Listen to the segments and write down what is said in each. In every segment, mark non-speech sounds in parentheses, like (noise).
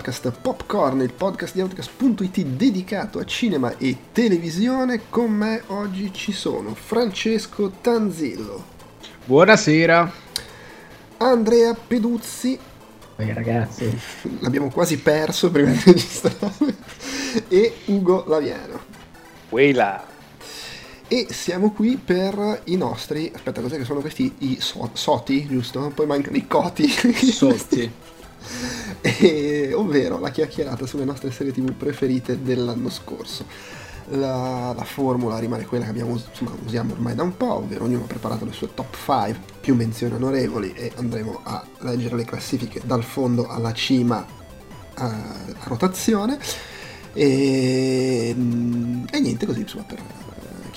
Outcast Popcorn, il podcast di Outcast.it dedicato a cinema e televisione. Con me oggi ci sono Francesco Tanzillo. Buonasera. Andrea Peduzzi. Ehi ragazzi. (laughs) L'abbiamo quasi perso prima di registrare. e Ugo Laviano. Weila. E siamo qui per i nostri. Aspetta, cos'è che sono questi? I so, soti, giusto? Poi mancano i coti. Soti. (laughs) (laughs) e, ovvero la chiacchierata sulle nostre serie tv preferite dell'anno scorso. La, la, formula rimane quella che abbiamo, insomma, usiamo ormai da un po', ovvero ognuno ha preparato le sue top 5 più menzioni onorevoli e andremo a leggere le classifiche dal fondo alla cima a, a rotazione. E, e niente, così insomma per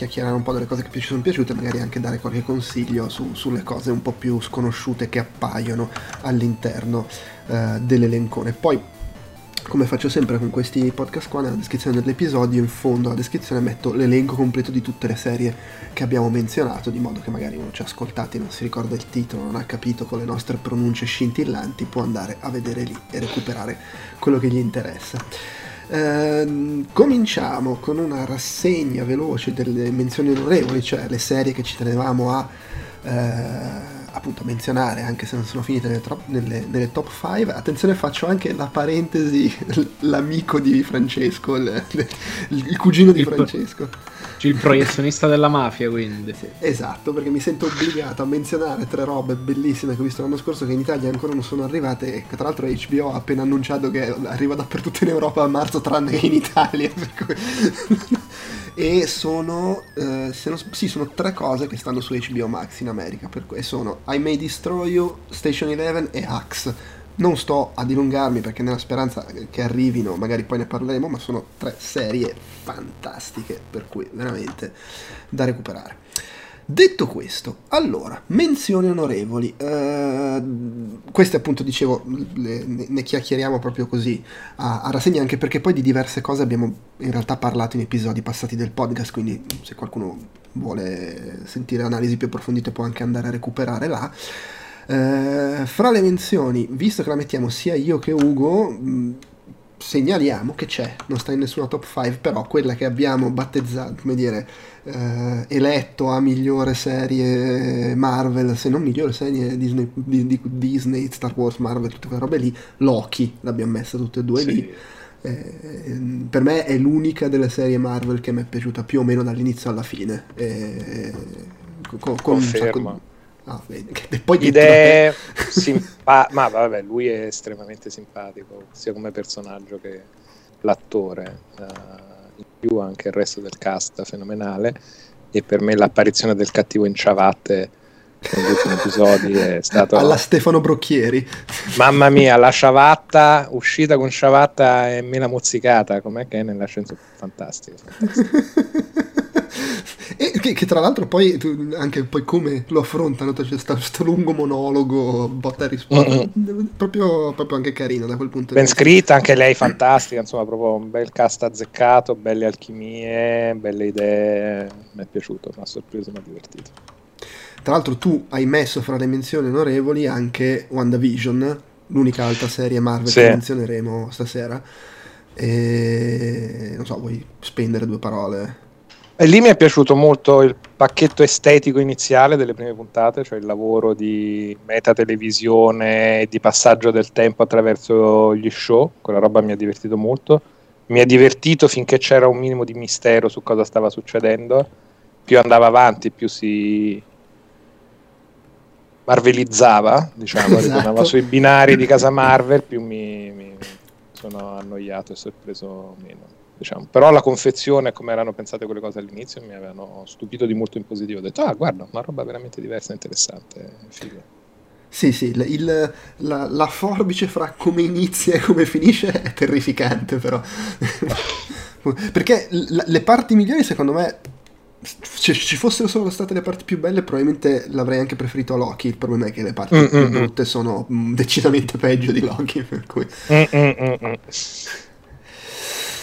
chiacchierare un po' delle cose che ci sono piaciute, magari anche dare qualche consiglio su, sulle cose un po' più sconosciute che appaiono all'interno uh, dell'elencone. Poi, come faccio sempre con questi podcast qua, nella descrizione dell'episodio, in fondo alla descrizione metto l'elenco completo di tutte le serie che abbiamo menzionato, di modo che magari uno ci ha ascoltati, non si ricorda il titolo, non ha capito con le nostre pronunce scintillanti, può andare a vedere lì e recuperare quello che gli interessa. Eh, cominciamo con una rassegna veloce delle menzioni onorevoli, cioè le serie che ci tenevamo a eh, appunto menzionare, anche se non sono finite nelle, trop- nelle, nelle, top 5. Attenzione, faccio anche la parentesi, (laughs) l'amico di Francesco, il, il cugino di Francesco il proiezionista della mafia, quindi. Sì, esatto, perché mi sento obbligato a menzionare tre robe bellissime che ho visto l'anno scorso che in Italia ancora non sono arrivate e che tra l'altro HBO ha appena annunciato che arriva dappertutto in Europa a marzo tranne che in Italia. (laughs) e sono, eh, non, sì, sono tre cose che stanno su HBO Max in America, per cui sono I May Destroy You, Station 11 e Axe non sto a dilungarmi perché nella speranza che arrivino, magari poi ne parleremo, ma sono tre serie fantastiche, per cui veramente da recuperare. Detto questo, allora, menzioni onorevoli. Uh, queste appunto dicevo, le, ne chiacchieriamo proprio così a, a, rassegna, anche perché poi di diverse cose abbiamo in realtà parlato in episodi passati del podcast, quindi se qualcuno vuole sentire analisi più approfondite può anche andare a recuperare là. Eh, fra le menzioni, visto che la mettiamo sia io che Ugo, mh, mm, segnaliamo che c'è, non sta in nessuna top 5, però quella che abbiamo battezzato, come dire, eh, eletto a migliore serie Marvel, se non migliore serie Disney, di, di Disney, Star Wars, Marvel, tutte quelle robe lì, Loki l'abbiamo messa tutte e due sì. lì. Eh, per me è l'unica delle serie Marvel che mi è piaciuta più o meno dall'inizio alla fine. Eh, con, con un sacco, Ah, e poi Idee (laughs) simpa- ma vabbè, lui è estremamente simpatico, sia come personaggio che l'attore. Uh, in più anche il resto del cast fenomenale. E per me l'apparizione del cattivo in ciabatte negli ultimi episodi è stato alla Stefano Brocchieri mamma mia la ciabatta uscita con ciabatta e mela mozzicata com'è che è nella scienza fantastico, fantastico. (laughs) E che, che, tra l'altro poi anche poi come lo affrontano, c'è questo lungo monologo, botta e risposta, mm-hmm. proprio, proprio, anche carino da quel punto ben di vista. Ben scritta, anche lei fantastica, insomma proprio un bel cast azzeccato, belle alchimie, belle idee, mi è piaciuto, mi ha sorpreso, mi ha divertito. Tra l'altro tu hai messo fra le menzioni onorevoli anche WandaVision, l'unica altra serie Marvel sì. che menzioneremo stasera. E non so, vuoi spendere due parole? E lì mi è piaciuto molto il pacchetto estetico iniziale delle prime puntate, cioè il lavoro di meta televisione e di passaggio del tempo attraverso gli show, quella roba mi ha divertito molto. Mi ha divertito finché c'era un minimo di mistero su cosa stava succedendo. Più andava avanti, più si marvelizzava, diciamo, esatto. ritornava sui binari di casa Marvel, più mi, mi sono annoiato e sorpreso meno diciamo. Però la confezione, come erano pensate quelle cose all'inizio, mi avevano stupito di molto in positivo. Ho detto, ah, guarda, una roba veramente diversa interessante, figo. Sì, sì, il, la, la, forbice fra come inizia e come finisce è terrificante, però. (laughs) Perché l- le parti migliori, secondo me, se ci fossero solo state le parti più belle, probabilmente l'avrei anche preferito a Loki. Il problema è che le parti mm, più mm, mm. brutte sono decisamente peggio di Loki. Per cui... Mm,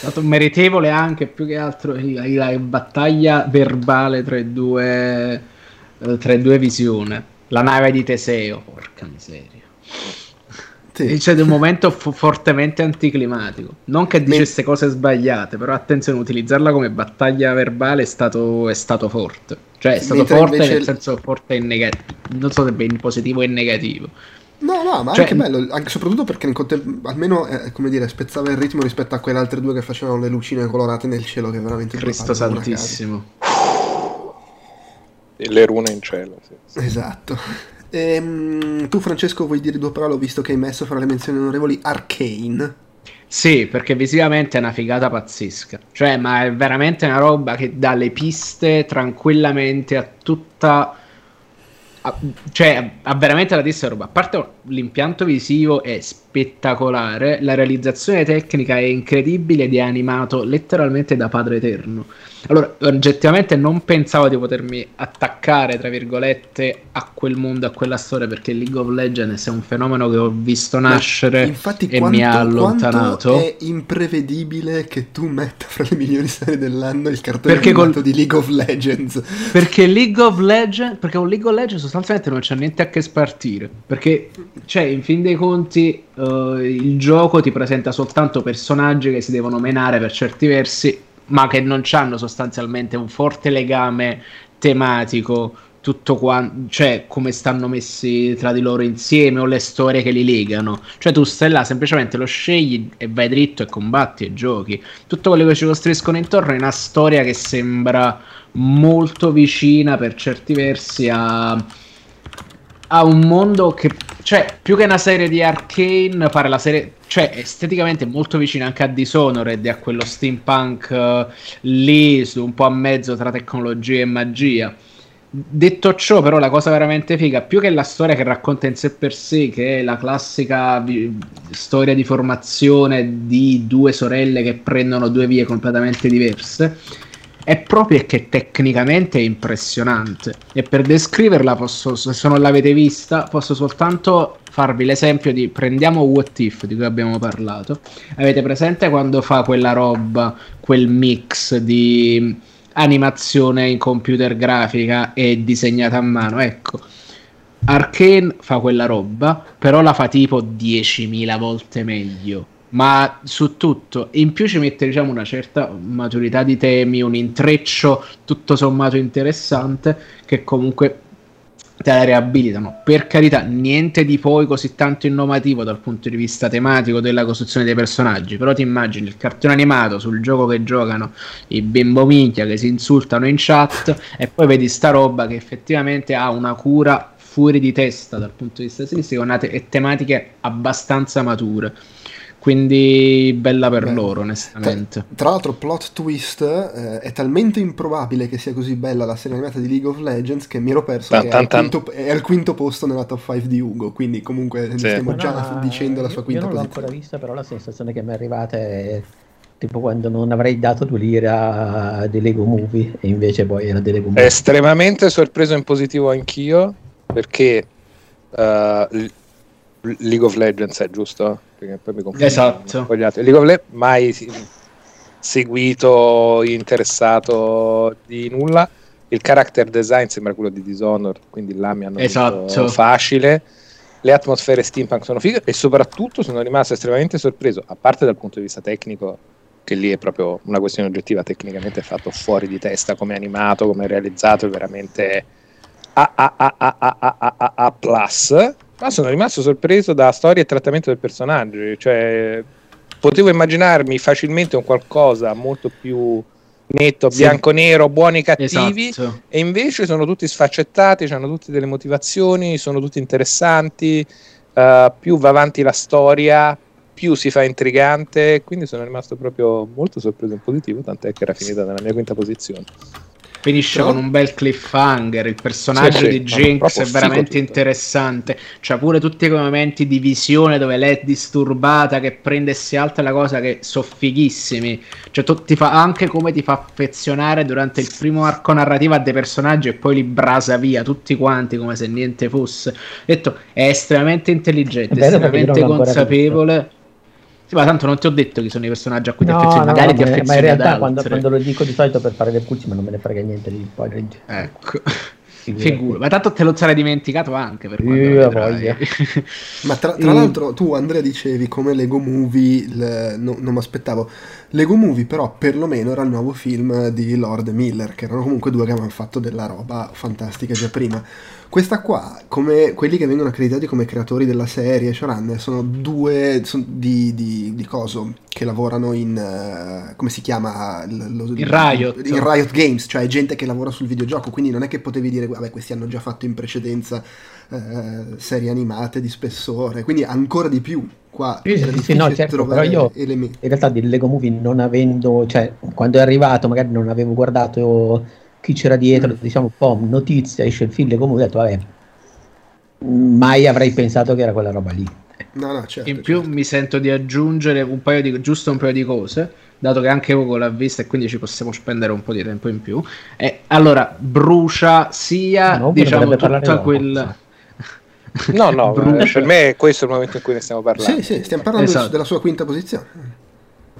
stato meritevole anche più che altro la battaglia verbale tra i due, eh, tra i due visione. La nave di Teseo, porca miseria. Sì. C'è un momento f- fortemente anticlimatico. Non che dicesse cose sbagliate, però attenzione, utilizzarla come battaglia verbale è stato, è stato forte. Cioè, è stato Mentre forte nel senso forte in negativo. Non so se in positivo o in negativo. No, no, ma cioè, anche bello, anche soprattutto perché contem- almeno, eh, come dire, spezzava il ritmo rispetto a quelle altre due che facevano le lucine colorate nel cielo, che veramente... Cristo santissimo. Le rune in cielo, sì. Esatto. Ehm, tu Francesco vuoi dire due parole, visto che hai messo fra le menzioni onorevoli Arcane? Sì, perché visivamente è una figata pazzesca. Cioè, ma è veramente una roba che dà le piste tranquillamente a tutta cioè, ha veramente la stessa roba. A parte l'impianto visivo è spettacolare, la realizzazione tecnica è incredibile ed è animato letteralmente da Padre Eterno. Allora, oggettivamente non pensavo di potermi attaccare, tra virgolette, a quel mondo, a quella storia, perché League of Legends è un fenomeno che ho visto nascere infatti, e quanto, mi ha allontanato. È imprevedibile che tu metta fra le migliori serie dell'anno il cartone perché col... di League of Legends. Perché League of Legends, perché con League of Legends sostanzialmente non c'è niente a che spartire, perché, cioè, in fin dei conti, uh, il gioco ti presenta soltanto personaggi che si devono menare per certi versi ma che non hanno sostanzialmente un forte legame tematico, tutto quanto, cioè come stanno messi tra di loro insieme o le storie che li legano. Cioè tu stai là, semplicemente lo scegli e vai dritto e combatti e giochi. Tutto quello che ci costruiscono intorno è una storia che sembra molto vicina per certi versi a ha un mondo che, cioè, più che una serie di arcane, pare la serie, cioè, esteticamente molto vicina anche a Dishonored e a quello steampunk uh, lì, un po' a mezzo tra tecnologia e magia. Detto ciò, però, la cosa veramente figa, più che la storia che racconta in sé per sé, che è la classica vi- storia di formazione di due sorelle che prendono due vie completamente diverse è proprio che tecnicamente è impressionante. E per descriverla posso, se non l'avete vista posso soltanto farvi l'esempio di prendiamo What If di cui abbiamo parlato. Avete presente quando fa quella roba quel mix di animazione in computer grafica e disegnata a mano? Ecco Arkane fa quella roba però la fa tipo 10.000 volte meglio ma su tutto. In più ci mette diciamo una certa maturità di temi, un intreccio tutto sommato interessante che comunque te la riabilitano. Per carità, niente di poi così tanto innovativo dal punto di vista tematico della costruzione dei personaggi, però ti immagini il cartone animato sul gioco che giocano i bimbo minchia che si insultano in chat e poi vedi sta roba che effettivamente ha una cura fuori di testa dal punto di vista stilistico e tematiche abbastanza mature quindi bella per Beh, loro, onestamente. Tra, tra, l'altro, plot twist: eh, è talmente improbabile che sia così bella la serie animata di League of Legends che mi ero perso tan, che tan, è, al quinto, è, al quinto, posto nella top 5 di Ugo. Quindi, comunque, sì. stiamo già no, dicendo la sua quinta posizione. Io non l'ho ancora vista, però la sensazione che mi è arrivata è tipo quando non avrei dato due lire a dei Lego Movie e invece poi era dei Lego Movie. Estremamente sorpreso in positivo anch'io perché uh, League of Legends è giusto? Perché poi mi confondo. Esatto. League of Legends mai seguito, interessato di nulla. Il character design sembra quello di Dishonored, quindi là mi hanno esatto. facile. Le atmosfere steampunk sono fighe e soprattutto sono rimasto estremamente sorpreso, a parte dal punto di vista tecnico, che lì è proprio una questione oggettiva, tecnicamente è fatto fuori di testa, come è animato, come è realizzato, è veramente a, a, a, a, a, a, a, a, a plus ma sono rimasto sorpreso da storia e trattamento del personaggio. Cioè, potevo immaginarmi facilmente un qualcosa molto più netto, sì. bianco-nero, buoni e cattivi, esatto. e invece sono tutti sfaccettati, hanno tutte delle motivazioni, sono tutti interessanti. Uh, più va avanti la storia, più si fa intrigante. Quindi sono rimasto proprio molto sorpreso in positivo, tant'è che era finita nella mia quinta posizione. Finisce Però... con un bel cliffhanger. Il personaggio sì, sì, di Jinx è veramente interessante. C'ha pure tutti quei momenti di visione dove lei è disturbata, che prende e si alza la cosa che sono fighissimi. Cioè, tu, ti fa anche come ti fa affezionare durante il primo arco narrativo a dei personaggi e poi li brasa via tutti quanti come se niente fosse. Detto, è estremamente intelligente, è estremamente consapevole. Sì, ma tanto non ti ho detto chi sono i personaggi a cui no, ti affezioni. No, Magari no, ti affezioni ma in realtà quando, quando, lo dico di solito per fare del pulci, ma non me ne frega niente di spoiler. Ecco. Figura. Ma tanto te lo sarai dimenticato anche per lo vedrai. voglia. (laughs) Ma tra, tra l'altro tu Andrea dicevi come Lego Movie, il- no- non mi aspettavo, Lego Movie però perlomeno era il nuovo film di Lord Miller, che erano comunque due che avevano fatto della roba fantastica già prima. Questa qua, come quelli che vengono accreditati come creatori della serie, showrunner, sono due son- di, di, di coso che lavorano in, eh, come si chiama? L- lo- In Riot. In Riot Games, cioè gente che lavora sul videogioco, quindi non è che potevi dire, vabbè questi hanno già fatto in precedenza eh, serie animate di spessore, quindi ancora di più qua. Sì, sì, no, difficile certo, però io- elementi. In realtà di Lego Movie non avendo, cioè quando è arrivato magari non avevo guardato chi c'era dietro, diciamo un po' notizia, esce il film Lego Movie, ho detto vabbè, mai avrei pensato che era quella roba lì. No, no, certo. In più certo. mi sento di aggiungere un paio di, giusto un paio di cose, dato che anche Ugo l'ha vista e quindi ci possiamo spendere un po' di tempo in più. E allora brucia sia No, diciamo tutta quella (laughs) No, no, brucia, per me questo è il momento in cui ne stiamo parlando. Sì, sì, stiamo parlando Esatto. della sua quinta posizione.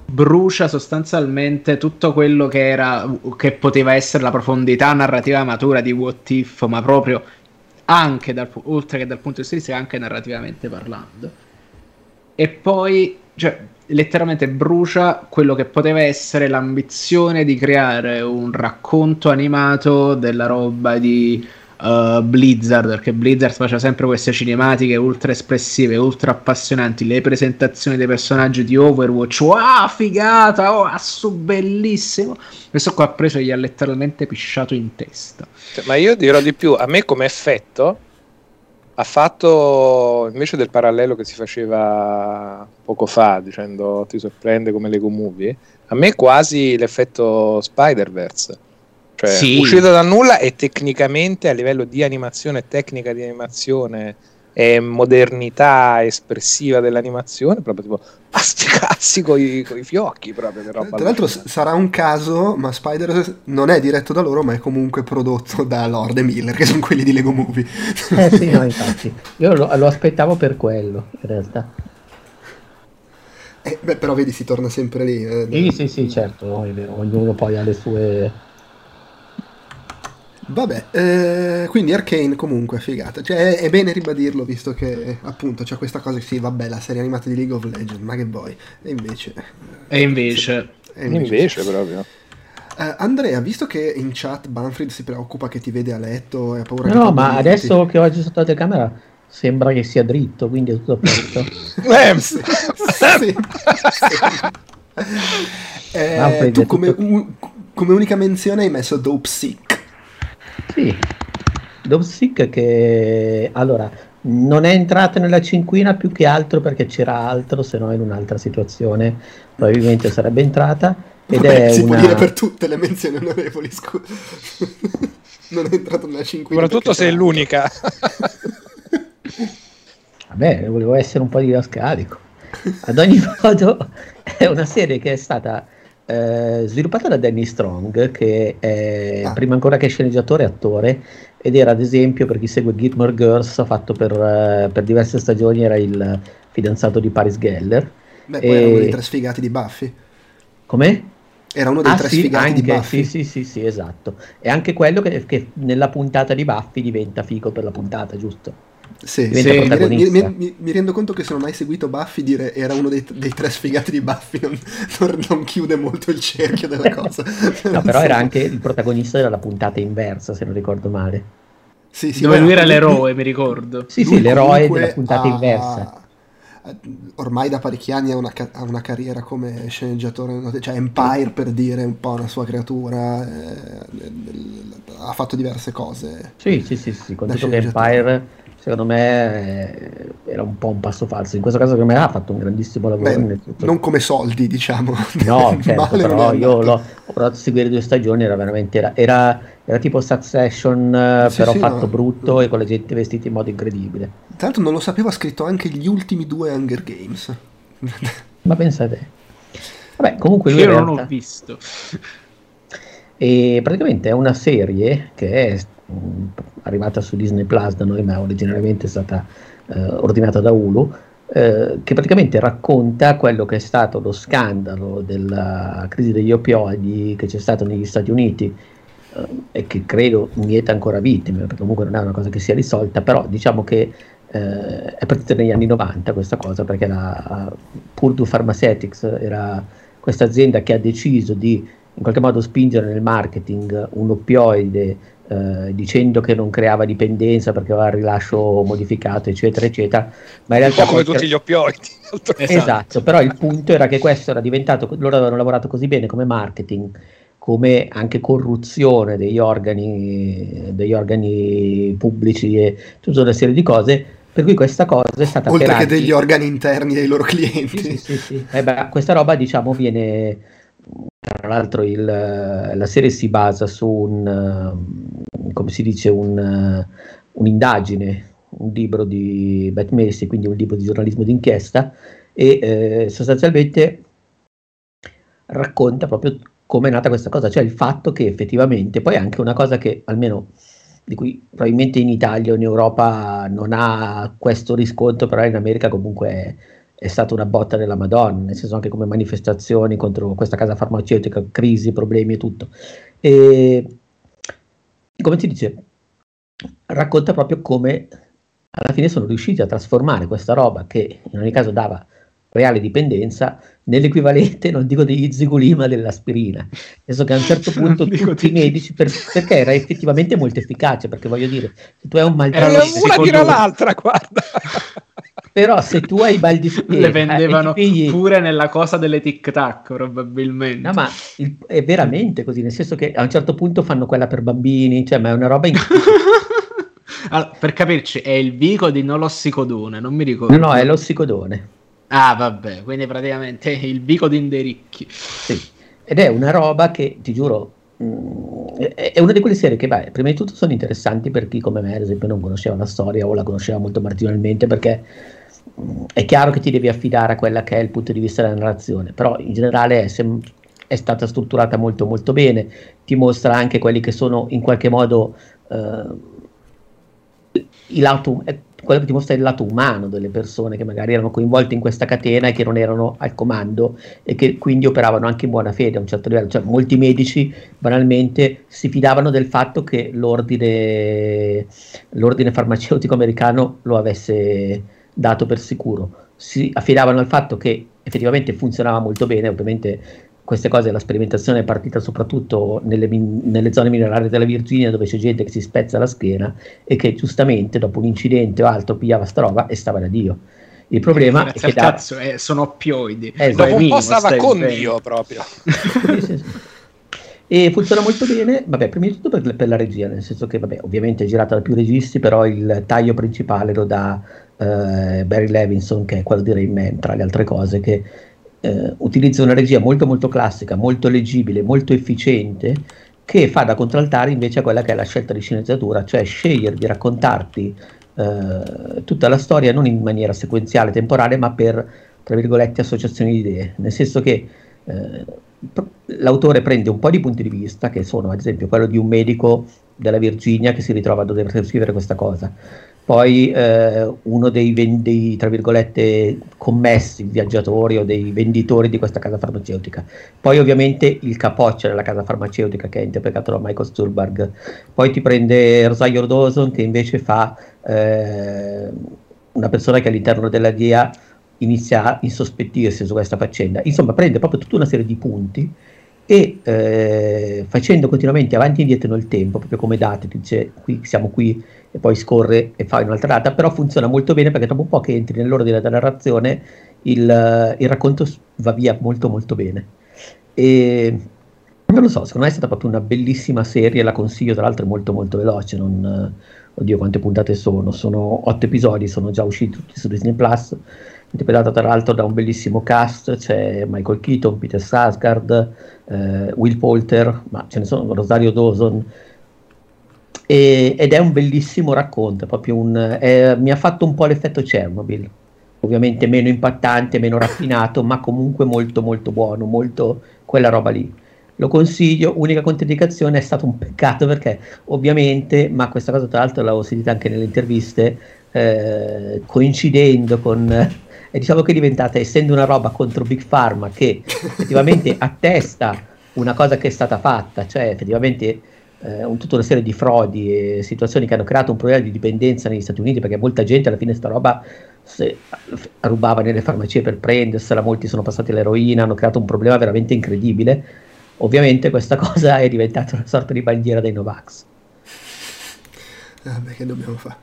brucia sostanzialmente tutto quello che era che poteva essere la profondità narrativa matura di What If, ma proprio anche dal, oltre che dal punto di vista anche narrativamente parlando. E poi, cioè, letteralmente brucia quello che poteva essere l'ambizione di creare un racconto animato della roba di uh, Blizzard, perché Blizzard faceva sempre queste cinematiche ultra espressive, ultra appassionanti, le presentazioni dei personaggi di Overwatch, wow, figata, oh, assu, bellissimo. Questo qua ha preso e gli ha letteralmente pisciato in testa. Cioè, Ma io dirò di più, a me come effetto ha fatto invece del parallelo che si faceva poco fa dicendo ti sorprende come Lego Movie, a me quasi l'effetto Spider-Verse. Cioè, Sì. uscito da nulla e tecnicamente a livello di animazione, tecnica di animazione e modernità espressiva dell'animazione, proprio tipo a (laughs) sti cazzi con i fiocchi proprio che roba Tra l'altro s- sarà un caso, ma Spider non è diretto da loro, ma è comunque prodotto da Lord e Miller, che sono quelli di Lego Movie. Eh sì, no, (laughs) infatti, io lo, lo aspettavo per quello, in realtà. Eh, beh, però vedi, si torna sempre lì. eh. Sì, sì, sì, certo, ognuno poi ha le sue... Vabbè, eh, quindi Arcane comunque figata. Cioè, è, è bene ribadirlo, visto che appunto c'è questa cosa che sì, vabbè, la serie animata di League of Legends, ma che vuoi? E invece... E invece, e Invece proprio. Eh, Andrea, visto che in chat Banfrid si preoccupa che ti vede a letto e ha paura che No, ma adesso che oggi sotto la telecamera sembra che sia dritto, quindi è tutto a posto. (laughs) Eh, Sì, sì, sì. Eh, tu come, tutto- u- come unica menzione hai messo Dope Sick. Sì, Dovesick che allora non è entrato nella cinquina più che altro perché c'era altro, se no in un'altra situazione probabilmente sarebbe entrata. Ed Vabbè, è si può una... dire per tutte le menzioni onorevoli, scusa. (laughs) non è entrato nella cinquina. soprattutto se è l'unica. (laughs) Vabbè, volevo essere un po' didascalico. Ad ogni (laughs) modo, è una serie che è stata eh, sviluppata da Danny Strong, che è, Ah. prima ancora che sceneggiatore, attore, ed era ad esempio, per chi segue Gilmore Girls, ha fatto per, eh, per diverse stagioni, era il fidanzato di Paris Geller. Beh, poi era uno E- dei tre sfigati di Buffy. Com'è? Era uno dei Ah tre sì, sfigati di anche, Buffy. sì, sì, sì, sì, esatto. È anche quello che, che nella puntata di Buffy diventa figo per la puntata, giusto? Sì, sì, mi, mi- mi- mi rendo conto che se non hai seguito Buffy dire era uno dei, dei tre sfigati di Buffy non, non- non chiude molto il cerchio della cosa. No, però era anche il protagonista della puntata inversa, se non ricordo male. Sì, sì, dove lui era l'eroe, mi ricordo. Sì, lui sì, l'eroe della puntata ha- inversa. Ormai da parecchi anni ha una, ca- ha una carriera come sceneggiatore, cioè Empire per dire un po' una sua creatura, eh, ha fatto diverse cose. Sì, sì, sì, sì, con Da tutto che. Empire, secondo me, eh, era un po' un passo falso. In questo caso, secondo me, ha fatto un grandissimo lavoro. Beh, non come soldi, diciamo. (laughs) No, (laughs) certo, però io l'ho ho provato a seguire due stagioni, era veramente, era, era, era tipo Succession, eh, Sì, però sì, fatto no. brutto e con la gente vestita in modo incredibile. Tra l'altro non lo sapevo, ha scritto anche gli ultimi due Hunger Games. (laughs) Ma pensate. Vabbè, comunque lui Io in non realtà- l'ho visto. E praticamente è una serie che è arrivata su Disney Plus da noi, ma originariamente è stata eh, ordinata da Hulu, eh, che praticamente racconta quello che è stato lo scandalo della crisi degli opioidi che c'è stato negli Stati Uniti eh, e che credo mieta ancora vittime, perché comunque non è una cosa che sia risolta, però diciamo che eh, è partita negli anni 90 questa cosa, perché la Purdue Pharmaceutics era questa azienda che ha deciso di in qualche modo spingere nel marketing un oppioide eh, dicendo che non creava dipendenza perché aveva il rilascio modificato, eccetera, eccetera. Ma in realtà. Un po' come tutti gli oppioidi. (laughs) Esatto. esatto, però il punto era che questo era diventato. Loro avevano lavorato così bene come marketing come anche corruzione degli organi, degli organi pubblici e tutta una serie di cose. Per cui questa cosa è stata oltre che degli organi interni ai loro clienti. Sì, sì, sì. Eh beh, questa roba, diciamo, viene tra l'altro il, la serie si basa su un, come si dice, un, un'indagine, un libro di Beth Macy, quindi un libro di giornalismo d'inchiesta e eh, sostanzialmente racconta proprio come è nata questa cosa, cioè il fatto che effettivamente, poi anche una cosa che almeno di cui probabilmente in Italia o in Europa non ha questo riscontro, però in America comunque è, è stata una botta della Madonna, nel senso anche come manifestazioni contro questa casa farmaceutica, crisi, problemi e tutto. E come si dice, racconta proprio come alla fine sono riusciti a trasformare questa roba che in ogni caso dava reale dipendenza nell'equivalente, non dico degli ziguli, ma dell'aspirina. Penso che a un certo (laughs) punto tutti i medici, per, perché era effettivamente molto efficace, perché voglio dire, se tu hai un mal di Era una tira l'altra, guarda. (laughs) Però se tu hai mal di (laughs) schiena... Le vendevano figli... pure nella cosa delle tic tac, probabilmente. No, ma il, è veramente così, nel senso che a un certo punto fanno quella per bambini, cioè, ma è una roba in... (laughs) allora, per capirci, è il vico di nolossicodone, non mi ricordo. No, no, è l'ossicodone. Ah, vabbè, quindi praticamente il bico di Indericchi. Sì. Ed è una roba che, ti giuro, mm, è una di quelle serie che, beh, prima di tutto sono interessanti per chi come me, ad esempio, non conosceva la storia o la conosceva molto marginalmente, perché è chiaro che ti devi affidare a quella che è il punto di vista della narrazione, però in generale è, sem- è stata strutturata molto molto bene, ti mostra anche quelli che sono in qualche modo... Uh, il lato, quello che ti mostra il lato umano delle persone che magari erano coinvolte in questa catena e che non erano al comando e che quindi operavano anche in buona fede a un certo livello. Cioè, molti medici banalmente si fidavano del fatto che l'ordine, l'ordine farmaceutico americano lo avesse dato per sicuro. Si affidavano al fatto che effettivamente funzionava molto bene, ovviamente queste cose, la sperimentazione è partita soprattutto nelle, nelle, zone minerarie della Virginia dove c'è gente che si spezza la schiena e che giustamente dopo un incidente o altro pigliava sta roba e stava da Dio. Il problema eh, è che da... cazzo, eh, sono oppioidi. Eh, dopo un po' stava con Dio proprio. sì, sì, sì. E funziona molto bene, vabbè, prima di tutto per, per, la regia, nel senso che, vabbè, ovviamente è girata da più registi, però il taglio principale lo dà uh, Barry Levinson, che è quello di Rain Man, tra le altre cose, che eh, utilizza una regia molto molto classica, molto leggibile, molto efficiente, che fa da contraltare invece a quella che è la scelta di sceneggiatura, cioè scegliere di raccontarti eh, tutta la storia non in maniera sequenziale, temporale, ma per, tra virgolette, associazioni di idee, nel senso che eh, l'autore prende un po' di punti di vista, che sono ad esempio quello di un medico della Virginia che si ritrova a dover scrivere questa cosa, poi eh, uno dei, dei, tra virgolette, commessi, viaggiatori o dei venditori di questa casa farmaceutica. Poi ovviamente il capoccia della casa farmaceutica che è interpretato da Michael Sturberg. Poi ti prende Rosario Dawson che invece fa eh, una persona che all'interno della DIA inizia a insospettirsi su questa faccenda. Insomma, prende proprio tutta una serie di punti e eh, facendo continuamente avanti e indietro nel tempo, proprio come date, dice qui siamo qui e poi scorre e fa un'altra data, però funziona molto bene perché dopo un po' che entri nell'ordine della narrazione il, il racconto va via molto molto bene. E non lo so, secondo me è stata proprio una bellissima serie, la consiglio, tra l'altro è molto molto veloce, non, oddio quante puntate sono, sono otto episodi, sono già usciti tutti su Disney Plus, interpretata tra l'altro da un bellissimo cast, c'è Michael Keaton, Peter Sarsgaard, eh, Will Polter, ma ce ne sono Rosario Dawson, e, ed è un bellissimo racconto, proprio un, è, mi ha fatto un po' l'effetto Chernobyl, ovviamente meno impattante, meno raffinato, ma comunque molto molto buono, molto quella roba lì. Lo consiglio, unica controindicazione è stato un peccato perché ovviamente, ma questa cosa tra l'altro l'avevo sentita anche nelle interviste, eh, coincidendo con... Eh, diciamo che è diventata, essendo una roba contro Big Pharma che effettivamente (laughs) attesta una cosa che è stata fatta, cioè effettivamente eh, un, tutta una serie di frodi e situazioni che hanno creato un problema di dipendenza negli Stati Uniti perché molta gente alla fine sta roba se, rubava nelle farmacie per prendersela, molti sono passati all'eroina, hanno creato un problema veramente incredibile. Ovviamente questa (laughs) cosa è diventata una sorta di bandiera dei Novax. Vabbè, che dobbiamo fare?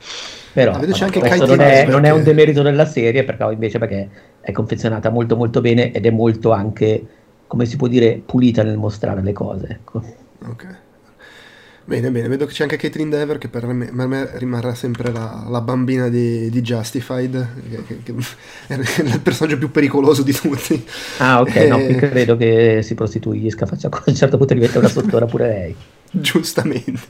Però ah, questo non è, non è, un demerito della serie, perché invece perché è confezionata molto molto bene ed è molto anche, come si può dire, pulita nel mostrare le cose. Ecco. Ok. Bene, bene, vedo che c'è anche Caitlin Dever che per me, per me rimarrà sempre la, la bambina di, di Justified, che, che, che, (laughs) è il personaggio più pericoloso di tutti. Ah, ok, e... no, eh, credo che si prostituisca, faccia a un certo punto diventa una sottora pure lei. (laughs) Giustamente. (laughs)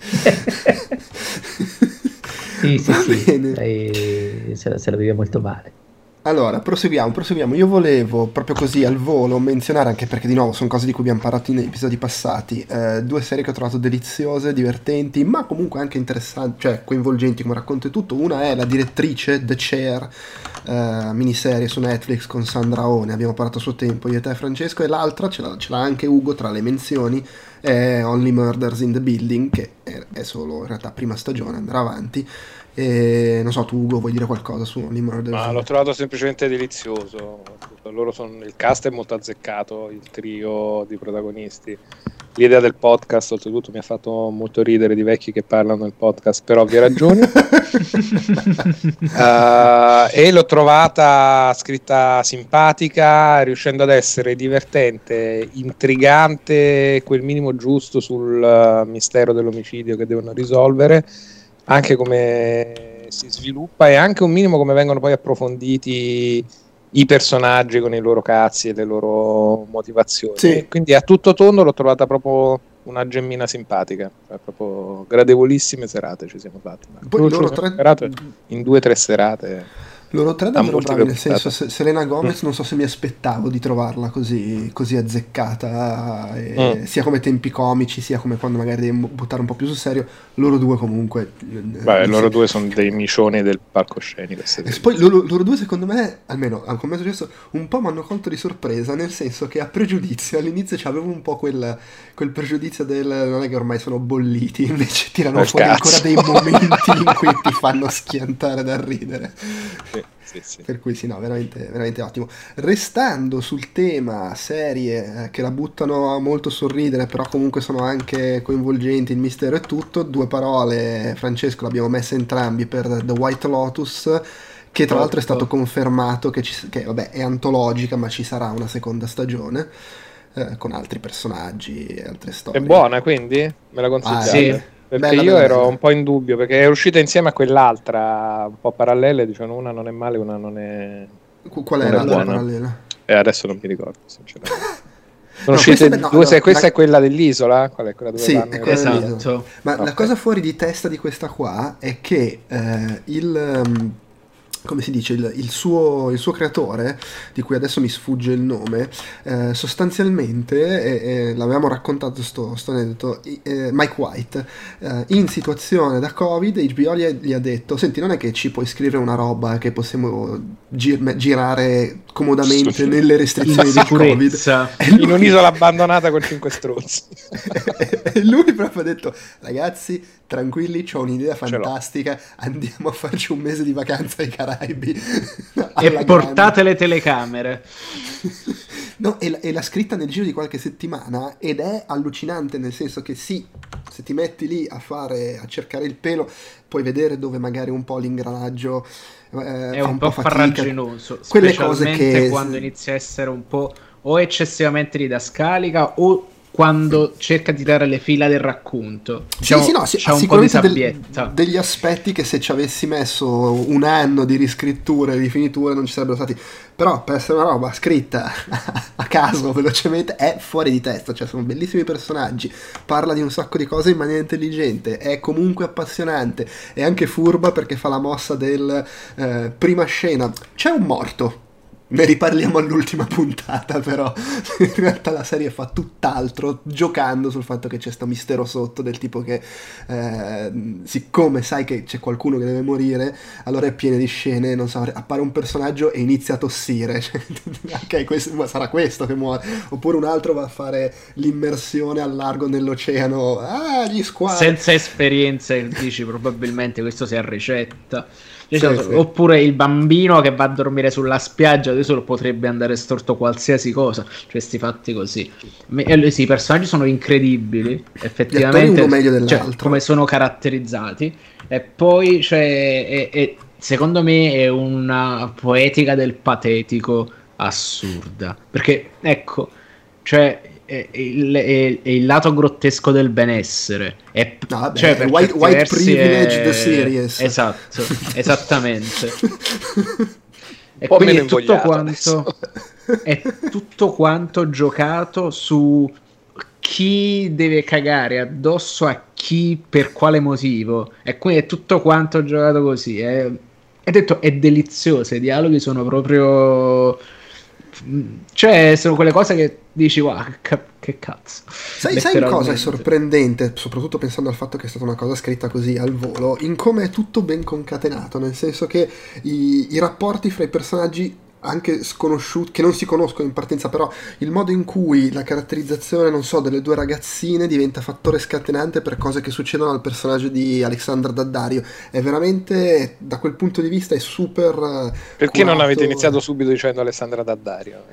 sì, sì, sì, lei se se la vive molto male. Allora, proseguiamo, proseguiamo. Io volevo proprio così al volo menzionare, anche perché di nuovo sono cose di cui abbiamo parlato in episodi passati, eh, due serie che ho trovato deliziose, divertenti, ma comunque anche interessanti, cioè coinvolgenti come racconto e tutto. Una è la direttrice The Chair, eh, miniserie su Netflix con Sandra One, abbiamo parlato a suo tempo io e te Francesco, e l'altra ce l'ha, ce l'ha anche Ugo tra le menzioni, è Only Murders in the Building, che è, è solo in realtà prima stagione, andrà avanti e non so, tu Ugo vuoi dire qualcosa su Only Murders? Ma l'ho trovato semplicemente delizioso. Sono, il cast è molto azzeccato, il trio di protagonisti. L'idea del podcast, oltretutto, mi ha fatto molto ridere di vecchi che parlano del podcast per ovvie ragioni. uh, (laughs) e l'ho trovata scritta simpatica, riuscendo ad essere divertente, intrigante, quel minimo giusto sul uh, mistero dell'omicidio che devono risolvere anche come si sviluppa e anche un minimo come vengono poi approfonditi i personaggi con i loro cazzi e le loro motivazioni. Sì. Quindi a tutto tondo l'ho trovata proprio una gemmina simpatica, cioè proprio gradevolissime serate ci siamo fatti. Poi loro tre... in due o tre serate loro tre davvero bravi, nel senso, Selena Gomez non so se mi aspettavo di trovarla così, così azzeccata, e, mm. sia come tempi comici, sia come quando magari devi buttare un po' più sul serio. Loro due comunque... Beh, loro se... due sono dei micioni del palcoscenico. E poi loro, loro, due secondo me, almeno come è successo, un po' mi hanno colto di sorpresa, nel senso che a pregiudizio (laughs) all'inizio avevo un po' quel, quel, pregiudizio del non è che ormai sono bolliti, (laughs) invece tirano fuori cazzo. ancora dei momenti in cui ti fanno schiantare da ridere (laughs) sì, sì. Per cui sì, no, veramente, veramente ottimo. Restando sul tema serie eh, che la buttano molto sorridere, però comunque sono anche coinvolgenti, il mistero e tutto, due parole, Francesco, l'abbiamo messa entrambi per The White Lotus che tra l'altro è stato confermato che, ci, che vabbè, è antologica, ma ci sarà una seconda stagione eh, con altri personaggi e altre storie. È buona quindi? Me la consigliate? Ah, sì. Perché bella, io bella, ero un po' in dubbio, perché è uscita insieme a quell'altra, un po' parallele, dicevano una non è male, una non è... Qual è l'altra parallela? E eh, adesso non mi ricordo, sinceramente. (laughs) Sono no, questa, no, due, no, questa la... è quella dell'isola? Qual è quella dove sì, è quella esatto. Ma okay. la cosa fuori di testa di questa qua è che eh, il... Um, come si dice, il, il, suo, il, suo, creatore, di cui adesso mi sfugge il nome, eh, sostanzialmente, e, e l'avevamo raccontato sto, sto aneddoto, eh, Mike White, eh, in situazione da Covid, HBO gli ha, gli ha, detto, senti, non è che ci puoi scrivere una roba che possiamo gir- girare comodamente nelle restrizioni di Covid. Lui... In un'isola abbandonata con cinque strozzi. (laughs) e lui proprio ha detto, ragazzi, tranquilli, ho un'idea fantastica, andiamo a farci un mese di vacanza ai Caraibi. (laughs) e portate grande. le telecamere. (laughs) no, e, e l'ha scritta nel giro di qualche settimana ed è allucinante nel senso che sì, se ti metti lì a fare, a cercare il pelo, puoi vedere dove magari un po' l'ingranaggio eh, è un, un po', po farraginoso, quelle cose che quando inizia a essere un po' o eccessivamente didascalica o quando cerca di dare le fila del racconto. Diciamo, sì, sì, no, sì, c'è un po' di sabbietta. Del, degli aspetti che se ci avessi messo un anno di riscrittura e rifinitura non ci sarebbero stati. Però per essere una roba scritta (laughs) a caso, velocemente, è fuori di testa. Cioè, sono bellissimi personaggi. Parla di un sacco di cose in maniera intelligente. È comunque appassionante. È anche furba perché fa la mossa del eh, prima scena. C'è un morto Ne riparliamo all'ultima puntata, però (laughs) in realtà la serie fa tutt'altro, giocando sul fatto che c'è sto mistero sotto, del tipo che eh, siccome sai che c'è qualcuno che deve morire, allora è piena di scene, non so, appare un personaggio e inizia a tossire, (laughs) cioè, ok, questo, sarà questo che muore, oppure un altro va a fare l'immersione al largo nell'oceano, ah, gli squadri. Senza esperienza, dici probabilmente questo sia ricetta. Sì, sì. Oppure il bambino che va a dormire sulla spiaggia, adesso lo potrebbe andare storto qualsiasi cosa. Cioè, questi fatti così. Eh, sì, i personaggi sono incredibili, effettivamente. Cioè, come sono caratterizzati. E poi, cioè, è, è, secondo me, è una poetica del patetico assurda. Perché, ecco, cioè è il, è, è il, lato grottesco del benessere. È, no, vabbè, cioè, white, white privilege the series. Esatto, (laughs) esattamente. e quindi è tutto, quanto, è tutto quanto giocato su chi deve cagare addosso a chi per quale motivo. E quindi è tutto quanto giocato così. È, è detto, è delizioso. I dialoghi sono proprio cioè, sono quelle cose che dici, wow, che, che cazzo. Sai, sai cosa è sorprendente, soprattutto pensando al fatto che è stata una cosa scritta così al volo, in come è tutto ben concatenato, nel senso che i, i rapporti fra i personaggi anche sconosciuti, che non si conoscono in partenza, però il modo in cui la caratterizzazione, non so, delle due ragazzine diventa fattore scatenante per cose che succedono al personaggio di Alexandra Daddario. È veramente, da quel punto di vista, è super... Eh, Perché curato. non avete iniziato subito dicendo Alessandra Daddario?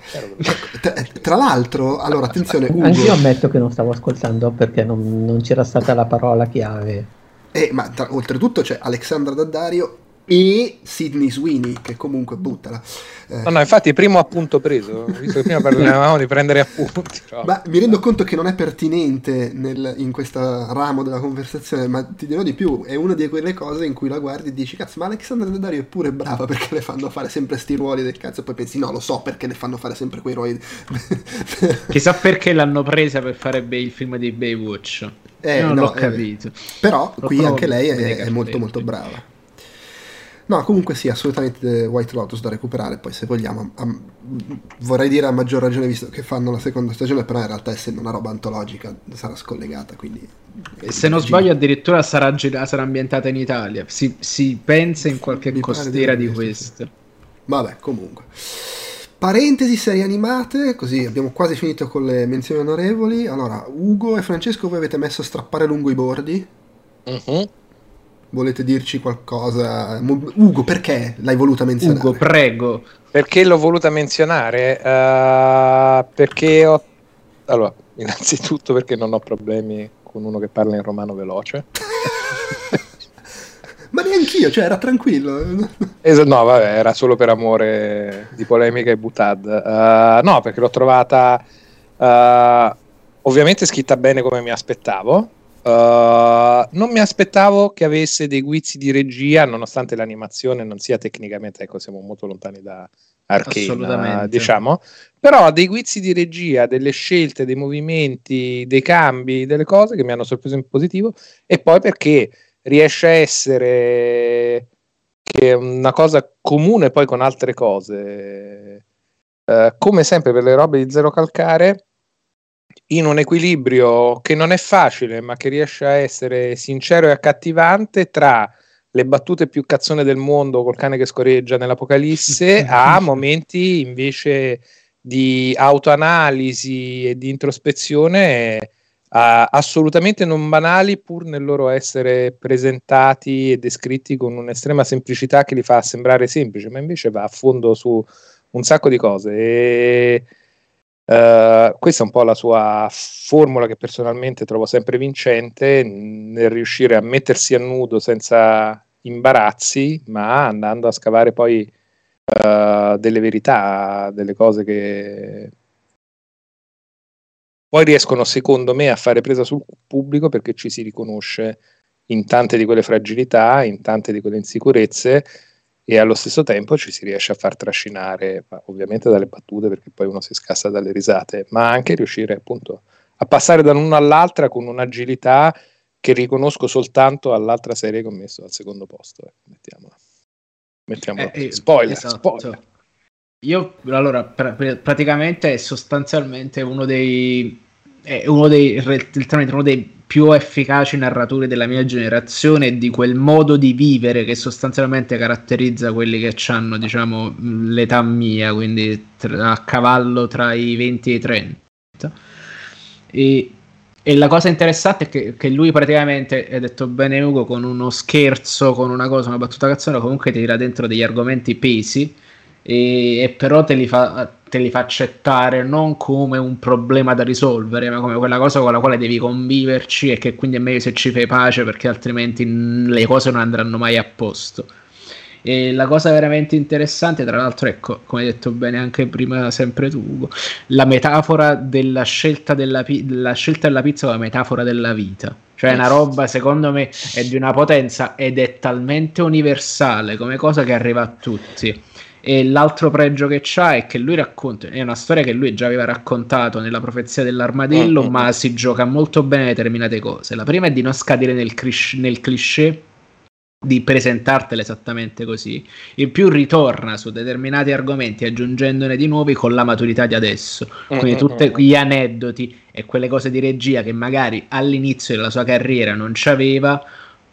tra, tra, l'altro, allora, attenzione, Ugo... Anch'io ammetto che non stavo ascoltando perché non, non c'era stata la parola chiave. Eh, ma tra, oltretutto c'è Alexandra Daddario e Sidney Sweeney che comunque buttala. Eh. no no infatti primo appunto preso visto che prima parlavamo di prendere appunti no. ma mi rendo conto che non è pertinente nel, in questo ramo della conversazione ma ti dirò di più è una di quelle cose in cui la guardi e dici cazzo ma Alexandra Daddario è pure brava perché le fanno fare sempre sti ruoli del cazzo e poi pensi no lo so perché le fanno fare sempre quei ruoli (laughs) chissà perché l'hanno presa per fare il film di Baywatch. Eh, non no, l'ho capito. però l'ho qui anche lei è, è molto molto brava No, comunque sì, assolutamente White Lotus da recuperare, poi se vogliamo, a, a, vorrei dire a maggior ragione visto che fanno la seconda stagione, però in realtà essendo una roba antologica sarà scollegata, quindi... Se non sbaglio addirittura sarà, sarà ambientata in Italia, si, si pensa in qualche Mi costiera di, di queste. Vabbè, comunque. Parentesi serie animate, così abbiamo quasi finito con le menzioni onorevoli. Allora, Ugo e Francesco, voi avete messo a strappare lungo i bordi? Uh-huh. Volete dirci qualcosa? Ugo, perché l'hai voluta menzionare? Ugo, prego. Perché l'ho voluta menzionare? Uh, perché ho... Allora, (laughs) innanzitutto perché non ho problemi con uno che parla in romano veloce. (laughs) Ma neanch'io, cioè era tranquillo. (laughs) Es- no, vabbè, era solo per amore di polemica e butad. Uh, no, perché l'ho trovata uh, ovviamente scritta bene come mi aspettavo Uh, non mi aspettavo che avesse dei guizzi di regia, nonostante l'animazione non sia tecnicamente, ecco, siamo molto lontani da Arcane, diciamo, però ha dei guizzi di regia, delle scelte, dei movimenti, dei cambi, delle cose che mi hanno sorpreso in positivo e poi perché riesce a essere che è una cosa comune poi con altre cose. Uh, come sempre per le robe di zero calcare, in un equilibrio che non è facile, ma che riesce a essere sincero e accattivante tra le battute più cazzone del mondo col cane che scorreggia nell'Apocalisse (laughs) a momenti invece di autoanalisi e di introspezione uh, assolutamente non banali pur nel loro essere presentati e descritti con un'estrema semplicità che li fa sembrare semplici, ma invece va a fondo su un sacco di cose. E Uh, questa è un po' la sua formula che personalmente trovo sempre vincente nel riuscire a mettersi a nudo senza imbarazzi, ma andando a scavare poi uh, delle verità, delle cose che poi riescono, secondo me, a fare presa sul pubblico perché ci si riconosce in tante di quelle fragilità, in tante di quelle insicurezze e allo stesso tempo ci si riesce a far trascinare, ovviamente dalle battute perché poi uno si scassa dalle risate, ma anche riuscire appunto a passare da l'una all'altra con un'agilità che riconosco soltanto all'altra serie che ho messo al secondo posto. Eh. Mettiamola. Mettiamola. Eh, eh, spoiler, esatto. spoiler. io allora pr- praticamente è sostanzialmente uno dei è uno dei, uno dei più efficaci narratori della mia generazione e di quel modo di vivere che sostanzialmente caratterizza quelli che hanno diciamo l'età mia quindi tra, a cavallo tra i 20 e i 30 e, e la cosa interessante è che, che, lui praticamente, hai detto bene Ugo, con uno scherzo, con una cosa, una battuta cazzona, comunque ti tira dentro degli argomenti pesi e, e però te li, fa, te li, fa, accettare non come un problema da risolvere, ma come quella cosa con la quale devi conviverci e che quindi è meglio se ci fai pace perché altrimenti le cose non andranno mai a posto. E la cosa veramente interessante, tra l'altro, ecco, come hai detto bene anche prima, sempre tu, Ugo, la metafora della scelta della, pi- della scelta della pizza come metafora della vita. Cioè, è una roba, secondo me, è di una potenza ed è talmente universale come cosa che arriva a tutti. E l'altro pregio che c'ha è che lui racconta, è una storia che lui già aveva raccontato nella profezia dell'armadillo, mm-hmm. ma si gioca molto bene determinate cose. La prima è di non scadere nel, cliché, nel cliché di presentartela esattamente così. In più ritorna su determinati argomenti aggiungendone di nuovi con la maturità di adesso. Quindi mm-hmm. tutti gli aneddoti e quelle cose di regia che magari all'inizio della sua carriera non c'aveva,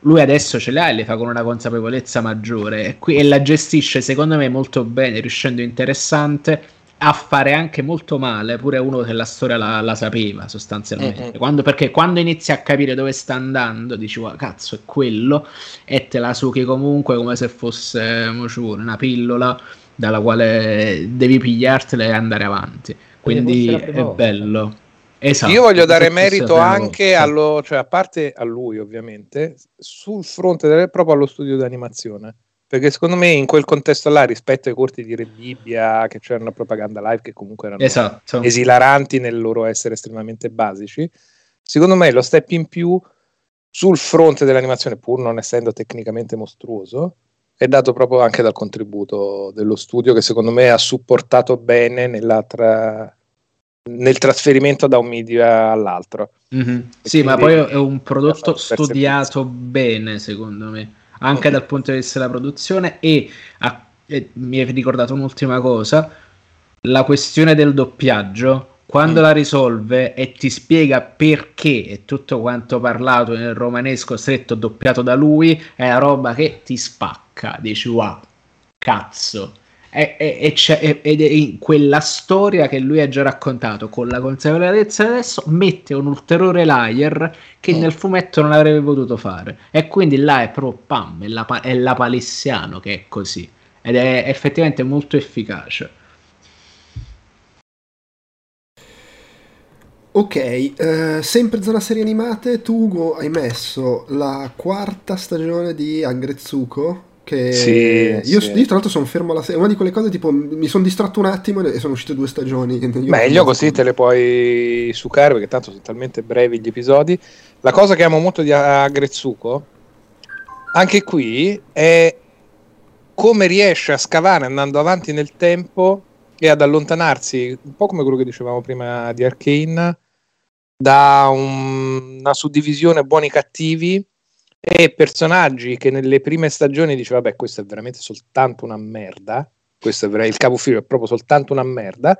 lui adesso ce le ha e le fa con una consapevolezza maggiore. E, qui, e la gestisce secondo me molto bene, riuscendo interessante a fare anche molto male pure uno che la storia la, la sapeva sostanzialmente. Mm-hmm. quando, perché quando inizi a capire dove sta andando dici oh, cazzo è quello e te la succhi comunque come se fosse una pillola dalla quale devi pigliartela e andare avanti. Quindi è bello Esatto, Io voglio dare merito anche allo, cioè a parte a lui ovviamente, sul fronte del, proprio allo studio di animazione perché secondo me in quel contesto là, rispetto ai corti di Re Bibbia, che c'erano propaganda live, che comunque erano esatto. esilaranti nel loro essere estremamente basici, secondo me lo step in più sul fronte dell'animazione, pur non essendo tecnicamente mostruoso, è dato proprio anche dal contributo dello studio che secondo me ha supportato bene tra... nel trasferimento da un media all'altro. Mm-hmm. Sì, ma poi è un prodotto studiato bene, secondo me anche dal punto di vista della produzione e, a, e mi hai ricordato un'ultima cosa, la questione del doppiaggio quando mm. la risolve e ti spiega perché è tutto quanto parlato nel romanesco stretto doppiato da lui è la roba che ti spacca dici wow cazzo e, e, e, ed è in quella storia che lui ha già raccontato con la consapevolezza adesso mette un ulteriore layer che mm. nel fumetto non avrebbe potuto fare. E quindi là è proprio pam è la, è la palissiano che è così. Ed è effettivamente molto efficace. Ok, eh, sempre zona serie animate, tu Ugo hai messo la quarta stagione di Agretsuko che sì, io, sì. io, tra l'altro sono fermo alla serie. Una di quelle cose tipo mi sono distratto un attimo e sono uscite due stagioni. Meglio così te le puoi sucare perché tanto sono talmente brevi gli episodi. La cosa che amo molto di Agrezzuko, anche qui, è come riesce a scavare andando avanti nel tempo e ad allontanarsi, un po' come quello che dicevamo prima di Arkane, da un, una suddivisione buoni cattivi e personaggi che nelle prime stagioni diceva vabbè questo è veramente soltanto una merda questo è il capofilo è proprio soltanto una merda.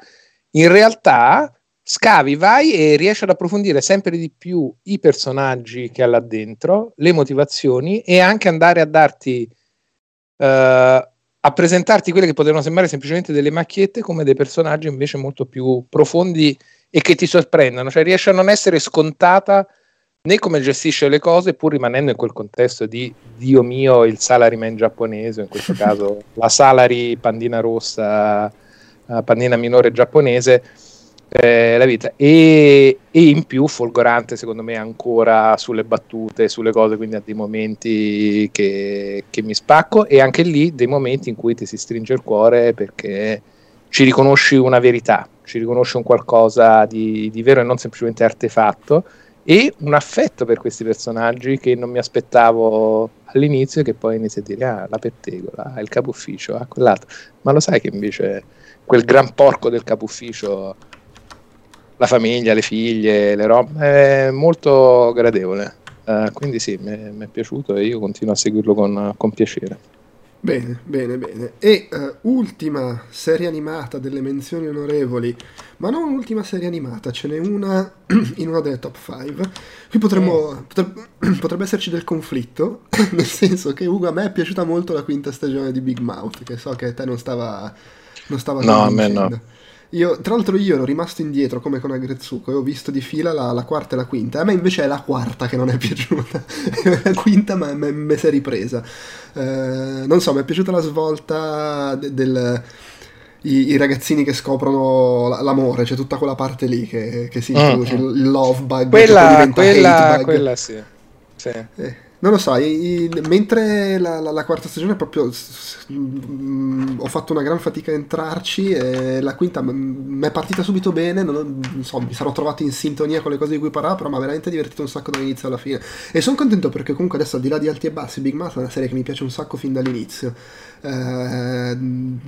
In realtà scavi vai e riesci ad approfondire sempre di più i personaggi che ha là dentro le motivazioni e anche andare a darti uh, a presentarti quelle che potevano sembrare semplicemente delle macchiette come dei personaggi invece molto più profondi e che ti sorprendono cioè riesce a non essere scontata né come gestisce le cose, pur rimanendo in quel contesto di Dio mio, il salaryman giapponese, in questo (laughs) caso la salary pandina rossa, pandina minore giapponese, eh, la vita. E, e, in più folgorante, secondo me, ancora sulle battute, sulle cose, quindi ha dei momenti che, che mi spacco e anche lì dei momenti in cui ti si stringe il cuore perché ci riconosci una verità, ci riconosci un qualcosa di, di vero e non semplicemente artefatto e un affetto per questi personaggi che non mi aspettavo all'inizio e che poi inizia a dire ah la pettegola, il capo ufficio, ah quell'altro. Ma lo sai che invece quel gran porco del capo ufficio la famiglia, le figlie, le robe è molto gradevole. Uh, quindi sì, mi è piaciuto e io continuo a seguirlo con, con piacere Bene, bene, bene. E uh, ultima serie animata delle menzioni onorevoli, ma non ultima serie animata, ce n'è una (clears throat) in una delle top 5. Qui potremmo, mm. potrebbe, (clears throat) potrebbe, esserci del conflitto, (clears throat) nel senso che Ugo a me è piaciuta molto la quinta stagione di Big Mouth, che so che a te non stava... Non stava no, a me no. Io, tra l'altro io ero rimasto indietro come con Agretsuko e ho visto di fila la, la, quarta e la quinta. A me invece è la quarta che non è (laughs) piaciuta. la quinta mi si è ripresa. Eh, non so, mi è piaciuta la svolta de, del... I, I, ragazzini che scoprono l'amore, c'è tutta quella parte lì che, che si introduce, mm. il love bug, quella, quella, quella sì. sì. Eh. Non lo so, i, i, mentre la, la, la, quarta stagione proprio mh, mm, ho fatto una gran fatica a entrarci e la quinta mi è partita subito bene, non, non, so, mi sarò trovato in sintonia con le cose di cui parlavo, però mi ha veramente divertito un sacco dall'inizio alla fine. E sono contento perché comunque adesso al di là di alti e bassi, Big Mouth è una serie che mi piace un sacco fin dall'inizio, eh,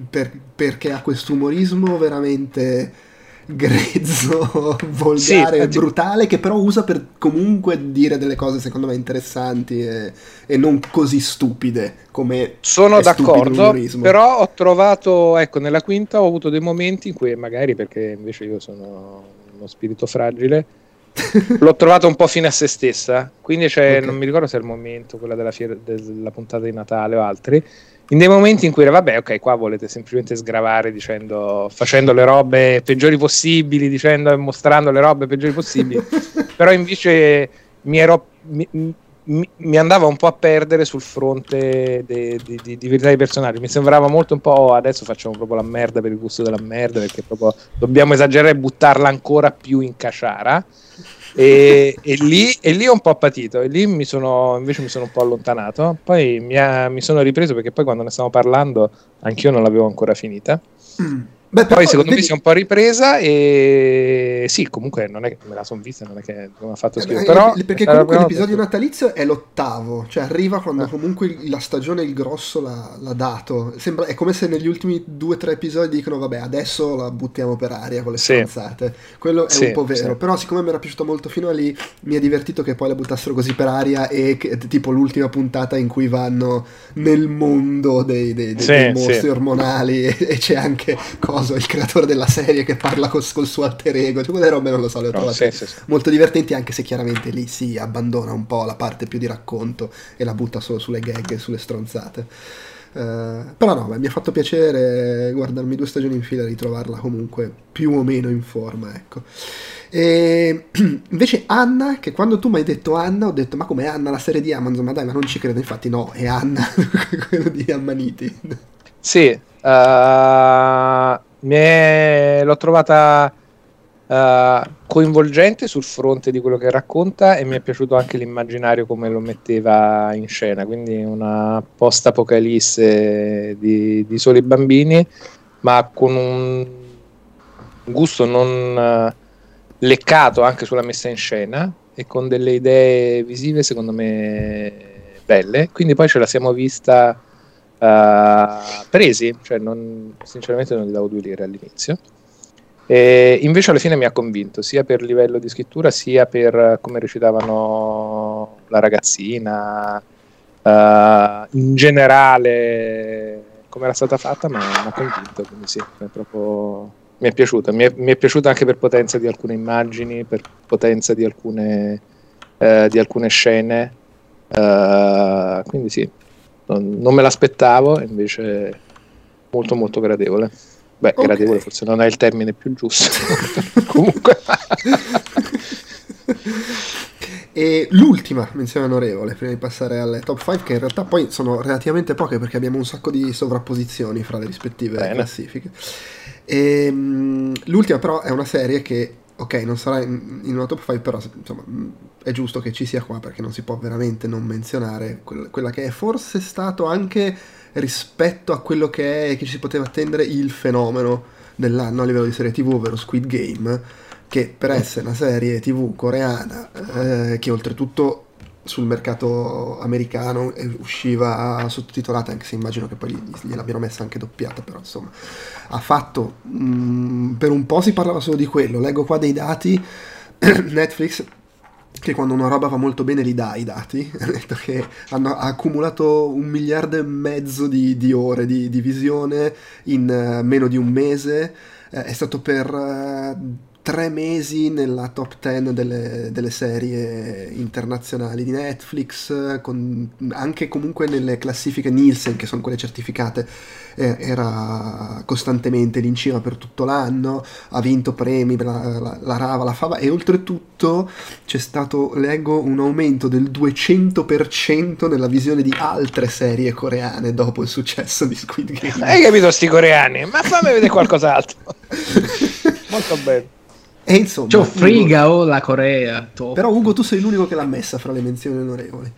per, perché ha questo umorismo veramente grezzo, (laughs) volgare sì, brutale che però usa per comunque dire delle cose secondo me interessanti e, e non così stupide come sono d'accordo però ho trovato ecco nella quinta ho avuto dei momenti in cui magari perché invece io sono uno spirito fragile (laughs) l'ho trovato un po' fine a se stessa quindi okay. non mi ricordo se è il momento quella della, fiera, della puntata di Natale o altri in dei momenti in cui vabbè, ok, qua volete semplicemente sgravare dicendo, facendo le robe peggiori possibili, dicendo e mostrando le robe peggiori possibili, (laughs) però invece mi ero. Mi, mi, andava un po' a perdere sul fronte di, verità dei personaggi. Mi sembrava molto un po' oh, adesso facciamo proprio la merda per il gusto della merda perché proprio dobbiamo esagerare e buttarla ancora più in caciara. E, e, lì, e, lì, ho un po' patito e lì mi sono, invece mi sono un po' allontanato poi mi, ha, mi sono ripreso perché poi quando ne stavamo parlando anch'io non l'avevo ancora finita mm. Beh, Poi secondo vedi... me si è un po' ripresa e sì, comunque non è che me la sono vista, non è che non ha fatto schifo. Eh, però perché comunque l'episodio natalizio è l'ottavo, cioè arriva quando eh. comunque la stagione il grosso l'ha, l'ha dato. Sembra, è come se negli ultimi due o tre episodi dicono vabbè adesso la buttiamo per aria con le sì. stronzate. Quello è sì, un po' vero, sì. però siccome mi era piaciuto molto fino a lì mi è divertito che poi la buttassero così per aria e che, tipo l'ultima puntata in cui vanno nel mondo dei, dei, dei, dei mostri ormonali e, (laughs) e c'è anche cosa Coso, il creatore della serie che parla col, col suo alter ego, cioè quelle robe non lo so, le ho trovate sì, sì, sì. molto divertenti anche se chiaramente lì si abbandona un po' la parte più di racconto e la butta solo sulle gag e sulle stronzate. Uh, però no, mi ha fatto piacere guardarmi due stagioni in fila e ritrovarla comunque più o meno in forma, ecco. E (clears throat) invece Anna, che quando tu mi hai detto Anna, ho detto ma come Anna la serie di Amazon? Ma dai, ma non ci credo, infatti no, è Anna, (laughs) quello di Ammaniti. Sì, uh. L'ho trovata uh, coinvolgente sul fronte di quello che racconta e mi è piaciuto anche l'immaginario come lo metteva in scena, quindi una post-apocalisse di, di soli bambini, ma con un gusto non uh, leccato anche sulla messa in scena e con delle idee visive secondo me belle. Quindi poi ce la siamo vista uh, presi, cioè non, sinceramente non gli davo due lire all'inizio. E invece alla fine mi ha convinto, sia per livello di scrittura, sia per come recitavano la ragazzina, uh, in generale come era stata fatta, ma mi ha convinto, quindi sì, è proprio... mi è piaciuta, mi è, mi è piaciuta anche per potenza di alcune immagini, per potenza di alcune, uh, di alcune scene, uh, quindi sì, non, non me l'aspettavo, invece molto molto gradevole. Beh, okay. gradevole forse non è il termine più giusto. (laughs) Comunque. e l'ultima menzione onorevole, prima di passare alle top 5, che in realtà poi sono relativamente poche perché abbiamo un sacco di sovrapposizioni fra le rispettive Bene. classifiche. E, um, l'ultima però è una serie che ok, non sarà in, in, una top 5, però insomma è giusto che ci sia qua perché non si può veramente non menzionare quella, che è forse stato anche rispetto a quello che è che ci si poteva attendere il fenomeno dell'anno a livello di serie TV, ovvero Squid Game, che per essere una serie TV coreana eh, che oltretutto sul mercato americano usciva sottotitolata, anche se immagino che poi gliel'abbiano messa anche doppiata, però insomma ha fatto, mh, mm, per un po' si parlava solo di quello, leggo qua dei dati, (clears throat) Netflix che quando una roba va molto bene li dà i dati, (laughs) ha detto che hanno accumulato un miliardo e mezzo di, di ore di, di, visione in uh, meno di un mese, eh, è stato per... Uh, tre mesi nella top 10 delle, delle, serie internazionali di Netflix, con, anche comunque nelle classifiche Nielsen, che sono quelle certificate, eh, era costantemente lì in cima per tutto l'anno, ha vinto premi, la, la, la Rava, la Fava, e oltretutto c'è stato, leggo, un aumento del 200% nella visione di altre serie coreane dopo il successo di Squid Game. Hai capito sti coreani? Ma fammi vedere qualcos'altro. (laughs) Molto bene. E insomma, C'ho friga o la Corea. Top. Però Ugo tu sei l'unico che l'ha messa fra le menzioni onorevoli.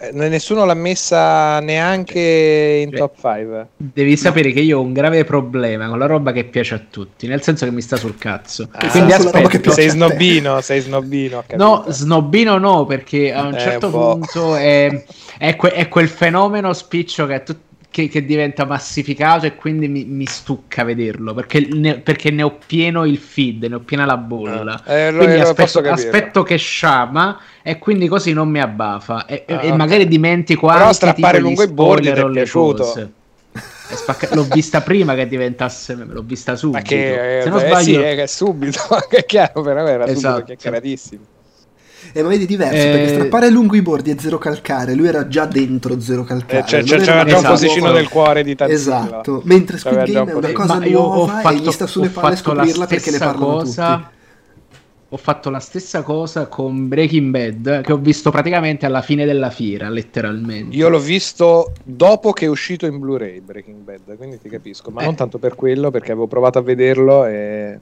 Eh, nessuno l'ha messa neanche in Beh, top 5. Devi no. sapere che io ho un grave problema con la roba che piace a tutti, nel senso che mi sta sul cazzo. Ah, Quindi aspetta, sei snobino, sei snobino. No, snobino no, perché a un eh, certo un punto è, è, que- è, quel fenomeno spiccio che tutti che, che, diventa massificato e quindi mi, mi stucca vederlo perché ne, perché ne, ho pieno il feed, ne ho piena la bolla. Ah, eh, quindi aspetto, aspetto, che sciama e quindi così non mi abbafa e, ah, e magari dimentico Però anche strappare lungo i bordi ti è piaciuto. Spacca- l'ho vista prima che diventasse l'ho vista subito. Ma che, Se non eh, sbaglio... sì, subito, (laughs) che è chiaro, però era esatto. subito chiacchieratissimo. E ma vedi diverso eh... perché strappare lungo i bordi è zero calcare, lui era già dentro zero calcare. Eh, cioè, c'era già un posticino del cuore di Tanzilla. Esatto, mentre Squid Game è una cosa nuova fatto, e gli sta sulle palle scoprirla perché ne parlano cosa... tutti ho fatto la stessa cosa con Breaking Bad che ho visto praticamente alla fine della fiera, letteralmente. Io l'ho visto dopo che è uscito in Blu-ray Breaking Bad, quindi ti capisco, ma eh. non tanto per quello, perché avevo provato a vederlo e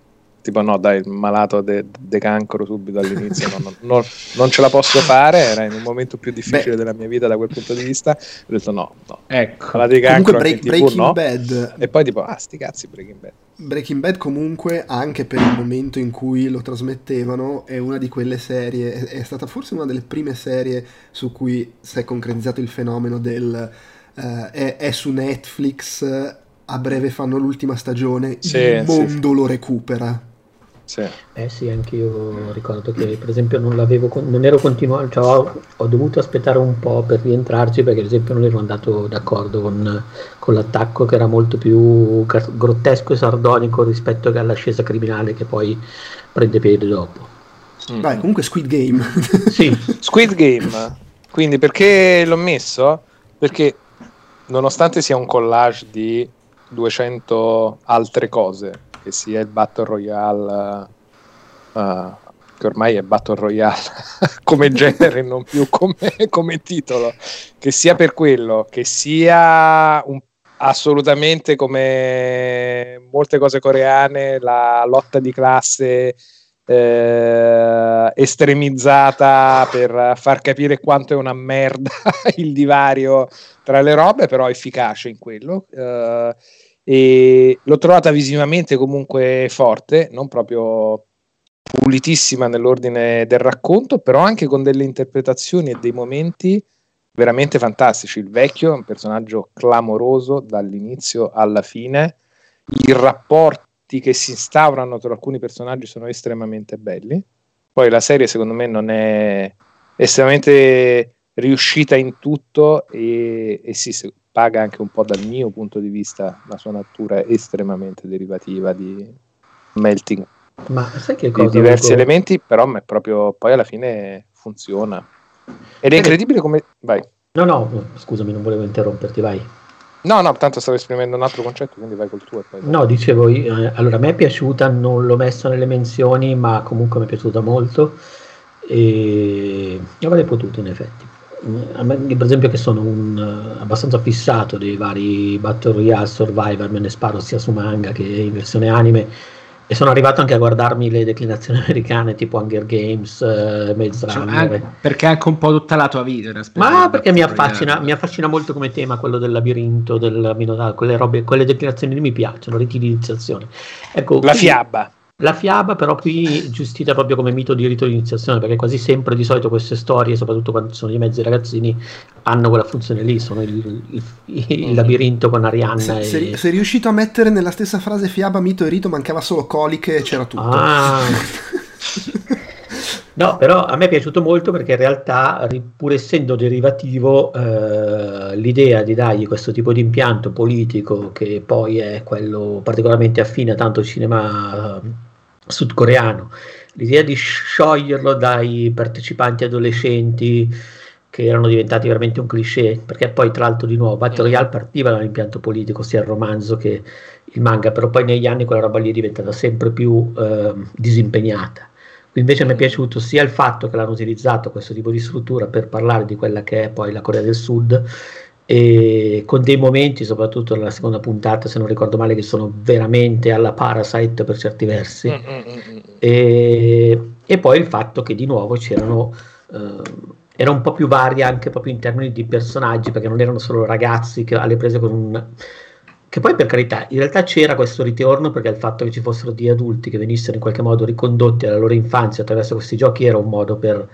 tipo no dai il malato de, de cancro subito all'inizio no, no, no, non ce la posso fare era in un momento più difficile Beh. della mia vita da quel punto di vista ho detto no no ecco la di cancro break, TV, Breaking no. Bad e poi tipo ah sti cazzi Breaking Bad Breaking Bad comunque anche per il momento in cui lo trasmettevano è una di quelle serie è, è stata forse una delle prime serie su cui si è concretizzato il fenomeno del uh, è, è su Netflix a breve fanno l'ultima stagione, sì, il mondo sì. lo recupera. Sì. Eh sì, anche io ricordo che per esempio non l'avevo non ero continuato, cioè ho, ho, dovuto aspettare un po' per rientrarci perché ad esempio non ero andato d'accordo con, con l'attacco che era molto più grottesco e sardonico rispetto all'ascesa criminale che poi prende piede dopo. Mm. Dai, comunque Squid Game. (laughs) sì, Squid Game. Quindi perché l'ho messo? Perché nonostante sia un collage di 200 altre cose che sia il Battle Royale, uh, che ormai è Battle Royale (laughs) come genere, non più come, come, titolo, che sia per quello, che sia un, assolutamente come molte cose coreane, la lotta di classe eh, estremizzata per far capire quanto è una merda (laughs) il divario tra le robe, però efficace in quello. Eh, e l'ho trovata visivamente comunque forte, non proprio pulitissima nell'ordine del racconto, però anche con delle interpretazioni e dei momenti veramente fantastici. Il vecchio è un personaggio clamoroso dall'inizio alla fine, i rapporti che si instaurano tra alcuni personaggi sono estremamente belli. Poi la serie secondo me non è estremamente riuscita in tutto e, e si paga anche un po' dal mio punto di vista la sua natura estremamente derivativa di melting. Ma sai che cosa di diversi avevo... elementi però è proprio poi alla fine funziona. Ed è incredibile come vai. No no scusami non volevo interromperti vai. No, no, tanto stavo esprimendo un altro concetto, quindi vai col tuo. Poi... No, dicevo, eh, allora a me è piaciuta, non l'ho messo nelle menzioni, ma comunque mi è piaciuta molto e avrei potuto in effetti per esempio che sono un, uh, abbastanza fissato dei vari Battle Royale Survivor, me ne sparo sia su manga che in versione anime e sono arrivato anche a guardarmi le declinazioni (laughs) americane tipo Hunger Games, uh, Maze cioè, Runner. perché è anche un po' tutta la tua vita. Ma perché mi affascina, mi affascina, molto come tema quello del labirinto, del Minotauro, quelle robe, quelle declinazioni lì mi piacciono, ritilizzazione. Ecco, la quindi, fiaba. La fiaba però qui giustita proprio come mito di rito di iniziazione, perché quasi sempre di solito queste storie, soprattutto quando sono i mezzi ragazzini, hanno quella funzione lì, sono il, il, il labirinto con Arianna. Se, e... sei, sei riuscito a mettere nella stessa frase fiaba, mito e rito, mancava solo coliche e c'era tutto. Ah. (laughs) No, però a me è piaciuto molto perché in realtà, pur essendo derivativo, eh, l'idea di dargli questo tipo di impianto politico, che poi è quello particolarmente affine a tanto cinema eh, sudcoreano, l'idea di scioglierlo dai partecipanti adolescenti che erano diventati veramente un cliché, perché poi tra l'altro di nuovo Battle Royale partiva dall'impianto politico, sia il romanzo che il manga, però poi negli anni quella roba lì è diventata sempre più eh, disimpegnata. Invece mi è piaciuto sia il fatto che l'hanno utilizzato questo tipo di struttura per parlare di quella che è poi la Corea del Sud e con dei momenti, soprattutto nella seconda puntata, se non ricordo male, che sono veramente alla Parasite per certi versi. Mm-hmm. E, e, poi il fatto che di nuovo c'erano... Eh, era un po' più varia anche proprio in termini di personaggi, perché non erano solo ragazzi che alle prese con un che poi per carità, in realtà c'era questo ritorno perché il fatto che ci fossero di adulti che venissero in qualche modo ricondotti alla loro infanzia attraverso questi giochi era un modo per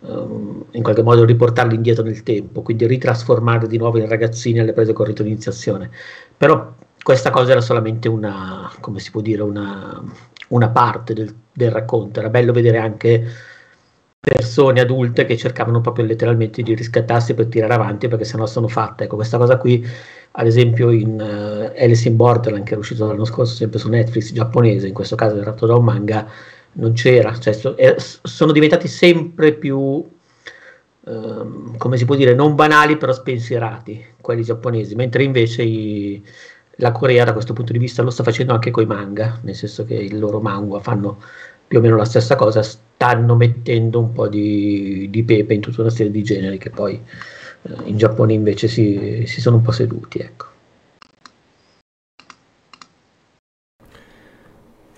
um, in qualche modo riportarli indietro nel tempo, quindi ritrasformarli di nuovo in ragazzini alle prese con rito di iniziazione. Però questa cosa era solamente una, come si può dire, una, una parte del, del racconto. Era bello vedere anche persone adulte che cercavano proprio letteralmente di riscattarsi per tirare avanti perché sennò sono fatte. Ecco, questa cosa qui ad esempio in uh, Alice in Borderland che è uscito l'anno scorso sempre su Netflix giapponese, in questo caso tratto da un manga, non c'era, cioè, so, eh, sono diventati sempre più, uh, come si può dire, non banali però spensierati quelli giapponesi, mentre invece i, la Corea da questo punto di vista lo sta facendo anche con i manga, nel senso che i loro manga fanno più o meno la stessa cosa, stanno mettendo un po' di, di pepe in tutta una serie di generi che poi eh, in Giappone invece si, si, sono un po' seduti. Ecco.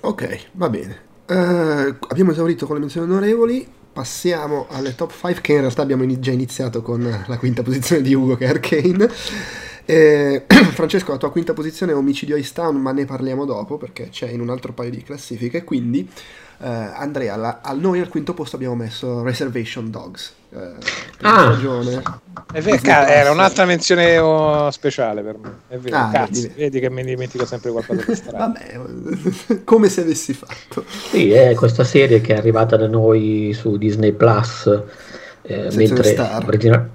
Ok, va bene. Uh, abbiamo esaurito con le menzioni onorevoli. Passiamo alle top 5 che in realtà abbiamo in- già iniziato con la quinta posizione di Ugo che è Arcane. Eh, (clears throat) Francesco, la tua quinta posizione è Omicidio Ice Town, ma ne parliamo dopo perché c'è in un altro paio di classifiche. Quindi, eh, Andrea, la, a noi al quinto posto abbiamo messo Reservation Dogs. Eh, ah, ragione. È vero, ca- era un'altra menzione oh, speciale per me. È vero, ah, cazzo, vedi, vedi, che mi dimentico sempre qualcosa di strano. Vabbè, (laughs) come se avessi fatto. Sì, è questa serie che è arrivata da noi su Disney Plus. Eh, mentre original-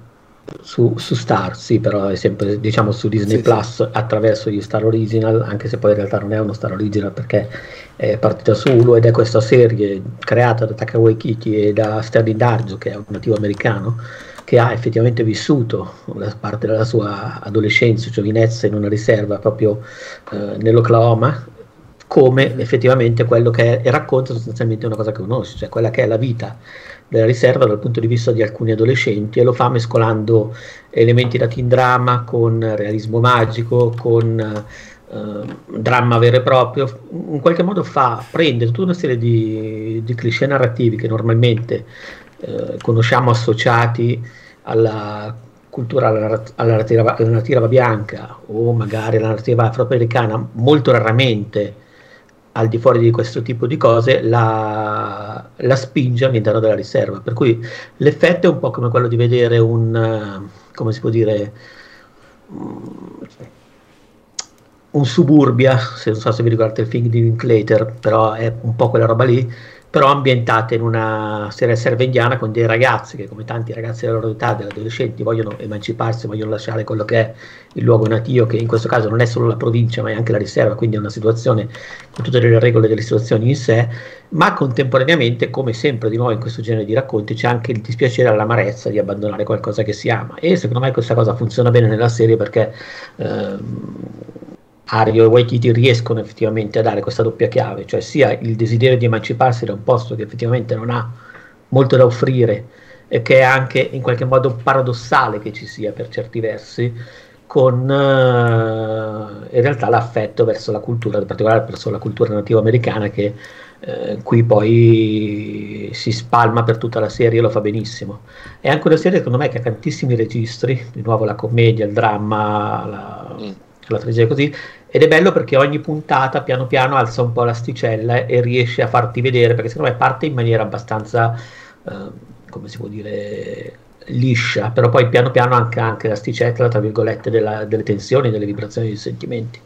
su, su, Star, sì, però è sempre diciamo su Disney sì, Plus sì. attraverso gli Star Original, anche se poi in realtà non è uno Star Original perché è partita su Hulu ed è questa serie creata da Taka Waikiki e da Sterling Darjo, che è un nativo americano, che ha effettivamente vissuto la parte della sua adolescenza, giovinezza in una riserva proprio eh, nell'Oklahoma come effettivamente quello che è, e racconta sostanzialmente una cosa che conosci, cioè quella che è la vita della riserva dal punto di vista di alcuni adolescenti e lo fa mescolando elementi da teen drama con realismo magico, con eh, dramma vero e proprio, in qualche modo fa, prende tutta una serie di, di cliché narrativi che normalmente eh, conosciamo associati alla cultura, alla, alla, narrativa, alla narrativa bianca o magari alla narrativa afroamericana, molto raramente al di fuori di questo tipo di cose la, la, spinge all'interno della riserva. Per cui l'effetto è un po' come quello di vedere un, come si può dire, un suburbia, se non so se vi ricordate il film di Linklater, però è un po' quella roba lì, però ambientate in una serie serva indiana con dei ragazzi che come tanti ragazzi della loro età, degli adolescenti, vogliono emanciparsi, vogliono lasciare quello che è il luogo natio, che in questo caso non è solo la provincia ma è anche la riserva, quindi è una situazione con tutte le regole delle situazioni in sé, ma contemporaneamente, come sempre di nuovo in questo genere di racconti, c'è anche il dispiacere e l'amarezza di abbandonare qualcosa che si ama. E secondo me questa cosa funziona bene nella serie perché... Ehm, Ario e Waititi riescono effettivamente a dare questa doppia chiave, cioè sia il desiderio di emanciparsi da un posto che effettivamente non ha molto da offrire e che è anche in qualche modo paradossale che ci sia per certi versi, con uh, in realtà l'affetto verso la cultura, in particolare verso la cultura nativa americana che eh, qui poi si spalma per tutta la serie e lo fa benissimo. È anche una serie secondo me che ha tantissimi registri, di nuovo la commedia, il dramma, la, mm. la tragedia così, ed è bello perché ogni puntata piano piano alza un po' l'asticella e riesce a farti vedere, perché secondo me parte in maniera abbastanza, eh, come si può dire, liscia, però poi piano piano anche, anche l'asticella, tra virgolette, della, delle tensioni, delle vibrazioni dei sentimenti.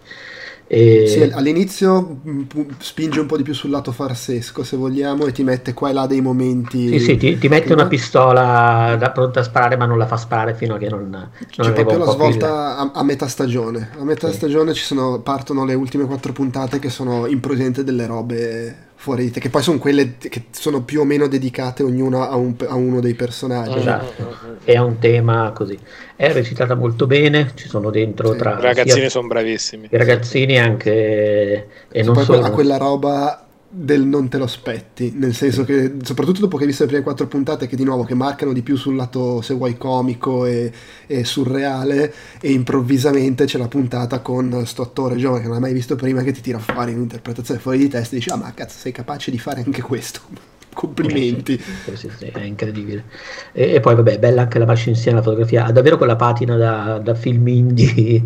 E... Sì, all'inizio pu- spinge un po' di più sul lato farsesco, se vogliamo, e ti mette qua e là dei momenti. Sì, sì, ti, ti mette una pistola da pronta a sparare, ma non la fa sparare fino a che non, non C'è proprio la svolta a, a metà stagione. A metà Sì. stagione ci sono, partono le ultime quattro puntate che sono in presente delle robe fuori di te, che poi sono quelle che sono più o meno dedicate ognuna a, un- a uno dei personaggi. Esatto, e ha un tema così. È recitata molto bene, ci sono dentro Sì. tra I ragazzini sono bravissimi. i ragazzini anche e E non poi solo. ha quella roba del non te lo aspetti, nel senso che soprattutto dopo che hai visto le prime quattro puntate che di nuovo che marcano di più sul lato se vuoi comico e, e surreale e improvvisamente c'è la puntata con sto attore giovane che non hai mai visto prima che ti tira fuori un'interpretazione fuori di testa e dici ah ma cazzo sei capace di fare anche questo (laughs) complimenti Sì, sì, sì, è incredibile. E, e poi, vabbè, bella anche la messa insieme la fotografia. Ha davvero quella patina da, da film indie,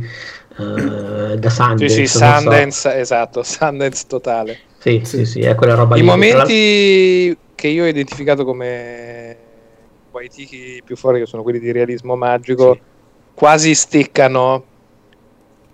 eh, da Sì, Sundance. sì, so. Sundance, esatto, (laughs) Sundance totale. Sì, Sì. sì, sì, è quella roba I lì. Tra momenti che io ho identificato come Waititi più fuori, che sono quelli di realismo magico, Sì. quasi steccano.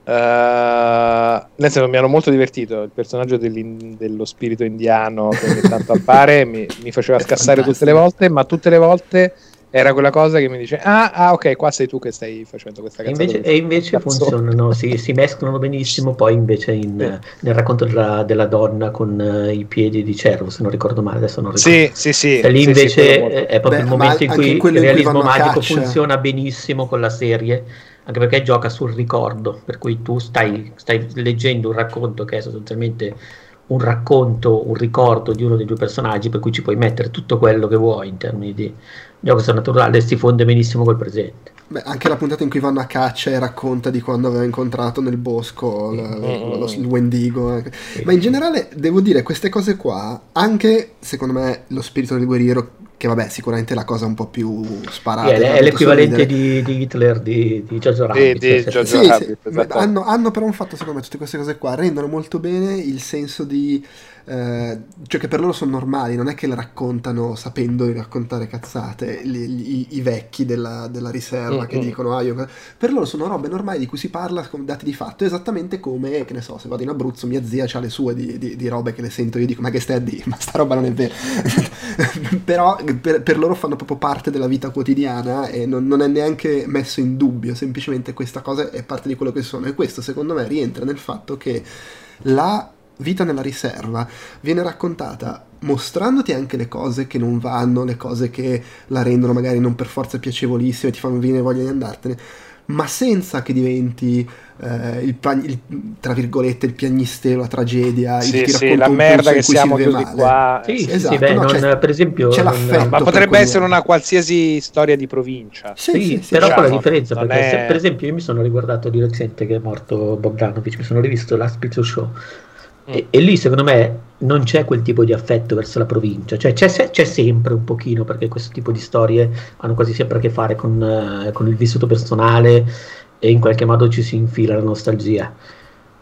eh, nel senso, mi hanno molto divertito il personaggio dello spirito indiano che ogni tanto (laughs) appare, mi, mi faceva scassare tutte le volte, ma tutte le volte era quella cosa che mi dice: Ah, ah, ok, qua sei tu che stai facendo questa E cazzata. invece, e invece cazzo." funzionano, si, si mescolano benissimo. Poi, invece, in, Sì. nel racconto della, della donna con eh, i piedi di cervo, se non ricordo male, adesso non ricordo. Sì, sì, sì. E lì sì, sì, invece eh, è proprio Beh, il momento in cui il realismo magico caccia. funziona benissimo con la serie, anche perché gioca sul ricordo, per cui tu stai, stai leggendo un racconto che è sostanzialmente un racconto, un ricordo di uno dei due personaggi, per cui ci puoi mettere tutto quello che vuoi in termini di gioco naturale e si fonde benissimo col presente. Beh, anche la puntata in cui vanno a caccia e racconta di quando aveva incontrato nel bosco l- Mm. lo- il Wendigo. anche. Sì. Ma in generale devo dire queste cose qua, anche secondo me lo spirito del guerriero, che vabbè sicuramente è la cosa un po' più sparata. Sì, è, l'equivalente di, di Hitler di, di Di- Rabbit. di per Jojo Sì, sì, Rabbit, ma esatto. hanno, hanno però un fatto secondo me tutte queste cose qua rendono molto bene il senso di eh, cioè che per loro sono normali non è che le raccontano sapendo di raccontare cazzate gli- i, i vecchi della, della riserva che Mm-mm. dicono ah, io... per loro sono robe normali di cui si parla con dati di fatto esattamente come che ne so se vado in Abruzzo mia zia ha le sue di, di- di robe che le sento io dico ma che stai a dire? Ma sta roba non è vera. (laughs) Però per, per loro fanno proprio parte della vita quotidiana e non, non è neanche messo in dubbio, semplicemente questa cosa è parte di quello che sono. E questo secondo me rientra nel fatto che la vita nella riserva viene raccontata mostrandoti anche le cose che non vanno, le cose che la rendono magari non per forza piacevolissime, ti fanno venire voglia di andartene, ma senza che diventi eh, il, pag- il- tra virgolette il piagnisteo, la tragedia, il Sì, che ti sì, la merda che siamo male. qua. Sì, sì, esatto, sì, beh, no, non- c'è- per esempio... c'è non- l'affetto. Ma potrebbe essere una qualsiasi storia di provincia. Sì, Sì, sì, sì, però con la differenza, non perché è- se, per esempio io mi sono riguardato di recente che è morto Bogdanovic, mi sono rivisto Last Pizza Show e, Mm. e lì secondo me non c'è quel tipo di affetto verso la provincia, cioè c'è, c'è sempre un pochino perché questo tipo di storie hanno quasi sempre a che fare con, eh, con il vissuto personale e in qualche modo ci si infila la nostalgia.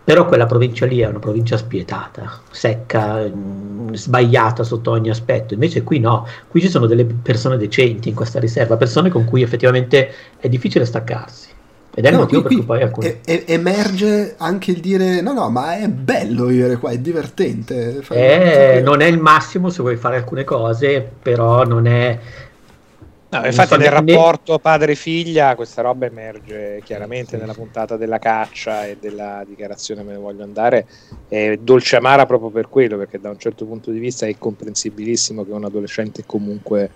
Però quella provincia lì è una provincia spietata, secca, mh, sbagliata sotto ogni aspetto. Invece qui no, qui ci sono delle persone decenti in questa riserva, persone con cui effettivamente è difficile staccarsi. Ed è il No, motivo qui- per cui poi alcuni... e- e- emerge anche il dire no no ma è bello vivere qua è divertente Fai- Eh, non è il massimo se vuoi fare alcune cose, però non è... No, infatti so nel ne- rapporto padre-figlia questa roba emerge chiaramente nella puntata della caccia e della dichiarazione me ne voglio andare è dolce amara proprio per quello perché da un certo punto di vista è comprensibilissimo che un adolescente comunque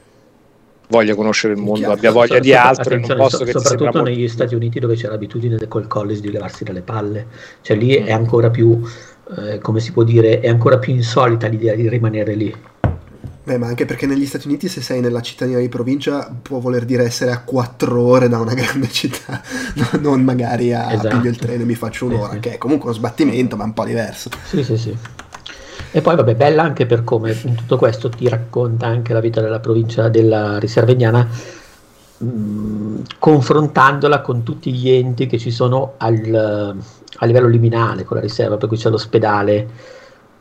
voglia conoscere il mondo Chiaro. abbia voglia So- di altro in un posto so- che soprattutto molto negli Stati Uniti dove c'è l'abitudine del- col college di levarsi dalle palle cioè lì è ancora più eh, come si può dire è ancora più insolita l'idea di rimanere lì Beh, ma anche perché negli Stati Uniti se sei nella cittadina di provincia può voler dire essere a quattro ore da una (laughs) grande città, no- non magari a Esatto. piglio il treno e mi faccio un'ora, Sì, sì. che è comunque uno sbattimento ma un po' diverso. sì sì sì e poi vabbè bella anche per come in tutto questo ti racconta anche la vita della provincia della riserva indiana mh, confrontandola con tutti gli enti che ci sono al, a livello liminale con la riserva, per cui c'è l'ospedale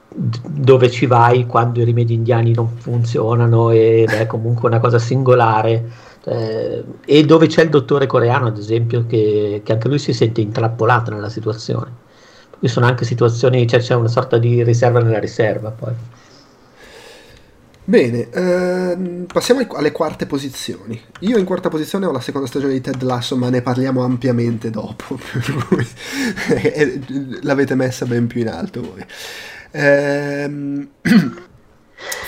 dove ci vai quando i rimedi indiani non funzionano ed è comunque una cosa singolare. eh, e dove c'è il dottore coreano, ad esempio, che, che anche lui si sente intrappolato nella situazione. Qui sono anche situazioni, cioè c'è una sorta di riserva nella riserva poi. Bene, ehm, passiamo alle quarte posizioni. Io in quarta posizione ho la seconda stagione di Ted Lasso, ma ne parliamo ampiamente dopo, (laughs) eh, l'avete messa ben più in alto voi. Ehm, (clears throat)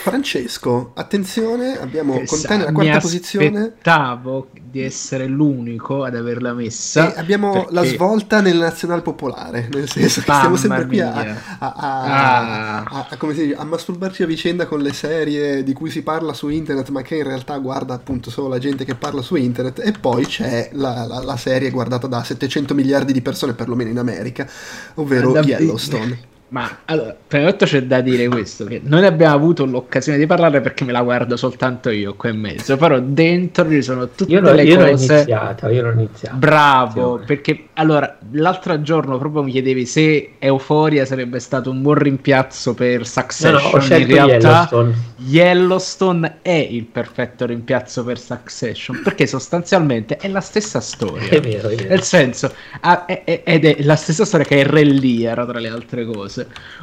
Francesco, attenzione, abbiamo Che con te nella mi quarta posizione aspettavo di essere l'unico ad averla messa. e abbiamo la perché- svolta nel nazional popolare, nel senso che stiamo sempre qui a, a- a- Ah. dice, a masturbarci a vicenda con le serie di cui si parla su internet, ma che in realtà guarda appunto solo la gente che parla su internet, e poi c'è la, la- la serie guardata da 700 miliardi di persone, perlomeno in America, ovvero Davvero? Yellowstone. Ma allora, prima di tutto c'è da dire questo: che non abbiamo avuto l'occasione di parlare perché me la guardo soltanto io qua in mezzo. Però dentro ci sono tutte Io, l'ho- le io l'ho cose. iniziata, io l'ho iniziata. Bravo, perché allora l'altro giorno proprio mi chiedevi se Euphoria sarebbe stato un buon rimpiazzo per No, Succession. no, ho in realtà Yellowstone. Yellowstone è il perfetto rimpiazzo per Succession perché sostanzialmente è la stessa storia. È vero, è vero. Nel senso, ha- è- è- ed è la stessa storia che è Re Lear, tra le altre cose.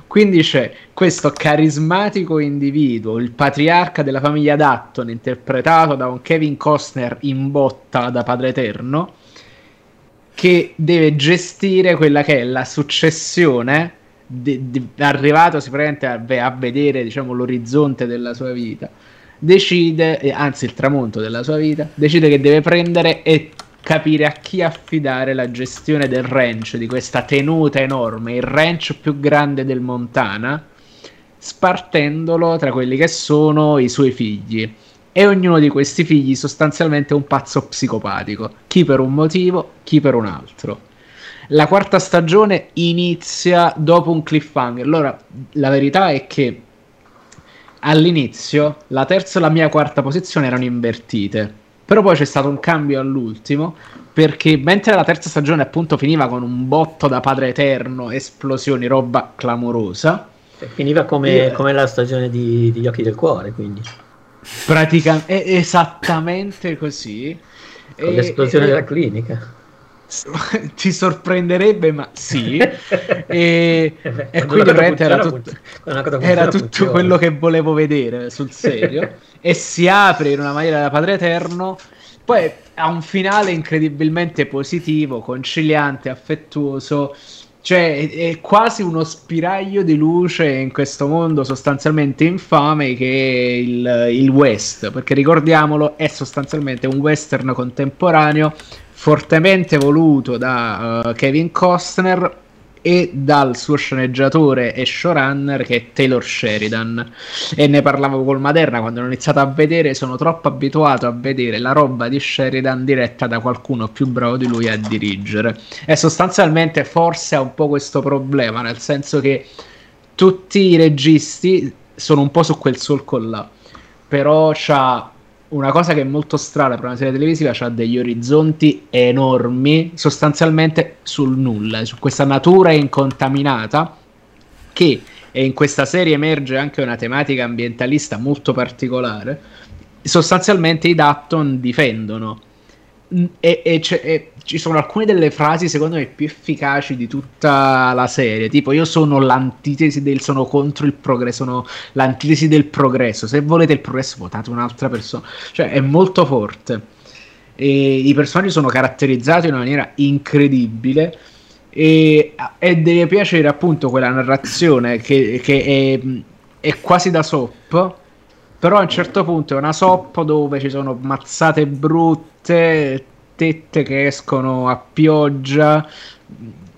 Quindi c'è questo carismatico individuo, il patriarca della famiglia Dutton, interpretato da un Kevin Costner in botta da Padre Eterno, che deve gestire quella che è la successione, di- di- arrivato sicuramente a, a vedere diciamo, l'orizzonte della sua vita. Decide, eh, anzi il tramonto della sua vita, decide che deve prendere e capire a chi affidare la gestione del ranch, di questa tenuta enorme, il ranch più grande del Montana, spartendolo tra quelli che sono i suoi figli. E ognuno di questi figli sostanzialmente è un pazzo psicopatico, chi per un motivo, chi per un altro. La quarta stagione inizia dopo un cliffhanger. Allora, la verità è che all'inizio la terza e la mia quarta posizione erano invertite. Però poi c'è stato un cambio all'ultimo. Perché mentre la terza stagione appunto finiva con un botto da padre eterno, esplosioni, roba clamorosa. Finiva come, Io- come la stagione di, di Gli Occhi del Cuore, quindi. Praticamente esattamente così. Con E- l'esplosione e- della clinica. (laughs) Ti sorprenderebbe, ma sì. (laughs) e, Eh beh, e quindi veramente era, cosa era tutto funziona. quello che volevo vedere sul serio. (laughs) e si apre in una maniera da padre eterno. Poi ha un finale incredibilmente positivo, conciliante, affettuoso. Cioè, è, è quasi uno spiraglio di luce in questo mondo sostanzialmente infame che è il, il West. Perché ricordiamolo, è sostanzialmente un western contemporaneo fortemente voluto da uh, Kevin Costner e dal suo sceneggiatore e showrunner che è Taylor Sheridan. E ne parlavo col Maderna quando l'ho iniziato a vedere sono troppo abituato a vedere la roba di Sheridan diretta da qualcuno più bravo di lui a dirigere. E sostanzialmente forse ha un po' questo problema nel senso che tutti i registi sono un po' su quel solco là però c'ha una cosa che è molto strana per una serie televisiva, c'ha degli orizzonti enormi, sostanzialmente sul nulla, su questa natura incontaminata che e in questa serie emerge anche una tematica ambientalista molto particolare. Sostanzialmente i Dutton difendono e, e e ci sono alcune delle frasi secondo me più efficaci di tutta la serie. Tipo io sono l'antitesi del sono contro il progresso sono l'antitesi del progresso. Se volete il progresso votate un'altra persona cioè è molto forte. E i personaggi sono caratterizzati in una maniera incredibile. E, e deve piacere appunto quella narrazione che, che è, è quasi da soap però a un certo punto è una soap dove ci sono mazzate brutte, tette che escono a pioggia,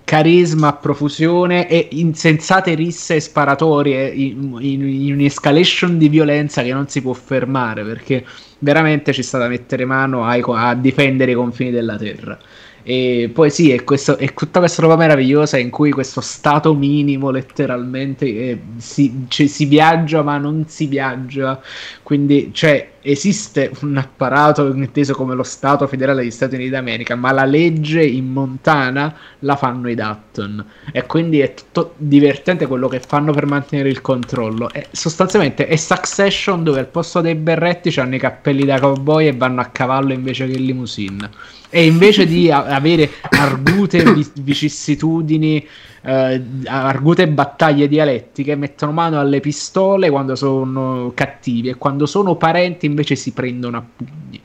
carisma a profusione e insensate risse e sparatorie in, in, in un'escalation di violenza che non si può fermare perché veramente ci sta da mettere mano ai- a difendere i confini della terra. E poi sì, è, questo, è tutta questa roba meravigliosa in cui questo stato minimo letteralmente eh, si, ci- si viaggia ma non si viaggia, quindi cioè, esiste un apparato inteso come lo Stato federale degli Stati Uniti d'America, ma la legge in Montana la fanno i Dutton e quindi è tutto divertente quello che fanno per mantenere il controllo. E sostanzialmente è Succession dove al posto dei berretti hanno i cappelli da cowboy e vanno a cavallo invece che in limousine. E invece di a- avere argute vi- vicissitudini, eh, argute battaglie dialettiche, mettono mano alle pistole quando sono cattivi e quando sono parenti invece si prendono a pugni.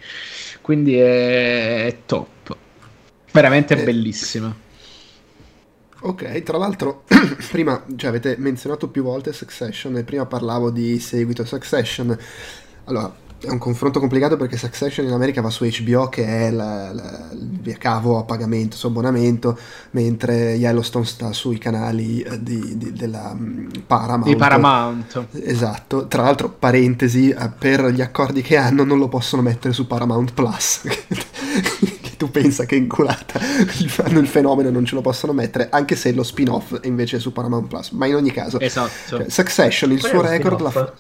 Quindi è, è top, veramente Eh. bellissima. Ok, tra l'altro, (clears throat) prima cioè, avete menzionato più volte Succession e prima parlavo di seguito Succession. Allora, è un confronto complicato perché Succession in America va su HBO che è la- la- il via cavo a pagamento, su abbonamento, mentre Yellowstone sta sui canali eh, di- di- della mm, Paramount. Di Paramount. Esatto, tra l'altro, parentesi, eh, per gli accordi che hanno non lo possono mettere su Paramount Plus. (laughs) Tu pensa che inculata fanno il fenomeno e non ce lo possono mettere, anche se lo spin-off è invece su Paramount Plus. Ma in ogni caso, Esatto. Succession, il Qual è suo record... La...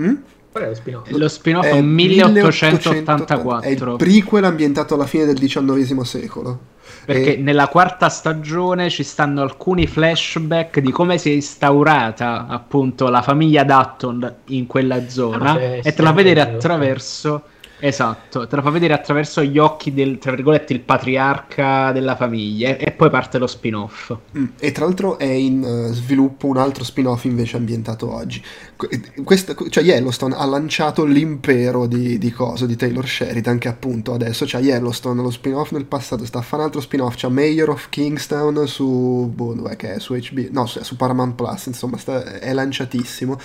Mm? Qual è lo spin-off? Lo spin-off È è un 1880, 1884. È il prequel ambientato alla fine del XIX secolo. Perché E- nella quarta stagione ci stanno alcuni flashback di come si è instaurata appunto la famiglia Dutton in quella zona Ah, c'è e te la vedere attraverso esatto, te la fa vedere attraverso gli occhi del tra virgolette il patriarca della famiglia e- poi parte lo spin-off. Mm, E tra l'altro è in eh, sviluppo un altro spin-off invece ambientato oggi. Que- Questo, cioè Yellowstone ha lanciato l'impero di, di coso, di Taylor Sheridan, che appunto adesso c'ha Yellowstone, lo spin-off nel passato, sta a fare un altro spin-off, c'ha Mayor of Kingstown su, boh, dov'è che è, su HBO, no, su, su Paramount Plus, insomma, sta- è lanciatissimo.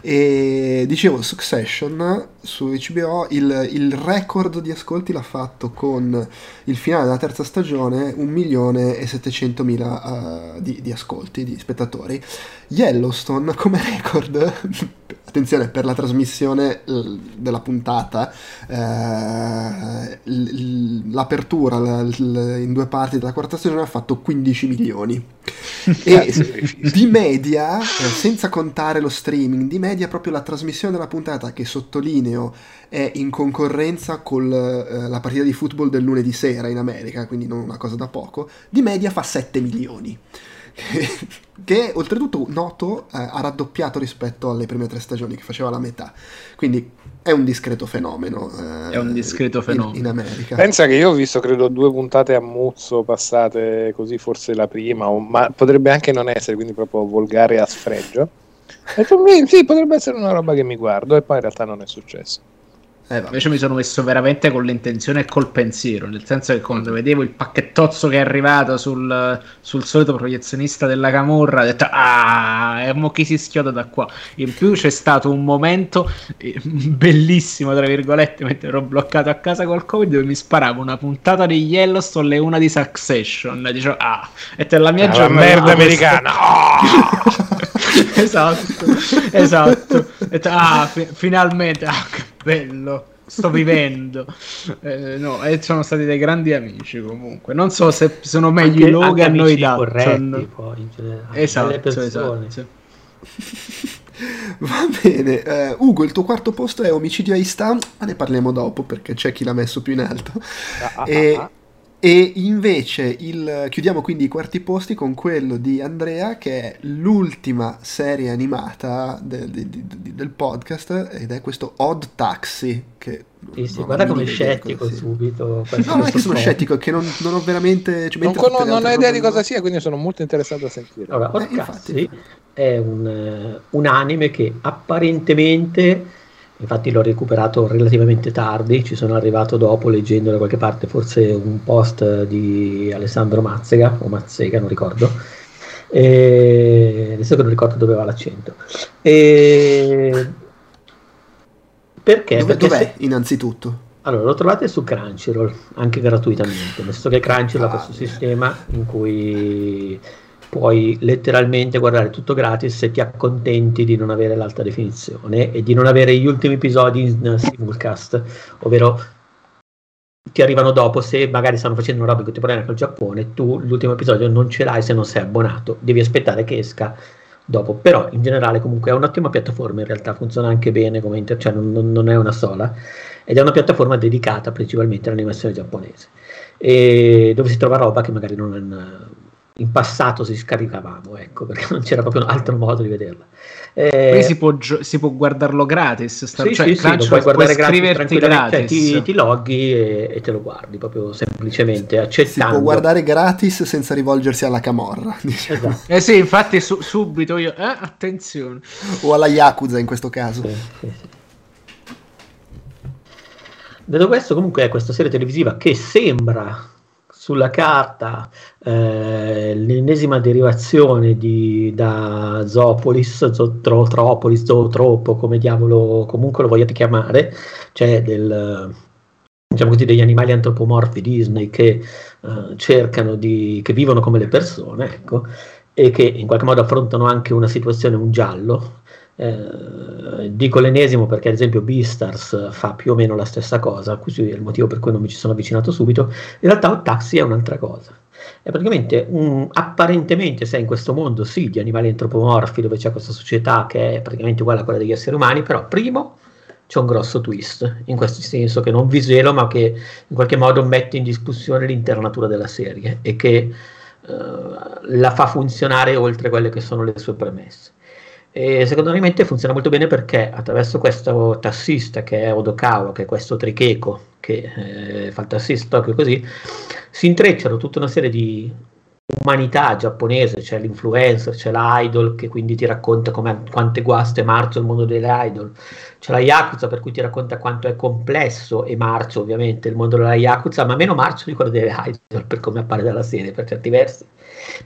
E dicevo, Succession su HBO, il, il record di ascolti l'ha fatto con il finale della terza stagione 1 milione e 700 mila eh, di, di ascolti, di spettatori. Yellowstone come record, (laughs) attenzione per la trasmissione eh, della puntata, eh, l'apertura in due parti della quarta stagione ha fatto 15 milioni. (laughs) e di media, eh, senza contare lo streaming, di media proprio la trasmissione della puntata che sottolineo è in concorrenza con la partita di football del lunedì sera in America, quindi non una cosa da poco, di media fa 7 milioni. (laughs) che oltretutto noto eh, ha raddoppiato rispetto alle prime tre stagioni che faceva la metà quindi è un discreto fenomeno eh, È un discreto in- fenomeno. in, America Pensa che io ho visto, credo, due puntate a muzzo passate così, forse la prima, o- ma potrebbe anche non essere, quindi proprio volgare a sfregio. Detto, "Mi- sì, potrebbe essere una roba che mi guardo, e poi in realtà non è successo. Eh. Invece mi sono messo veramente con l'intenzione e col pensiero, nel senso che quando vedevo il pacchettozzo che è arrivato sul, sul solito proiezionista della Camorra, ho detto ah, e mo chi si schioda da qua. In più c'è stato un momento eh, bellissimo, tra virgolette, mentre ero bloccato a casa col Covid, dove mi sparavo una puntata di Yellowstone e una di Succession. Dicevo, ah, e te la mia Ah, la giornata... merda (laughs) americana. (laughs) esatto, esatto. Ho detto, ah, fi- finalmente, ah, bello, sto vivendo. (laughs) Eh, no, e sono stati dei grandi amici comunque. Non so se sono meglio i Logan o i Dutton. corretti, poi, Esatto, delle persone. esatto. (laughs) Va bene, eh, Ugo, il tuo quarto posto è omicidio a Istam, ma ne parliamo dopo perché c'è chi l'ha messo più in alto. Ah, ah, E, ah. E invece il- chiudiamo quindi i quarti posti con quello di Andrea, che è l'ultima serie animata de- de- de- de- del podcast, ed è questo Odd Taxi. Che Sì, sì, non guarda come scettico sia. subito. No, non è che sono scettico, è che non, non ho veramente... cioè, Non, con- le non ho idea di cosa sia, quindi sono molto interessato a sentire. Allora, Eh, Orcassi infatti. è un, eh, un anime che apparentemente, infatti l'ho recuperato relativamente tardi, ci sono arrivato dopo leggendo da qualche parte forse un post di Alessandro Mazzega o Mazzega, non ricordo. E adesso che non ricordo dove va l'accento. E... Perché? Dove, Perché dov'è, se- innanzitutto? allora, lo trovate su Crunchyroll, anche gratuitamente, nel senso che Crunchyroll ha Ah, questo sistema in cui puoi letteralmente guardare tutto gratis se ti accontenti di non avere l'alta definizione e di non avere gli ultimi episodi in simulcast, ovvero ti arrivano dopo se magari stanno facendo una roba in contemporanea col Giappone, tu l'ultimo episodio non ce l'hai se non sei abbonato, devi aspettare che esca dopo, però in generale comunque è un'ottima piattaforma, in realtà funziona anche bene come inter- cioè non- non- è una sola ed è una piattaforma dedicata principalmente all'animazione giapponese. E dove si trova roba che magari non, in passato si scaricavamo, ecco, perché non c'era proprio un altro modo di vederla. Eh, Poi si può, gio- si può guardarlo gratis, sta- sì, cioè, sì, sì, lo puoi guardare gratis, gratis. Cioè, ti, ti, loghi e, e, te lo guardi, proprio semplicemente accettando. Si può guardare gratis senza rivolgersi alla camorra. (laughs) Diciamo. Esatto. Eh sì, infatti su- subito io, eh, attenzione. O alla Yakuza in questo caso. Sì, sì, sì. Detto questo, comunque è questa serie televisiva che sembra sulla carta eh, l'ennesima derivazione di, da Zoopolis, Zootropolis, Zootropo, come diavolo comunque lo vogliate chiamare, cioè del, diciamo così, degli animali antropomorfi Disney che eh, cercano di, che vivono come le persone, ecco, e che in qualche modo affrontano anche una situazione, un giallo, eh, dico l'ennesimo perché ad esempio Beastars fa più o meno la stessa cosa, questo è il motivo per cui non mi ci sono avvicinato subito. In realtà un taxi è un'altra cosa. È praticamente un, apparentemente sei in questo mondo sì di animali antropomorfi dove c'è questa società che è praticamente uguale a quella degli esseri umani, però primo c'è un grosso twist, in questo senso che non vi svelo ma che in qualche modo mette in discussione l'intera natura della serie e che uh, la fa funzionare oltre quelle che sono le sue premesse. E secondo me funziona molto bene perché attraverso questo tassista che è Odokawa, che è questo Tricheco che eh, fa il tassista proprio così, si intrecciano tutta una serie di umanità giapponese, c'è l'influencer, c'è l'idol che quindi ti racconta quante guaste è marcio il mondo delle idol, c'è la Yakuza per cui ti racconta quanto è complesso e marcio ovviamente il mondo della Yakuza, ma meno marcio di quello delle idol per come appare dalla serie per certi versi.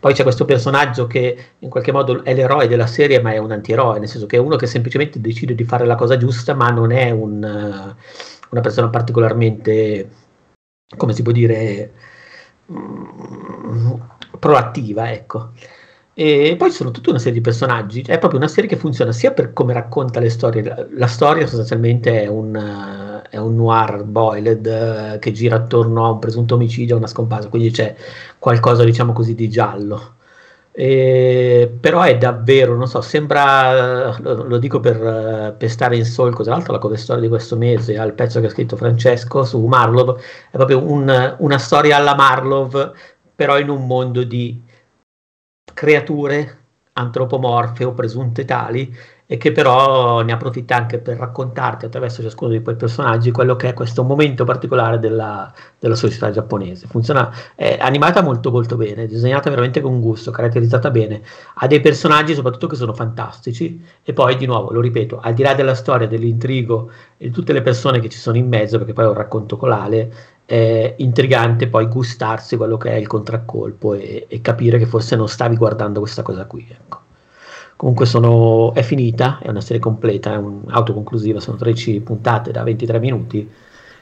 Poi c'è questo personaggio che in qualche modo è l'eroe della serie, ma è un antieroe, nel senso che è uno che semplicemente decide di fare la cosa giusta, ma non è un, una persona particolarmente, come si può dire, mm, proattiva, ecco. E poi ci sono tutta una serie di personaggi, è proprio una serie che funziona sia per come racconta le storie, la storia sostanzialmente è un, è un noir boiled uh, che gira attorno a un presunto omicidio, a una scomparsa, quindi c'è qualcosa diciamo così di giallo. E, però è davvero, non so, sembra, lo, lo dico per, per, stare in solco, tra l'altro la cover story di questo mese al pezzo che ha scritto Francesco su Marlov, è proprio un, una storia alla Marlov, però in un mondo di creature antropomorfe o presunte tali e che però ne approfitta anche per raccontarti attraverso ciascuno di quei personaggi quello che è questo momento particolare della, della società giapponese. Funziona, è animata molto molto bene, disegnata veramente con gusto, caratterizzata bene, ha dei personaggi soprattutto che sono fantastici e poi di nuovo, lo ripeto, al di là della storia, dell'intrigo e di tutte le persone che ci sono in mezzo, perché poi è un racconto colale, è intrigante poi gustarsi quello che è il contraccolpo e, e capire che forse non stavi guardando questa cosa qui. Ecco. Comunque sono, è finita, è una serie completa, è un'autoconclusiva, sono 13 puntate da 23 minuti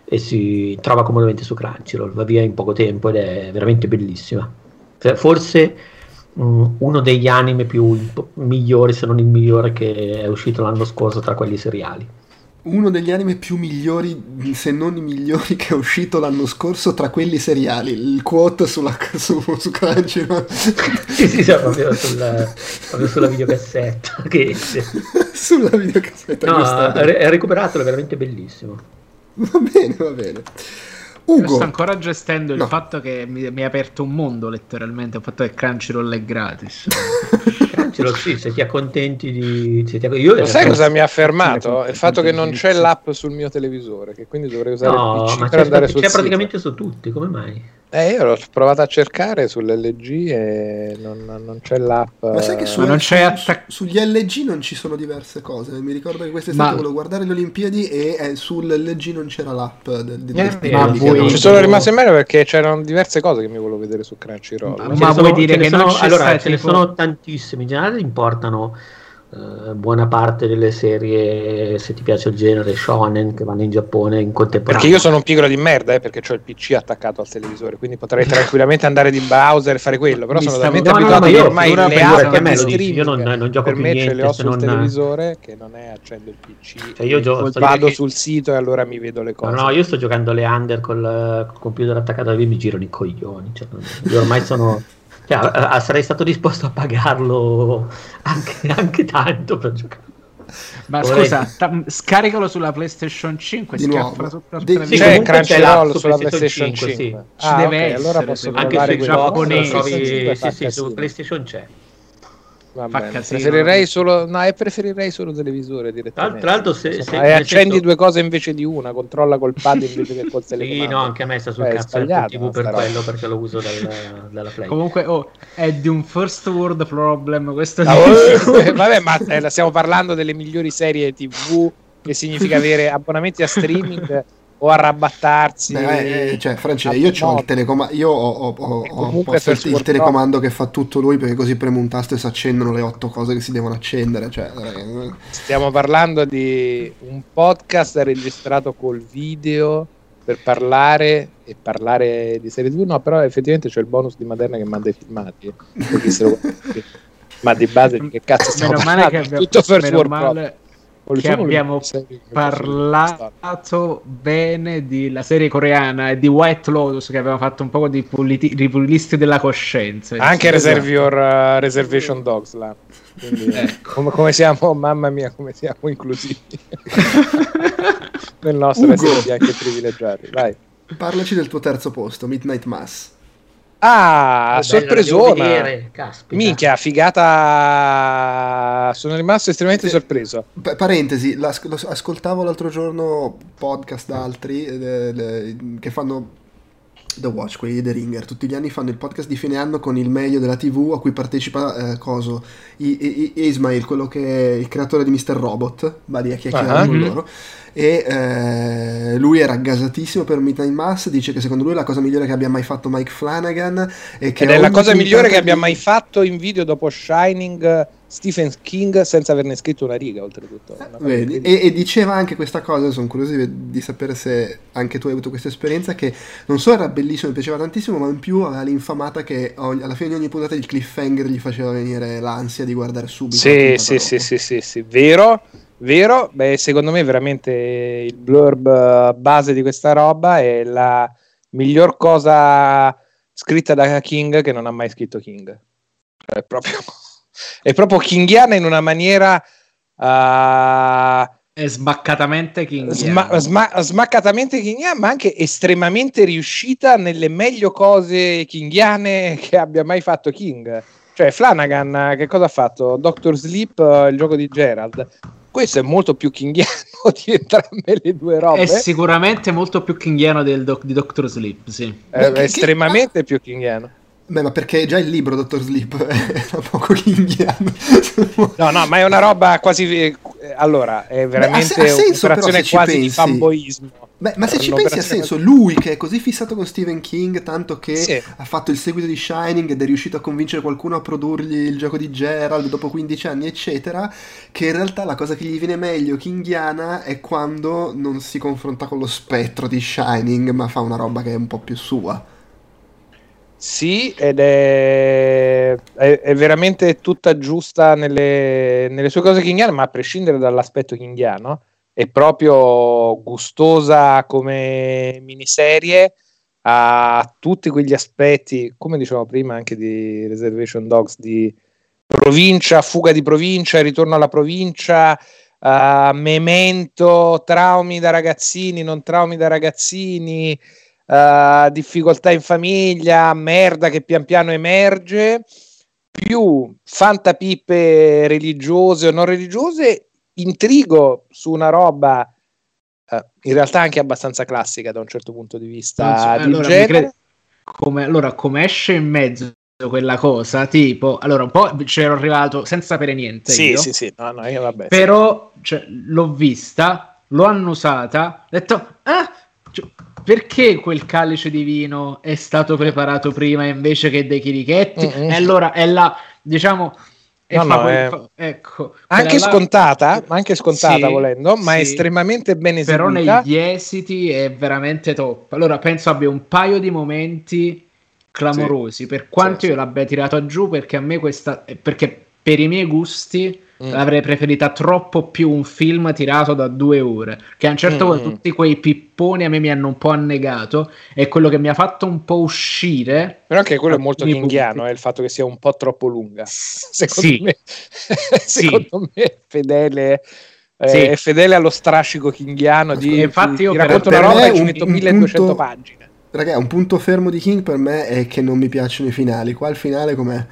e si trova comodamente su Crunchyroll, va via in poco tempo ed è veramente bellissima. Forse mh, uno degli anime più migliori, se non il migliore, che è uscito l'anno scorso tra quelli seriali uno degli anime più migliori, se non i migliori, che è uscito l'anno scorso tra quelli seriali. Il quote sulla, su, su Crunchyroll. sì, sì, sì, proprio sulla, proprio sulla videocassetta. (laughs) Che sulla videocassetta. No, è recuperatelo, è veramente bellissimo. Va bene, va bene. Ugo. Io sto ancora gestendo il no. fatto che mi, mi ha aperto un mondo letteralmente. Il fatto che Crunchyroll è gratis. (laughs) Crunchyroll, sì, se ti accontenti di. Se ti... Io Lo sai cosa mi ha fermato? Il fatto che non c'è l'app sul mio televisore, che quindi dovrei usare no, il PC per andare sul c'è praticamente su tutti, come mai? Eh, io l'ho provato a cercare sull'LG e non, non c'è l'app. Ma sai che su, non c'è attac- sugli LG non ci sono diverse cose. Mi ricordo che quest'estate Ma... volevo guardare le Olimpiadi e eh, sull'LG non c'era l'app. Del, del, eh, del ma voi... Ci sono rimasto in meno perché c'erano diverse cose che mi volevo vedere su Crunchyroll. Ma, ma vuoi dire che sono, non allora, ce ne sono tantissime. In generale importano eh, buona parte delle serie, se ti piace il genere shonen, che vanno in Giappone in contemporanea. Perché io sono un pigro di merda, eh, perché ho il PC attaccato al televisore, quindi potrei (laughs) tranquillamente andare di browser e fare quello, però Mi sono talmente no, abituato no, no, ormai le app di streaming, io non, non gioco per me niente, ce le ho sul non... televisore che non è accendo il PC. Cioè io gio- vado sul sito e allora mi vedo le cose. No, no, io sto giocando le under col, col computer attaccato a me mi girano i coglioni, cioè, io ormai sono cioè, sarei stato disposto a pagarlo anche, anche tanto per giocare. Ma Vorrei- scusa, ta- scaricalo sulla PlayStation 5 Di schiaffala al Di-. Sì, C'è Crunchyroll su sulla PlayStation PlayStation 5. 5, Ci Ah, deve ok, essere, allora posso me. Anche sui giapponesi. fa sì, sì, su. PlayStation c'è. Va Fa bene. casino. Preferirei solo, no, eh, preferirei solo televisore direttamente. tra l'altro, se, Insomma, se- e accendi senso- due cose invece di una, controlla col pad invece che col (laughs) Sì, telecomando. no, anche a me sta sul Eh, cazzo Apple TV per roba. quello perché lo uso dal- (laughs) dalla Play. Comunque, oh, è di un first world problem questo Ah, disco. (laughs) eh, vabbè, ma eh, stiamo parlando delle migliori serie TV, che significa avere abbonamenti a streaming o arrabattarsi. Beh, eh, cioè, Francesco, io, c'ho modo. il telecoma- io ho, ho, ho- ho il, telecomando che fa tutto lui perché così premo un tasto e si accendono le otto cose che si devono accendere. Cioè, eh, Stiamo parlando di un podcast registrato col video per parlare e parlare di serie TV. No, però effettivamente c'è il bonus di Maderna che manda i filmati. eh, per. (laughs) Ma di base di che cazzo stiamo Meno male che parlando? Tutto world male che abbiamo parlato bene della serie coreana e di White Lotus che avevamo fatto un po' di puliti- ripulisti della coscienza. Anche Esatto. Reserve Your uh, Reservation Dogs là. Quindi, (laughs) Ecco. come, come siamo, mamma mia, come siamo inclusivi (laughs) nel nostro essere bianchi e privilegiati. Vai. parlaci del tuo terzo posto, Midnight Mass. Ah, sorpresona. Minchia, figata. Sono rimasto estremamente Sì. sorpreso. Pa- parentesi, ascoltavo l'altro giorno podcast da altri eh, le- che fanno The Watch, quelli di The Ringer, tutti gli anni fanno il podcast di fine anno con il meglio della TV a cui partecipa eh, Coso, I- I- I- Ismail, quello che è il creatore di Mr. Robot, va lì a chiacchierare Ah. con Mhm. loro. E eh, lui era gasatissimo per Midnight Mass, dice che secondo lui è la cosa migliore che abbia mai fatto Mike Flanagan e che Ed è la cosa migliore che abbia mai fatto in video dopo Shining eh, Stephen King senza averne scritto una riga, oltretutto. Una Vedi? E, e diceva anche questa cosa, sono curioso di, di sapere se anche tu hai avuto questa esperienza, che non solo era bellissimo, mi piaceva tantissimo, ma in più aveva l'infamata che ogni- alla fine di ogni puntata il cliffhanger gli faceva venire l'ansia di guardare subito. Sì, sì, sì, sì, sì, sì, vero, vero. Beh, secondo me veramente il blurb eh, base di questa roba è la miglior cosa scritta da King che non ha mai scritto King. Cioè, È proprio, (laughs) è proprio kingiana in una maniera ah, È sbaccatamente King. sma- sma- smaccatamente kingiana, ma anche estremamente riuscita nelle meglio cose kingiane che abbia mai fatto King. Cioè, Flanagan, che cosa ha fatto? Doctor Sleep, eh, il gioco di Gerald. Questo è molto più kingiano (laughs) di entrambe le due robe. È sicuramente molto più kingiano del doc- di Doctor Sleep, sì. È che- estremamente più kingiano. Beh, ma perché già il libro Dottor Sleep (laughs) era poco kinghiano. No, no, ma è una roba quasi. eh, Allora, è veramente ha senso, però, quasi di pensi. fanboismo. Beh, ma se ci pensi ha senso, lui che è così fissato con Stephen King, tanto che Sì. ha fatto il seguito di Shining ed è riuscito a convincere qualcuno a produrgli il gioco di Gerald dopo 15 anni, eccetera, che in realtà la cosa che gli viene meglio Kingiana è quando non si confronta con lo spettro di Shining, ma fa una roba che è un po' più sua. Sì, ed è, è, è veramente tutta giusta nelle, nelle sue cose kingiane, ma a prescindere dall'aspetto kingiano, è proprio gustosa come miniserie, ha tutti quegli aspetti, come dicevamo prima anche di Reservation Dogs, di provincia, fuga di provincia, ritorno alla provincia, uh, memento, traumi da ragazzini, non traumi da ragazzini, uh, difficoltà in famiglia, merda che pian piano emerge, più fantapippe religiose o non religiose, intrigo su una roba uh, in realtà anche abbastanza classica da un certo punto di vista. So, di allora, crede- come, allora, come esce in mezzo quella cosa, tipo, allora un po' c'ero arrivato senza sapere niente. Sì, io, sì, sì, no, no, io vabbè. Però cioè, l'ho vista, l'ho annusata, ho detto, ah, cioè, perché quel calice di vino è stato preparato prima invece che dei chirichetti? Mm-mm. E allora è la, diciamo, No, no, favol- è- fa- ecco, anche quella là- scontata, anche scontata Sì, volendo, ma sì. estremamente ben Però eseguita. negli esiti è veramente top. Allora penso abbia un paio di momenti clamorosi, per quanto Sì, io sì. l'abbia tirata giù perché a me questa perché per i miei gusti Mm. avrei preferita troppo più un film tirato da due ore che a un certo Mm, punto tutti quei pipponi a me mi hanno un po' annegato e quello che mi ha fatto un po' uscire Però anche quello è molto punti. è il fatto che sia un po' troppo lunga. (laughs) Secondo Sì. me, secondo me è fedele eh, Sì. è fedele allo strascico kinghiano di E infatti io ti per- racconto per una roba me e ci un- metto un 1200 punto- pagine. Raga, un punto fermo di King per me è che non mi piacciono i finali. Qua il finale com'è?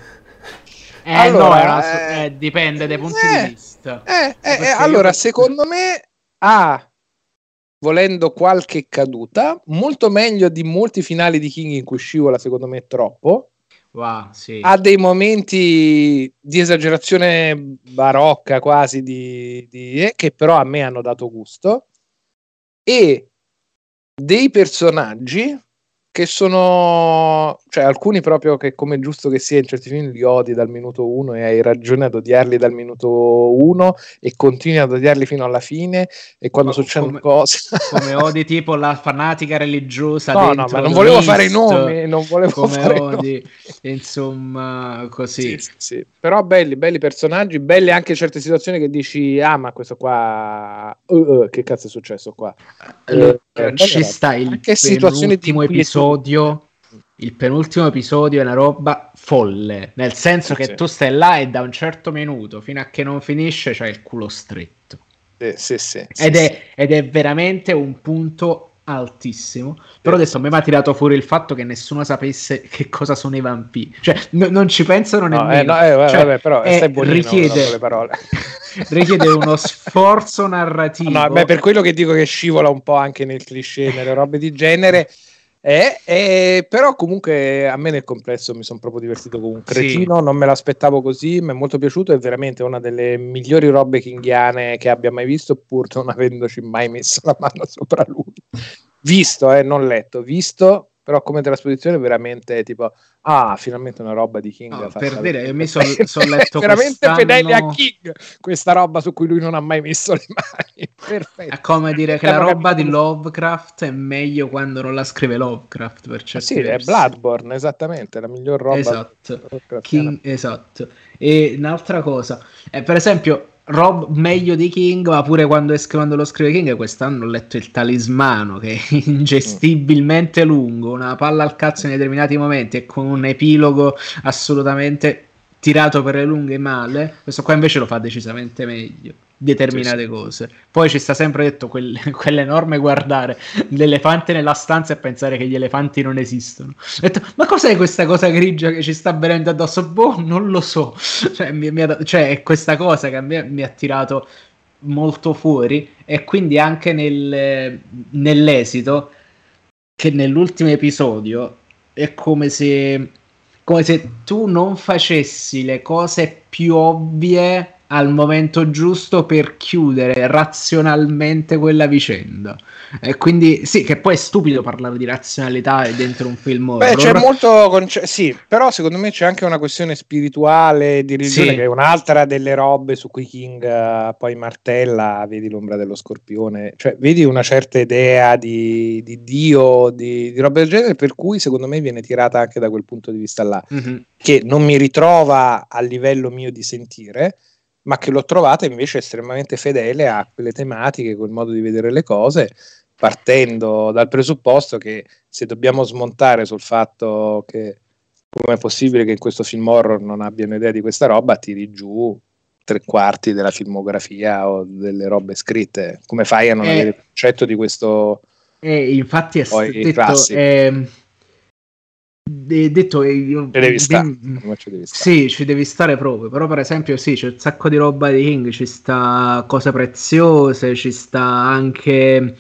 Eh, Allora, no, una- eh, eh, dipende dai punti di vista. Eh, Perché eh, io- allora, secondo me ha, volendo qualche caduta, molto meglio di molti finali di King in cui scivola, secondo me, troppo. Wow, sì. Ha dei momenti di esagerazione barocca quasi, di, di- che però a me hanno dato gusto. E dei personaggi che sono, cioè alcuni proprio che come è giusto che sia in certi film li odi dal minuto uno e hai ragione ad odiarli dal minuto uno e continui ad odiarli fino alla fine e quando Ma succedono come- cose Come (laughs) odi tipo la fanatica religiosa no no ma non volevo Mist, fare i nomi non volevo come fare odi insomma così Sì, sì, sì. Però belli, belli personaggi, belle anche certe situazioni che dici, ah, ma questo qua, uh, uh, che cazzo è successo qua? Allora, Eh, ci sta il Anche situazioni di inquietudine. Episodio il penultimo episodio è una roba folle nel senso che Sì. tu stai là e da un certo minuto fino a che non finisce c'hai il culo stretto Sì, sì, sì, ed, è, ed è veramente un punto altissimo però adesso a me mi ha tirato fuori il fatto che nessuno sapesse che cosa sono i vampiri cioè n- non ci pensano No, nemmeno eh, no, eh, vabbè, Cioè, vabbè, però è- buonino richiede- le parole. (laughs) richiede uno (laughs) sforzo narrativo No, beh, per quello che dico che scivola un po' anche nel cliché, nelle robe di genere. Eh, eh, però comunque a me nel complesso mi sono proprio divertito come un Sì. cretino, non me l'aspettavo così, mi è molto piaciuto, è veramente una delle migliori robe kinghiane che abbia mai visto, pur non avendoci mai messo la mano sopra lui. Visto, eh, non letto, visto, però come trasposizione veramente tipo, ah, finalmente una roba di King. No, per dire, io mi son- bene. son (laughs) letto veramente quest'anno- fedele a King, questa roba su cui lui non ha mai messo le mani. (laughs) Perfetto. È come dire che la Abbiamo roba di. Lovecraft è meglio quando non la scrive Lovecraft per Ah, certi sì, è versi. Bloodborne, esattamente, la miglior roba. Esatto. King, esatto. E un'altra cosa, eh, per esempio, Rob meglio di King, ma pure quando, es- quando lo scrive King, quest'anno ho letto il talismano che è (laughs) ingestibilmente lungo, una palla al cazzo in determinati momenti e con un epilogo assolutamente tirato per le lunghe male. Questo qua invece lo fa decisamente meglio. Determinate Sì, sì. cose. Poi ci sta sempre detto quel- (laughs) quell'enorme guardare l'elefante nella stanza e pensare che gli elefanti non esistono. Detto, ma cos'è questa cosa grigia che ci sta venendo addosso? Boh, non lo so. (laughs) Cioè, mi- mi ha- cioè, è questa cosa che a me mi ha tirato molto fuori e quindi anche nel- nell'esito che nell'ultimo episodio è come se come se tu non facessi le cose più ovvie al momento giusto per chiudere razionalmente quella vicenda. E quindi sì, che poi è stupido parlare di razionalità dentro un film horror. Beh, c'è molto conce- sì, però secondo me c'è anche una questione spirituale di religione Sì. che è un'altra delle robe su cui King eh, poi martella, vedi l'ombra dello scorpione, cioè vedi una certa idea di, di Dio, di, di roba del genere, per cui secondo me viene tirata anche da quel punto di vista là, Mhm. che non mi ritrova a livello mio di sentire, ma che l'ho trovata invece estremamente fedele a quelle tematiche, quel modo di vedere le cose, partendo dal presupposto che se dobbiamo smontare sul fatto che come è possibile che in questo film horror non abbiano idea di questa roba, tiri giù tre quarti della filmografia o delle robe scritte. Come fai a non Eh. avere il concetto di questo? E infatti è detto, classici. Ehm, de- detto eh, io, Ci devi stare, devi stare. Sì, ci devi stare proprio, però per esempio sì, c'è un sacco di roba di King, ci sta Cose Preziose, ci sta anche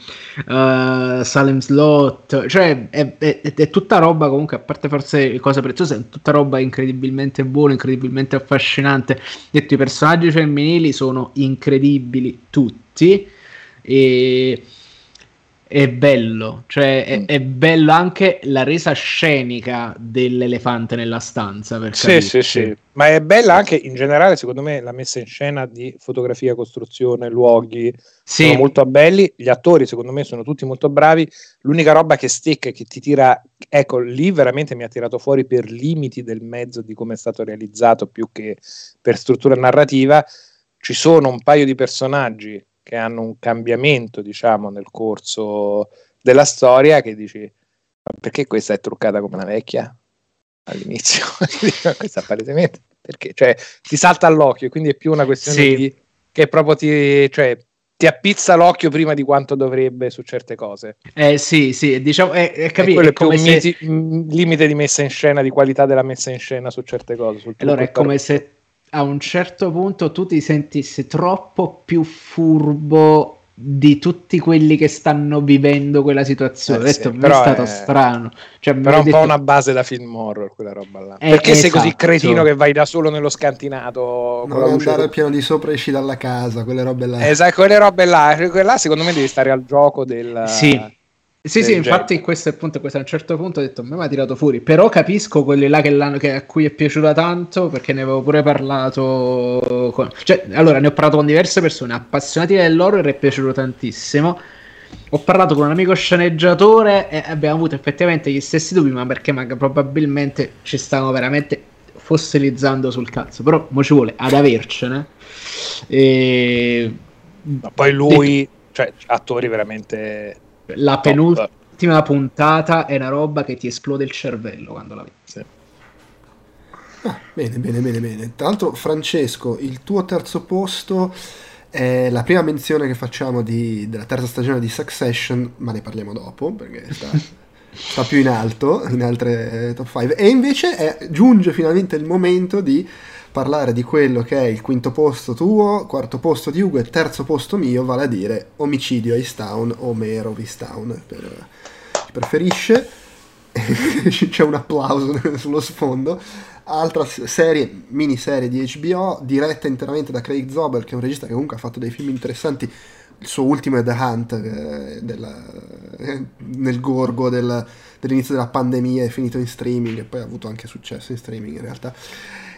eh, Salem Slot, cioè è, è- è tutta roba comunque, a parte forse Cose Preziose, è tutta roba incredibilmente buona, incredibilmente affascinante. Detto, i personaggi femminili sono incredibili tutti e... È bello, cioè è, Mm. è bello anche la resa scenica dell'elefante nella stanza. Per Sì, capirci. sì, sì, ma è bella anche in generale, secondo me, la messa in scena di fotografia, costruzione, luoghi, Sì, sono molto belli, gli attori secondo me sono tutti molto bravi, l'unica roba che stecca e che ti tira, ecco, lì veramente mi ha tirato fuori per limiti del mezzo di come è stato realizzato più che per struttura narrativa, ci sono un paio di personaggi che hanno un cambiamento, diciamo, nel corso della storia che dici, ma perché questa è truccata come una vecchia all'inizio? (laughs) questa palesemente, perché? Cioè, ti salta all'occhio, quindi è più una questione Sì. di che proprio ti, cioè, ti appizza l'occhio prima di quanto dovrebbe su certe cose. Eh sì, sì, diciamo, è, è, capi- è, è come se... miti- limite di messa in scena, di qualità della messa in scena su certe cose. allora è come se a un certo punto tu ti sentissi troppo più furbo di tutti quelli che stanno vivendo quella situazione. Eh, detto, sì, però è stato strano. Cioè, però è un detto... po' una base da film horror quella roba là. Eh, Perché esatto. sei così esatto. cretino che vai da solo nello scantinato? Non andare al piano di sopra e esci dalla casa, quelle robe là. Esatto, quelle robe là. Quella secondo me devi stare al gioco del... Sì sì, sì, infatti questo è il punto, questo a un certo punto ho detto, a me mi ha tirato fuori, però capisco quelli là che, che, a cui è piaciuta tanto, perché ne avevo pure parlato, con... cioè, allora ne ho parlato con diverse persone, appassionati dell'horror è piaciuto tantissimo, ho parlato con un amico sceneggiatore e abbiamo avuto effettivamente gli stessi dubbi, ma perché ma probabilmente ci stavamo veramente fossilizzando sul cazzo, però mo ci vuole ad avercene. E... Ma poi lui, cioè attori veramente la penultima puntata è una roba che ti esplode il cervello quando la vedi. Sì. Ah, bene, bene, bene, bene. Tra l'altro, Francesco, il tuo terzo posto è la prima menzione che facciamo di, della terza stagione di Succession, ma ne parliamo dopo perché sta, (laughs) sta più in alto, in altre eh, top 5. E invece è, giunge finalmente il momento di parlare di quello che è il quinto posto tuo, quarto posto di Ugo e terzo posto mio, vale a dire Omicidio a Easttown o Mero Easttown, per chi preferisce. (laughs) C'è un applauso (laughs) sullo sfondo. Altra serie, miniserie di HBO, diretta interamente da Craig Zobel, che è un regista che comunque ha fatto dei film interessanti. Il suo ultimo è The Hunt, eh, della, eh, nel gorgo del, dell'inizio della pandemia, è finito in streaming e poi ha avuto anche successo in streaming in realtà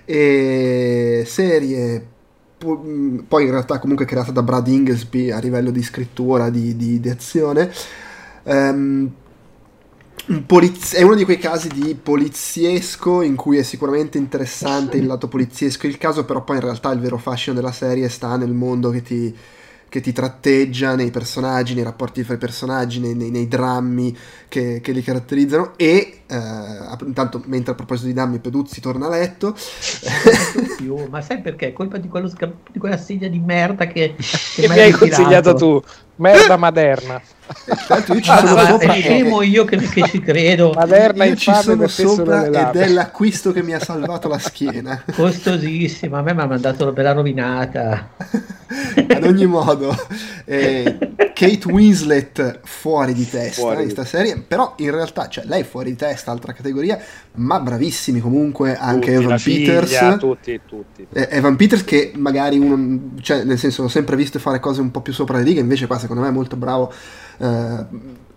e serie poi in realtà comunque creata da Brad Inglesby a livello di scrittura, di, di, di azione. Um, poliz- è uno di quei casi di poliziesco in cui è sicuramente interessante il lato poliziesco il caso, però poi in realtà il vero fascino della serie sta nel mondo che ti, che ti tratteggia nei personaggi, nei rapporti fra i personaggi, nei, nei, nei drammi che, che, li caratterizzano e eh, intanto mentre a proposito di drammi Peduzzi torna a letto. (laughs) Più, ma sai perché? È colpa di, quello, di quella sedia di merda che, che, che mi hai consigliato tu. Merda maderna Tanto io ci ah, sono sopra è scemo io che, che, ci credo. Maderna io ci sono sopra ed è l'acquisto che mi ha salvato la schiena. (laughs) Costosissima a me mi ha mandato la bella rovinata. (laughs) Ad ogni modo eh, Kate Winslet fuori di testa fuori. in questa serie però in realtà cioè, lei fuori di testa altra categoria ma bravissimi comunque anche tutti, Evan Peters figlia, tutti, tutti. Eh, Evan Peters che magari uno cioè nel senso l'ho sempre visto fare cose un po' più sopra le righe invece qua secondo me è molto bravo eh,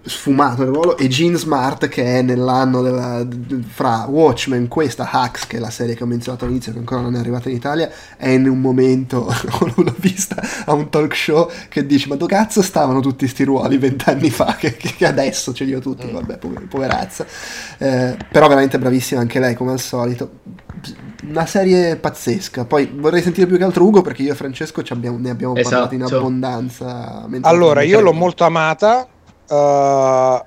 sfumato il ruolo e Gene Smart che è nell'anno della, fra Watchmen questa Hacks che è la serie che ho menzionato all'inizio che ancora non è arrivata in Italia è in un momento (laughs) l'ho vista a un talk show che dice ma dove cazzo stavano tutti sti ruoli vent'anni fa che, che, adesso ce li ho tutti mm. vabbè poverazza eh, però veramente bravissima anche lei come al solito una serie pazzesca. Poi vorrei sentire più che altro Ugo perché io e Francesco abbiamo, ne abbiamo esatto. parlato in abbondanza. Allora, io l'ho molto amata. Uh,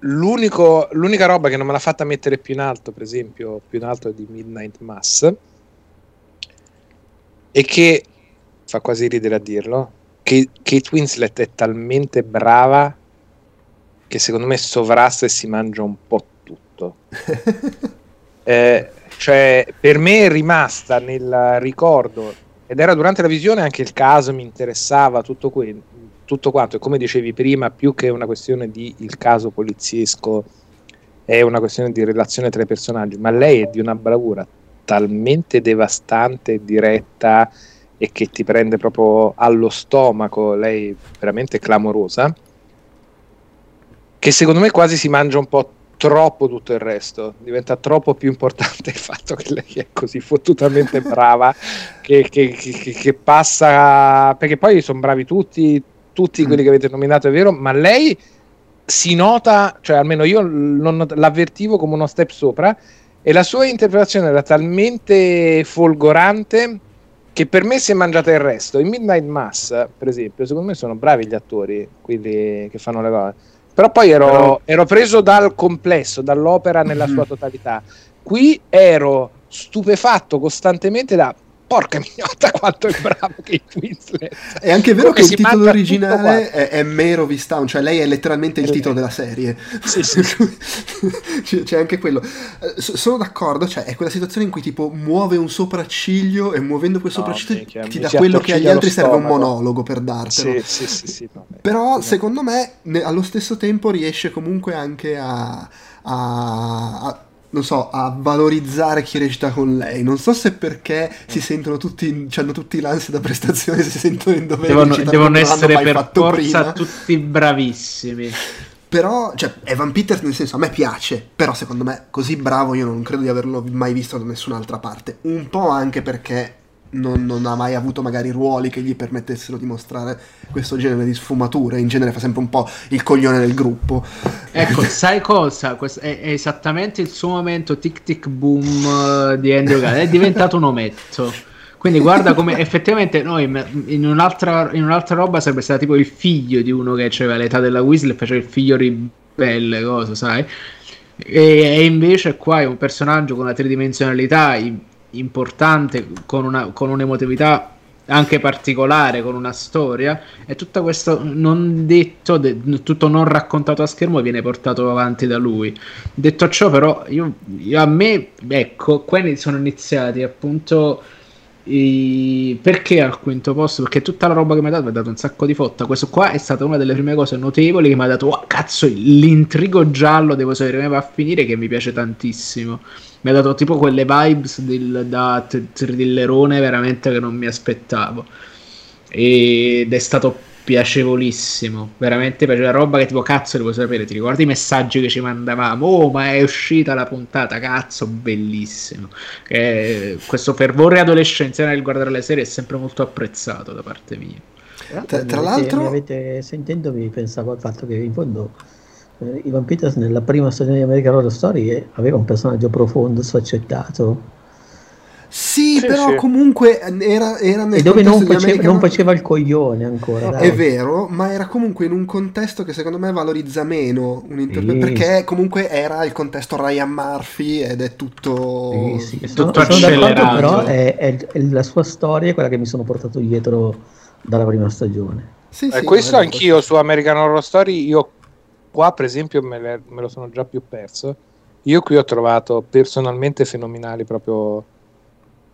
l'unica roba che non me l'ha fatta mettere più in alto, per esempio, più in alto di Midnight Mass, è che fa quasi ridere a dirlo. Che Kate Winslet è talmente brava che secondo me sovrasta e si mangia un po' tutto. (laughs) eh, cioè, per me è rimasta nel ricordo, ed era durante la visione anche il caso, mi interessava tutto, que- tutto quanto, e come dicevi prima, più che una questione di il caso poliziesco, è una questione di relazione tra i personaggi, ma lei è di una bravura talmente devastante diretta e che ti prende proprio allo stomaco, lei veramente clamorosa, che secondo me quasi si mangia un po' troppo tutto il resto, diventa troppo più importante il fatto che lei è così fottutamente brava (laughs) che, che, che, che, passa, perché poi sono bravi tutti, tutti quelli che avete nominato è vero, ma lei si nota, cioè almeno io non, l'avvertivo come uno step sopra e la sua interpretazione era talmente folgorante che per me si è mangiata il resto. In Midnight Mass, per esempio, secondo me sono bravi gli attori, quelli che fanno le cose però poi ero, Però... ero preso dal complesso, dall'opera nella mm-hmm. sua totalità. Qui ero stupefatto costantemente da porca mignotta (laughs) quanto è bravo Kate Winslet. È anche vero Come che il titolo originale è, è Mare of Town, cioè lei è letteralmente il Mare titolo della serie. Sì, sì. (laughs) c'è, c'è anche quello. Eh, so- sono d'accordo, cioè è quella situazione in cui tipo muove un sopracciglio e muovendo quel No, sopracciglio minchia, ti dà quello che agli altri serve un monologo per dartelo. Sì, sì, sì, vabbè. Però Sì. secondo me ne- allo stesso tempo riesce comunque anche a, a- a- non so, a valorizzare chi recita con lei. Non so se perché si sentono tutti, hanno tutti l'ansia da prestazione, (laughs) si sentono in dovere Devono, devono essere per fatto forza prima. tutti bravissimi. Però, cioè, Evan Peters nel senso a me piace, però secondo me così bravo io non credo di averlo mai visto da nessun'altra parte. Un po' anche perché non, non ha mai avuto magari ruoli che gli permettessero di mostrare questo genere di sfumature. In genere fa sempre un po' il coglione del gruppo. Ecco, (laughs) sai cosa? Questo è, è esattamente il suo momento tic tic boom eh, di Andrew Garfield. È diventato un ometto. Quindi guarda come effettivamente noi in un'altra, in un'altra roba sarebbe stato tipo il figlio di uno che aveva l'età della Weasley e faceva il figlio ribelle, cosa, sai? E, e invece qua è un personaggio con una tridimensionalità importante, con, una, con un'emotività anche particolare, con una storia, e tutto questo non detto, de- tutto non raccontato a schermo viene portato avanti da lui. Detto ciò, però, io, io- a me, ecco, quelli sono iniziati appunto. I- Perché al quinto posto? Perché tutta la roba che mi ha dato mi ha dato un sacco di fotta. Questo qua è stata una delle prime cose notevoli che mi ha dato. "Oh, cazzo, l'intrigo giallo devo sapere come va a finire. Che mi piace tantissimo. Mi ha dato tipo quelle vibes del, da thrillerone veramente che non mi aspettavo. Ed è stato piacevolissimo. Veramente piaceva roba che tipo cazzo devo sapere. Ti ricordi i messaggi che ci mandavamo? Oh, ma è uscita la puntata, cazzo, bellissimo. Eh, questo fervore adolescenziale nel guardare le serie è sempre molto apprezzato da parte mia. Tra- tra Mi avete- l'altro- mi avete, sentendovi pensavo al fatto che in fondo eh, Ivan Peters nella prima stagione di American Horror Story eh, aveva un personaggio profondo, sfaccettato Sì, Sì, però sì. comunque era, era nel e dove non faceva, non faceva il coglione ancora. dai. È vero, ma era comunque in un contesto che secondo me valorizza meno un interprete, Sì. perché comunque era il contesto Ryan Murphy ed è tutto... Sì, sì, È sono, tutto sono d'accordo, accelerato. però è, è- è la sua storia quella che mi sono portato dietro dalla prima stagione. Sì, Eh, sì, questo no, è anch'io su American Horror Story, io qua per esempio me, le- me lo sono già più perso. Io qui ho trovato personalmente fenomenali proprio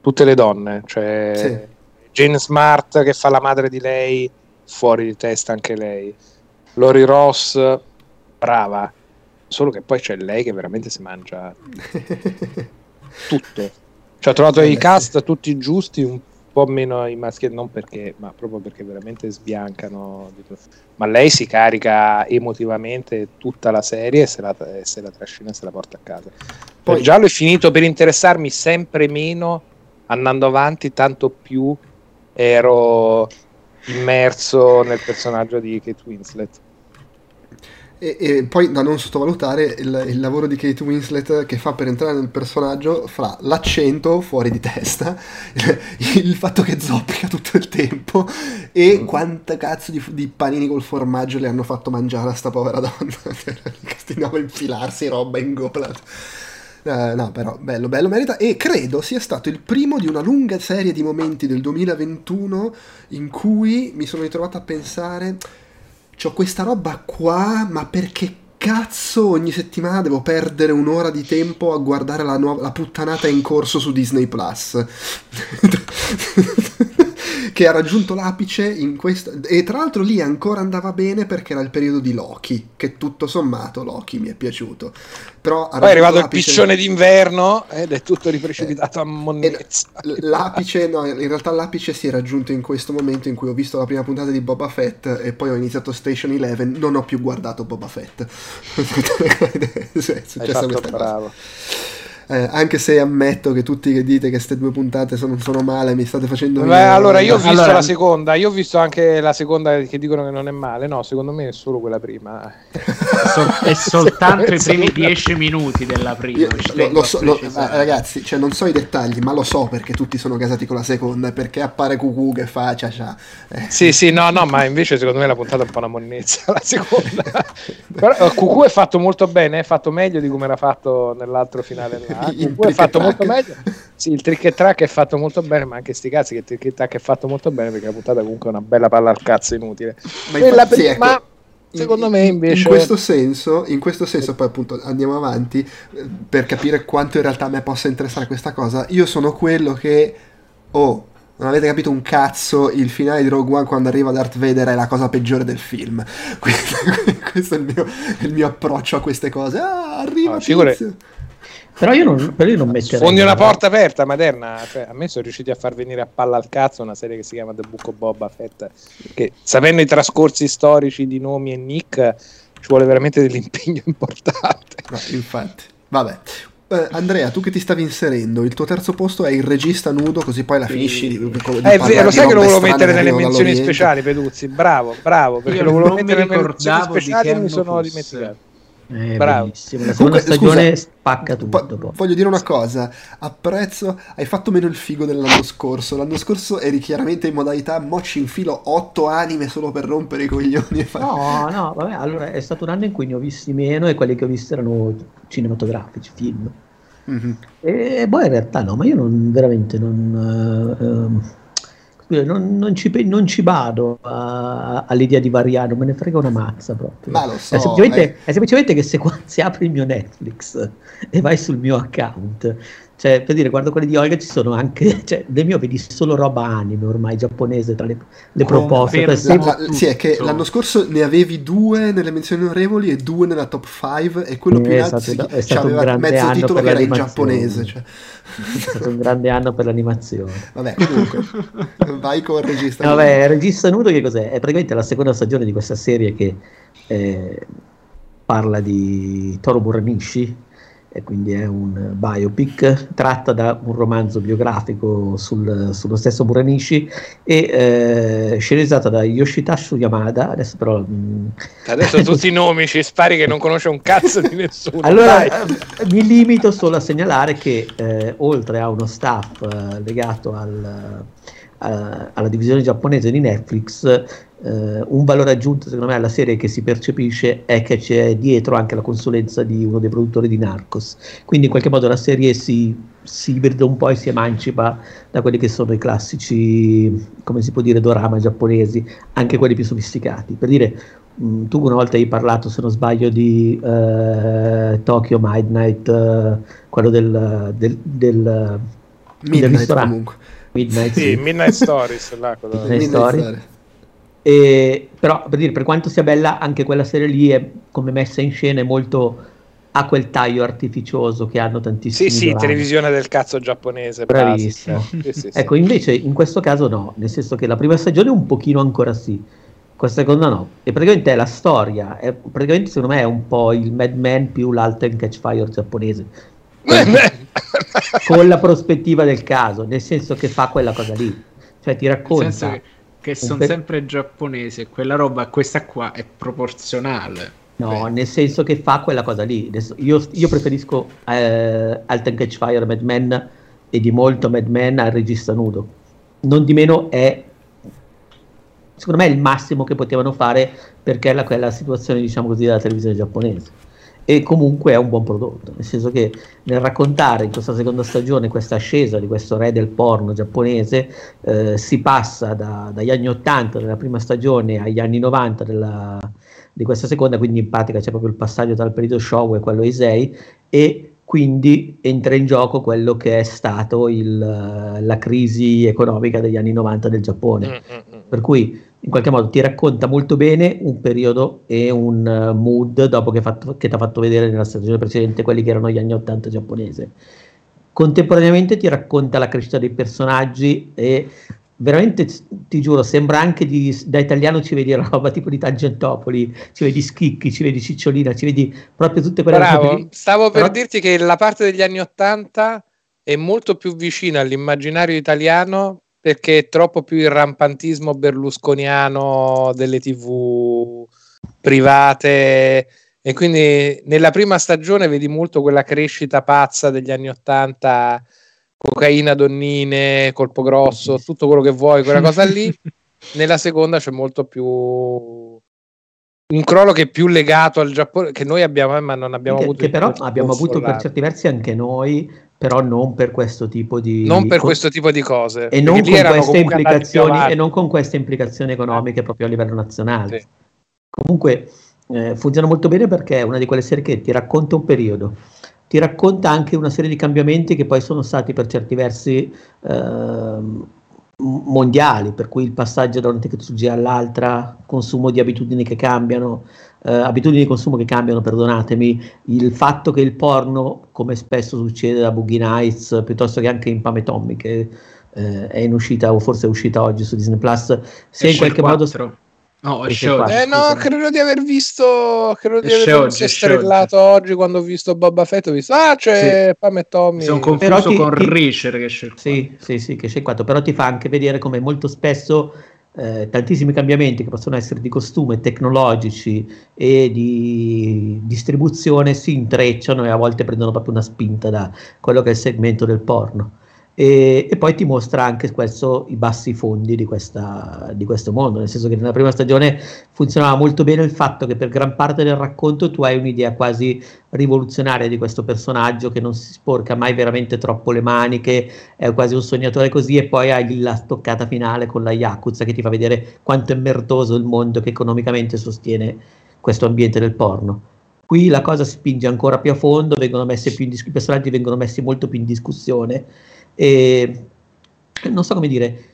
tutte le donne, cioè Sì. Jane Smart che fa la madre di lei, fuori di testa anche lei. Lori Ross, brava, solo che poi c'è lei che veramente si mangia (laughs) tutto. Cioè, ho trovato Eh, i sì. cast tutti giusti, un po' meno i maschi, non perché, ma proprio perché veramente sbiancano. Ma lei si carica emotivamente tutta la serie e se la, se la trascina e se la porta a casa. Poi giallo è finito per interessarmi sempre meno andando avanti, tanto più ero immerso nel personaggio di Kate Winslet. E, e poi da non sottovalutare il, il lavoro di Kate Winslet che fa per entrare nel personaggio fra l'accento fuori di testa, (laughs) il, il fatto che zoppica tutto il tempo e quanta cazzo di, di panini col formaggio le hanno fatto mangiare a sta povera donna. (laughs) Continuava a infilarsi roba in gola. Eh, no, però bello, bello, merita. E credo sia stato il primo di una lunga serie di momenti del 2021 in cui mi sono ritrovato a pensare: c'ho questa roba qua, ma perché cazzo ogni settimana devo perdere un'ora di tempo a guardare la, nuova, la puttanata in corso su Disney Plus? (laughs) che ha raggiunto l'apice in questa e tra l'altro lì ancora andava bene perché era il periodo di Loki che tutto sommato Loki mi è piaciuto però Poi è arrivato il piccione d'inverno ed è tutto riprecipitato a e monnezza. L'apice, no, in realtà l'apice si è raggiunto in questo momento in cui ho visto la prima puntata di Boba Fett e poi ho iniziato Station Eleven, non ho più guardato Boba Fett. (laughs) È Hai successa fatto questa cosa. Eh, anche se ammetto che tutti che dite che queste due puntate sono, sono male, mi state facendo Beh, allora io ho visto Allora- la seconda, io ho visto anche la seconda che dicono che non è male. No, secondo me è solo quella prima. (laughs) Sol- è soltanto i primi dieci minuti della prima. Io lo- lo so- lo- eh, ragazzi, cioè non so i dettagli, ma lo so perché tutti sono casati con la seconda, perché appare Cucù che fa cia cia. Eh, Sì, sì, no, no, ma invece secondo me la puntata è un po' una monnezza, la seconda. (laughs) Però eh, Cucù è fatto molto bene, è fatto meglio di come era fatto nell'altro finale. (laughs) Ah, è fatto molto meglio. Sì, il trick e track è fatto molto bene, ma anche sti cazzi che il trick e track è fatto molto bene perché la puntata comunque è una bella palla al cazzo inutile. Ma Quella infatti, prima, ecco, secondo in- me invece... In questo senso, in questo senso poi appunto andiamo avanti eh, per capire quanto in realtà a me possa interessare questa cosa. Io sono quello che... Oh, non avete capito un cazzo, il finale di Rogue One quando arriva Darth Vader è la cosa peggiore del film. (laughs) Questo, questo è il mio, il mio approccio a queste cose. Ah, arriva Ah, figure-. Però io non, però io non metterei... Sfondi una porta aperta, Materna. Cioè, a me sono riusciti a far venire a palla al cazzo una serie che si chiama The Book of Boba Fett. Che sapendo i trascorsi storici di nomi e Nick, ci vuole veramente dell'impegno (laughs) importante. No, infatti. Vabbè. Eh, Andrea, tu che ti stavi inserendo, il tuo terzo posto è il regista nudo, così poi la finisci di, di Eh, parlare vero, lo di sai che lo volevo strane mettere nelle menzioni speciali, Peduzzi. Bravo, bravo, perché Io lo volevo non mi mettere nelle menzioni ricordavo di speciali e mi sono fosse. dimenticato. Eh, Bravo. bellissimo. La seconda Comunque, stagione scusa, spacca tutto. Po- voglio dire una cosa, apprezzo, hai fatto meno il figo dell'anno scorso, l'anno scorso eri chiaramente in modalità mo ci infilo otto anime solo per rompere i coglioni e fare... No, no, vabbè, allora è stato un anno in cui ne ho visti meno e quelli che ho visto erano cinematografici, film. Mhm. E poi in realtà no, ma io non veramente non, ehm, scusa, non, non ci, non ci vado a- all'idea di variare, non me ne frega una mazza proprio. Ma lo so, è, semplicemente, eh. è semplicemente che se se apri il mio Netflix e vai sul mio account, cioè per dire, guardo quelli di Olga, ci sono anche, (laughs) cioè nel mio vedi solo roba anime ormai giapponese tra le, le proposte. per La- esempio- la- sì, è che l'anno scorso ne avevi due nelle menzioni onorevoli e due nella top 5 e quello più Eh, alto stato- si- è stato un c'aveva grande mezzo titolo che era in giapponese. Cioè. (laughs) è stato un grande anno per l'animazione. Vabbè, comunque, (laughs) vai con il regista. Eh, vabbè, il regista nudo che cos'è? È praticamente la seconda stagione di questa serie che eh, parla di Toro Buranishi e quindi è un biopic tratta da un romanzo biografico sul- sullo stesso Buranishi e eh, sceneggiata da Yoshitashu Yamada adesso però mh, Adesso (laughs) tutti i nomi ci spari che non conosce un cazzo di nessuno. allora Dai. eh, mi limito solo a segnalare che eh, oltre a uno staff eh, legato al- a- alla divisione giapponese di Netflix, eh, un valore aggiunto secondo me alla serie che si percepisce è che c'è dietro anche la consulenza di uno dei produttori di Narcos. Quindi in qualche modo la serie si, si ibrida un po' e si emancipa da quelli che sono i classici, come si può dire, dorama giapponesi, anche quelli più sofisticati. Per dire, Mm, tu una volta hai parlato, se non sbaglio, di eh, Tokyo Midnight, eh, quello del, del, del, del Midnight ristorante. comunque. Midnight, Sì, sì. Midnight Stories, là, (laughs) quello- Midnight Story. E, però per, dire, per quanto sia bella, anche quella serie lì è come messa in scena è molto ha quel taglio artificioso che hanno tantissimi. Sì, sì, dorama. televisione del cazzo giapponese. Bravissimo. Sì, sì, sì. Ecco, invece in questo caso no, nel senso che la prima stagione un pochino ancora sì, questa seconda no. E praticamente è la storia, è, praticamente secondo me è un po' il Mad Men più l'Alten Catch Fire giapponese. con la prospettiva del caso, nel senso che fa quella cosa lì. Cioè ti racconta... che, sono sempre giapponesi e quella roba, questa qua è proporzionale. No, Beh, nel senso che fa quella cosa lì. Io, io preferisco eh, Alten Catch Fire Mad Men e di molto Mad Men al regista nudo. Non di meno è secondo me è il massimo che potevano fare perché era quella situazione, diciamo così, della televisione giapponese. E comunque è un buon prodotto, nel senso che nel raccontare in questa seconda stagione questa ascesa di questo re del porno giapponese, eh, si passa da- dagli anni 80 della prima stagione agli anni 90 della, di questa seconda, quindi in pratica c'è proprio il passaggio tra il periodo Showa e quello Heisei e quindi entra in gioco quello che è stato il- la crisi economica degli anni 90 del Giappone. Mm, mm, mm. Per cui in qualche modo ti racconta molto bene un periodo e un eh, mood dopo che, fatto- che ti ha fatto vedere nella stagione precedente quelli che erano gli anni 80 giapponese. Contemporaneamente ti racconta la crescita dei personaggi e veramente ti giuro, sembra anche di, da italiano ci vedi (laughs) roba tipo di Tangentopoli, ci vedi Schicchi, ci vedi Cicciolina, ci vedi proprio tutte quelle robe Bravo, lì. stavo per Però- dirti che la parte degli anni Ottanta è molto più vicina all'immaginario italiano perché è troppo più il rampantismo berlusconiano delle tv private e quindi nella prima stagione vedi molto quella crescita pazza degli anni Ottanta, cocaina, donnine, colpo grosso, tutto quello che vuoi, quella cosa lì. (laughs) Nella seconda c'è molto più un crollo che è più legato al Giappone che noi abbiamo, eh, ma non abbiamo che, avuto. Che però abbiamo avuto per certi versi anche noi, però non per questo tipo di. Non per questo tipo di cose. E non, con queste implicazioni, e non con queste implicazioni economiche proprio a livello nazionale. Sì. Comunque eh, funziona molto bene perché è una di quelle serie che ti racconta un periodo, ti racconta anche una serie di cambiamenti che poi sono stati per certi versi. Eh, mondiali, per cui il passaggio da una tecnologia all'altra, consumo di abitudini che cambiano, eh, abitudini di consumo che cambiano, perdonatemi, il fatto che il porno, come spesso succede da Boogie Nights, piuttosto che anche in Pame Tommy, che eh, è in uscita o forse è uscita oggi su Disney Plus, se in qualche modo No, oggi. Eh no, credo di aver visto. Credo di aver oggi, strellato oggi. quando ho visto Boba Fett. Ho visto, ah, c'è sì. Pam e Tommy. Sono confuso ti, con ti, Richard che esce. Sì, sì, sì, che esce qua. Però ti fa anche vedere come molto spesso eh, tantissimi cambiamenti che possono essere di costume, tecnologici e di distribuzione si intrecciano e a volte prendono proprio una spinta da quello che è il segmento del porno. E, e, poi ti mostra anche questo, i bassi fondi di, questa, di, questo mondo, nel senso che nella prima stagione funzionava molto bene il fatto che per gran parte del racconto tu hai un'idea quasi rivoluzionaria di questo personaggio che non si sporca mai veramente troppo le maniche, è quasi un sognatore così e poi hai la toccata finale con la Yakuza che ti fa vedere quanto è merdoso il mondo che economicamente sostiene questo ambiente del porno. Qui la cosa spinge ancora più a fondo, più i personaggi vengono messi molto più in discussione e non so come dire,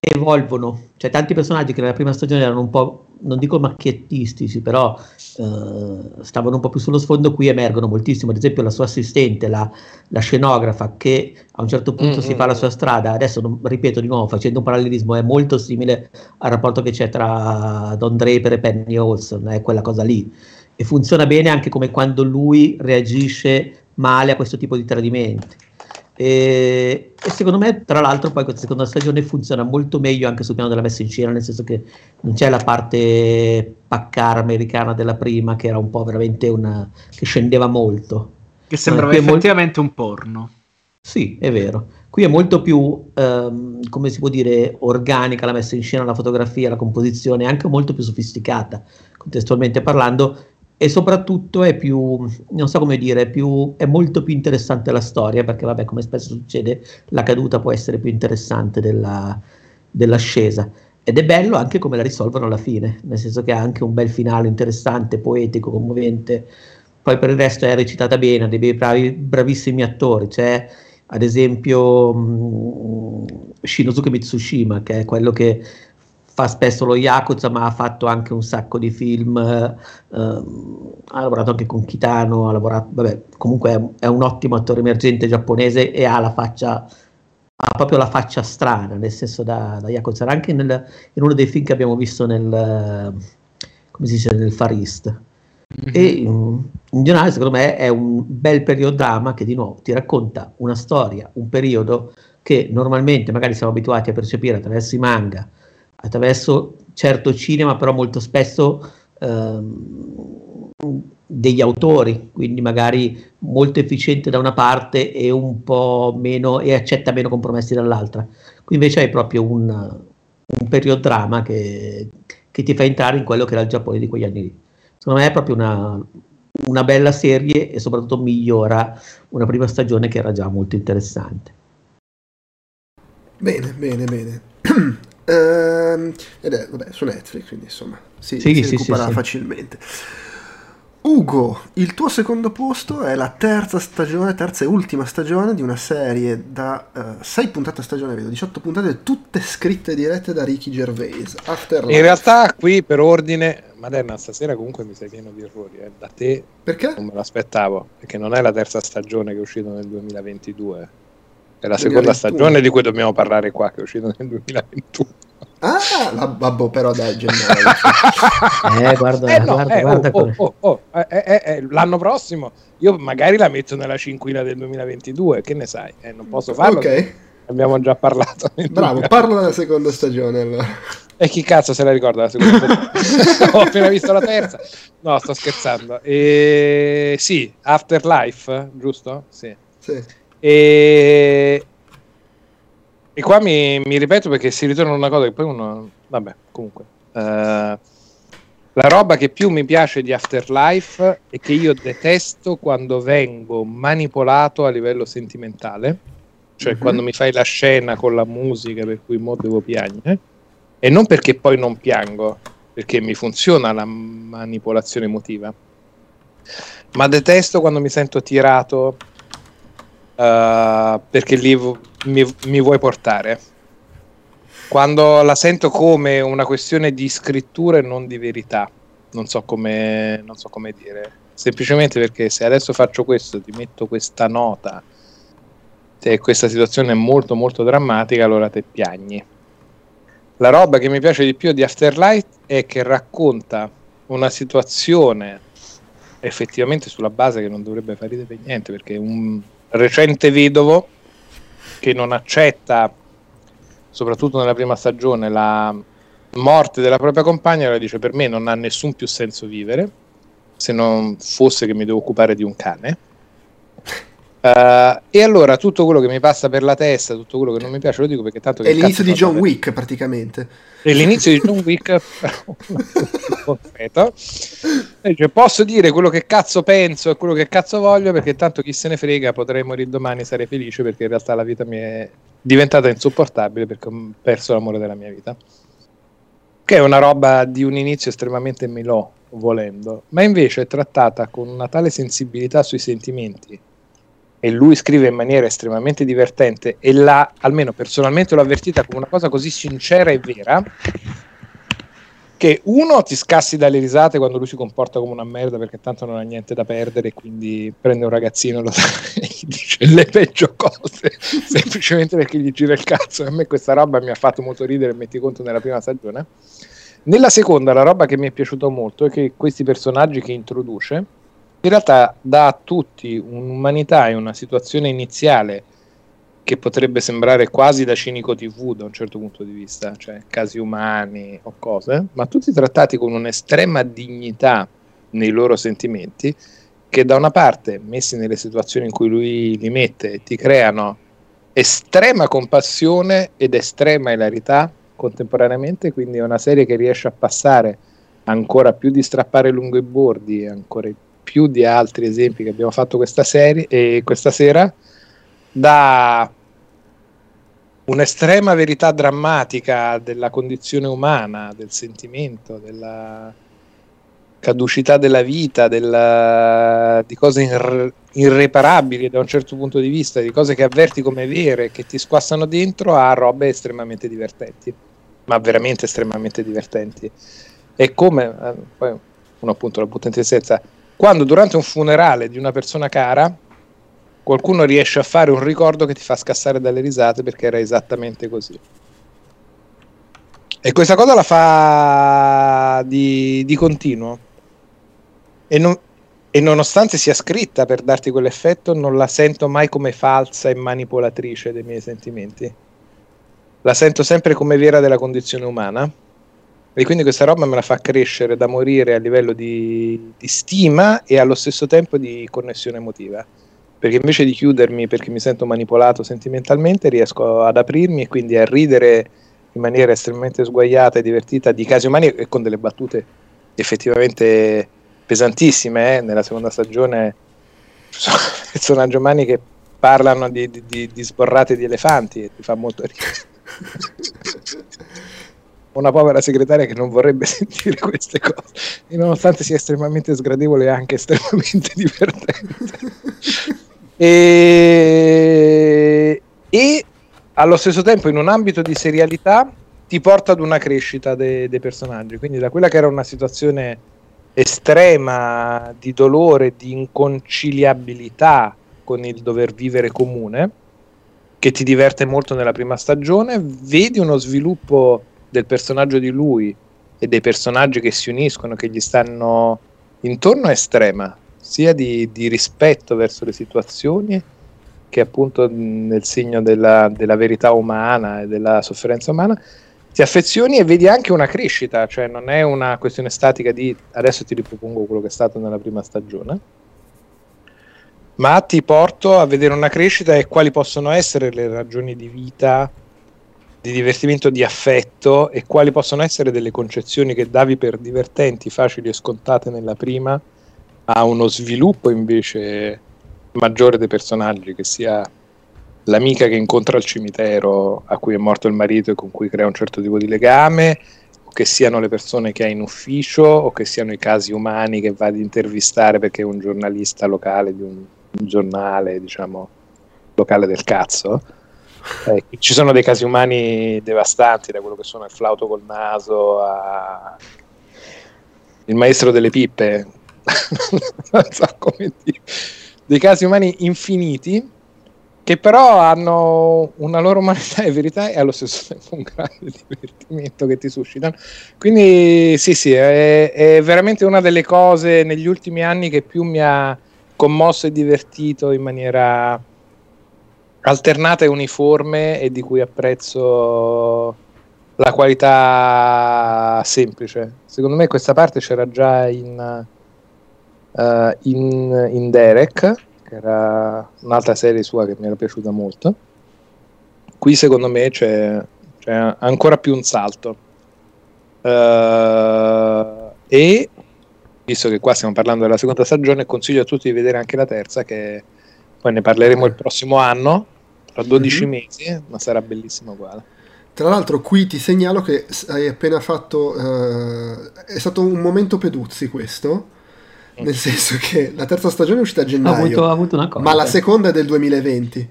evolvono. Cioè, tanti personaggi che nella prima stagione erano un po', non dico macchiettistici, però eh, stavano un po' più sullo sfondo, qui emergono moltissimo. Ad esempio, la sua assistente, la, la scenografa, che a un certo punto mm-hmm. si fa la sua strada. Adesso, non, ripeto di nuovo, facendo un parallelismo, è molto simile al rapporto che c'è tra Don Draper e Penny Olson, è quella cosa lì. E funziona bene anche come quando lui reagisce male a questo tipo di tradimenti. E, e, secondo me, tra l'altro, poi questa seconda stagione funziona molto meglio anche sul piano della messa in scena, nel senso che non c'è la parte paccara americana della prima, che era un po' veramente una. che scendeva molto. Che sembrava effettivamente molto... un porno. Sì, è vero. Qui è molto più, ehm, come si può dire, organica la messa in scena, la fotografia, la composizione, anche molto più sofisticata, contestualmente parlando, e soprattutto è più, non so come dire, più, è molto più interessante la storia, perché vabbè, come spesso succede, la caduta può essere più interessante della, dell'ascesa. Ed è bello anche come la risolvono alla fine, nel senso che ha anche un bel finale interessante, poetico, commovente. Poi per il resto è recitata bene, ha dei bravi, bravissimi attori. C'è ad esempio mh, Shinosuke Mitsushima, che è quello che fa spesso lo Yakuza, ma ha fatto anche un sacco di film, eh, ha lavorato anche con Kitano, ha lavorato, vabbè, comunque è, un ottimo attore emergente giapponese e ha la faccia, ha proprio la faccia strana, nel senso da, da Yakuza, anche nel, in uno dei film che abbiamo visto nel, come si dice, nel Far East. Mm-hmm. E in, in generale, secondo me, è un bel periodrama che di nuovo ti racconta una storia, un periodo che normalmente magari siamo abituati a percepire attraverso i manga, attraverso certo cinema, però molto spesso ehm, degli autori, quindi magari molto efficiente da una parte e un po' meno e accetta meno compromessi dall'altra. Qui invece hai proprio un, un periodrama che, che ti fa entrare in quello che era il Giappone di quegli anni lì. Secondo me è proprio una, una bella serie e soprattutto migliora una prima stagione che era già molto interessante. Bene, bene, bene. (clears throat) Ehm, ed è vabbè, su Netflix, quindi insomma si, sì, si sì, recupera sì, facilmente. Ugo, il tuo secondo posto è la terza stagione, terza e ultima stagione di una serie da uh, 6 puntate a stagione, vedo 18 puntate, tutte scritte e dirette da Ricky Gervais. Afterlife. In realtà qui per ordine, Maderna stasera comunque mi sei pieno di errori, eh. da te perché? non me l'aspettavo, perché non è la terza stagione che è uscita nel 2022. È la seconda stagione di cui dobbiamo parlare qua, che è uscita nel 2021. Ah, la, vabbè, però dai, gennaio. (laughs) eh, guarda, eh, no, guarda, eh, guarda oh, oh, oh, eh, eh, eh, l'anno prossimo io magari la metto nella cinquina del 2022, che ne sai? Eh, non posso farlo. Ok. Abbiamo già parlato. Bravo, parla della seconda stagione allora. E chi cazzo se la ricorda la seconda stagione? (laughs) Ho appena visto la terza. No, sto scherzando. E... Sì, Afterlife, giusto? Sì. sì. E, e qua mi, mi, ripeto perché si ritorna una cosa che poi uno... Vabbè, comunque. Uh, la roba che più mi piace di Afterlife è che io detesto quando vengo manipolato a livello sentimentale, cioè Mhm. quando mi fai la scena con la musica per cui mo devo piangere, e non perché poi non piango, perché mi funziona la manipolazione emotiva, ma detesto quando mi sento tirato eh, perché lì mi, mi vuoi portare. Quando la sento come una questione di scrittura e non di verità, non so come, non so come dire. Semplicemente perché se adesso faccio questo, ti metto questa nota e questa situazione è molto molto drammatica, allora te piagni. La roba che mi piace di più di Afterlife è che racconta una situazione effettivamente sulla base che non dovrebbe fare ridere niente, perché un recente vedovo che non accetta, soprattutto nella prima stagione, la morte della propria compagna, allora dice per me non ha nessun più senso vivere, se non fosse che mi devo occupare di un cane. Eh, e allora tutto quello che mi passa per la testa, tutto quello che non mi piace, lo dico perché tanto È l'inizio di John per- Wick praticamente. è l'inizio di John Wick. (laughs) Dice, posso dire quello che cazzo penso e quello che cazzo voglio perché tanto chi se ne frega potrei morire domani e sarei felice perché in realtà la vita mi è diventata insopportabile perché ho perso l'amore della mia vita. Che è una roba di un inizio estremamente melò volendo. Ma invece è trattata con una tale sensibilità sui sentimenti e lui scrive in maniera estremamente divertente e la, almeno personalmente l'ho avvertita come una cosa così sincera e vera che uno ti scassi dalle risate quando lui si comporta come una merda perché tanto non ha niente da perdere e quindi prende un ragazzino e (laughs) gli dice le peggio cose (laughs) semplicemente perché gli gira il cazzo. A me questa roba mi ha fatto molto ridere metti conto nella prima stagione. Nella seconda la roba che mi è piaciuto molto è che questi personaggi che introduce in realtà dà a tutti un'umanità e una situazione iniziale che potrebbe sembrare quasi da cinico TV da un certo punto di vista, cioè casi umani o cose, ma tutti trattati con un'estrema dignità nei loro sentimenti che da una parte, messi nelle situazioni in cui lui li mette, ti creano estrema compassione ed estrema ilarità contemporaneamente, quindi è una serie che riesce a passare ancora più di strappare lungo i bordi, ancora più di altri esempi che abbiamo fatto questa serie e questa sera da un'estrema verità drammatica della condizione umana, del sentimento, della caducità della vita, della, di cose irre- irreparabili da un certo punto di vista, di cose che avverti come vere, che ti squassano dentro, a robe estremamente divertenti, ma veramente estremamente divertenti. E come, eh, poi uno appunto la butta in tristezza, quando durante un funerale di una persona cara qualcuno riesce a fare un ricordo che ti fa scassare dalle risate perché era esattamente così. E questa cosa la fa di, di continuo. E, non- e nonostante sia scritta per darti quell'effetto, non la sento mai come falsa e manipolatrice dei miei sentimenti. La sento sempre come vera della condizione umana. E quindi questa roba me la fa crescere da morire a livello di, di stima e allo stesso tempo di connessione emotiva perché invece di chiudermi perché mi sento manipolato sentimentalmente riesco ad aprirmi e quindi a ridere in maniera estremamente sguaiata e divertita di casi umani e con delle battute effettivamente pesantissime eh. nella seconda stagione sono (laughs) personaggi umani che parlano di, di- di- di sborrate di elefanti e ti fa molto ridere (laughs) una povera segretaria che non vorrebbe (laughs) sentire queste cose e nonostante sia estremamente sgradevole è anche estremamente (laughs) divertente. E, e allo stesso tempo in un ambito di serialità ti porta ad una crescita de- dei personaggi. Quindi da quella che era una situazione estrema di dolore di inconciliabilità con il dover vivere comune che ti diverte molto nella prima stagione vedi uno sviluppo del personaggio di lui e dei personaggi che si uniscono che gli stanno intorno estrema sia di, di rispetto verso le situazioni che appunto nel segno della, della verità umana e della sofferenza umana ti affezioni e vedi anche una crescita, cioè non è una questione statica di adesso ti ripropongo quello che è stato nella prima stagione, ma ti porto a vedere una crescita e quali possono essere le ragioni di vita di divertimento, di affetto e quali possono essere delle concezioni che davi per divertenti, facili e scontate nella prima, a uno sviluppo invece maggiore dei personaggi, che sia l'amica che incontra al cimitero a cui è morto il marito e con cui crea un certo tipo di legame, o che siano le persone che ha in ufficio, o che siano i casi umani che va ad intervistare perché è un giornalista locale di un, un giornale, diciamo, locale del cazzo. Eh, ci sono dei casi umani devastanti, da quello che sono il flauto col naso a il maestro delle pippe, (laughs) non so come dire, dei casi umani infiniti che però hanno una loro umanità e verità e allo stesso tempo un grande divertimento che ti suscitano. Quindi sì, sì, è, è veramente una delle cose negli ultimi anni che più mi ha commosso e divertito in maniera alternata e uniforme e di cui apprezzo la qualità semplice. Secondo me questa parte c'era già in, uh, in, in Derek, che era un'altra serie sua che mi era piaciuta molto. Qui secondo me c'è, c'è ancora più un salto. Uh, e visto che qua stiamo parlando della seconda stagione, consiglio a tutti di vedere anche la terza che poi ne parleremo il prossimo anno, tra 12 mm-hmm. mesi, ma sarà bellissimo uguale. Tra l'altro qui ti segnalo che hai appena fatto... Uh, è stato un momento Peduzzi questo, mm. nel senso che la terza stagione è uscita a gennaio, ha avuto, ha avuto una cosa. ma la seconda è del 2020.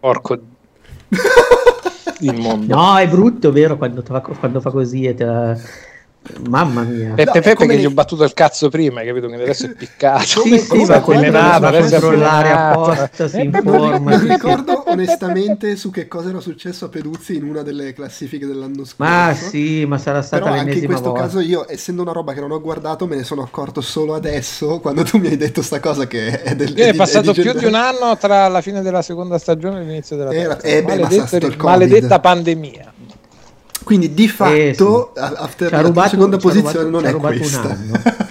Porco... (laughs) il mondo. No, è brutto, vero, quando fa, quando fa così e te la Mamma mia. Peppe no, Peppe che gli ho battuto il cazzo prima, capito? Che adesso è piccato. Sì, sì, ma avvelenato, adesso è apposta, si informa. Non ricordo onestamente su che cosa era successo a Peduzzi in una delle classifiche dell'anno scorso. Ma sì, ma sarà stata Però anche in questo volta. caso io, essendo una roba che non ho guardato, me ne sono accorto solo adesso, quando tu mi hai detto sta cosa che è del... È, è passato è di più di un anno tra la fine della seconda stagione e l'inizio della terza. Era, eh, beh, maledetta, maledetta pandemia. Quindi di fatto eh, sì. After la rubato, seconda posizione rubato, non è questa. (laughs)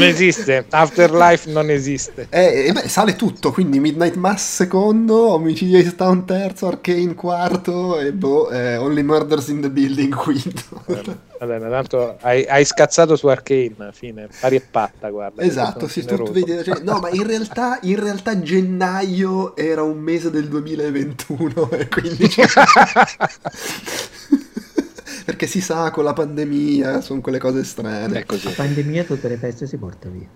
non esiste, Afterlife non esiste. Eh, eh, beh, sale tutto, quindi Midnight Mass secondo, Omicidio di Town terzo, Arcane quarto e boh, eh, Only Murders in the Building quinto. Vabbè, ma tanto hai, hai, scazzato su Arcane, fine, pari e patta, guarda. Esatto, sì, tu vedi, cioè, no, ma in realtà, in realtà gennaio era un mese del 2021 e quindi... (laughs) perché si sa con la pandemia sono quelle cose strane. La pandemia tutte le feste si porta via.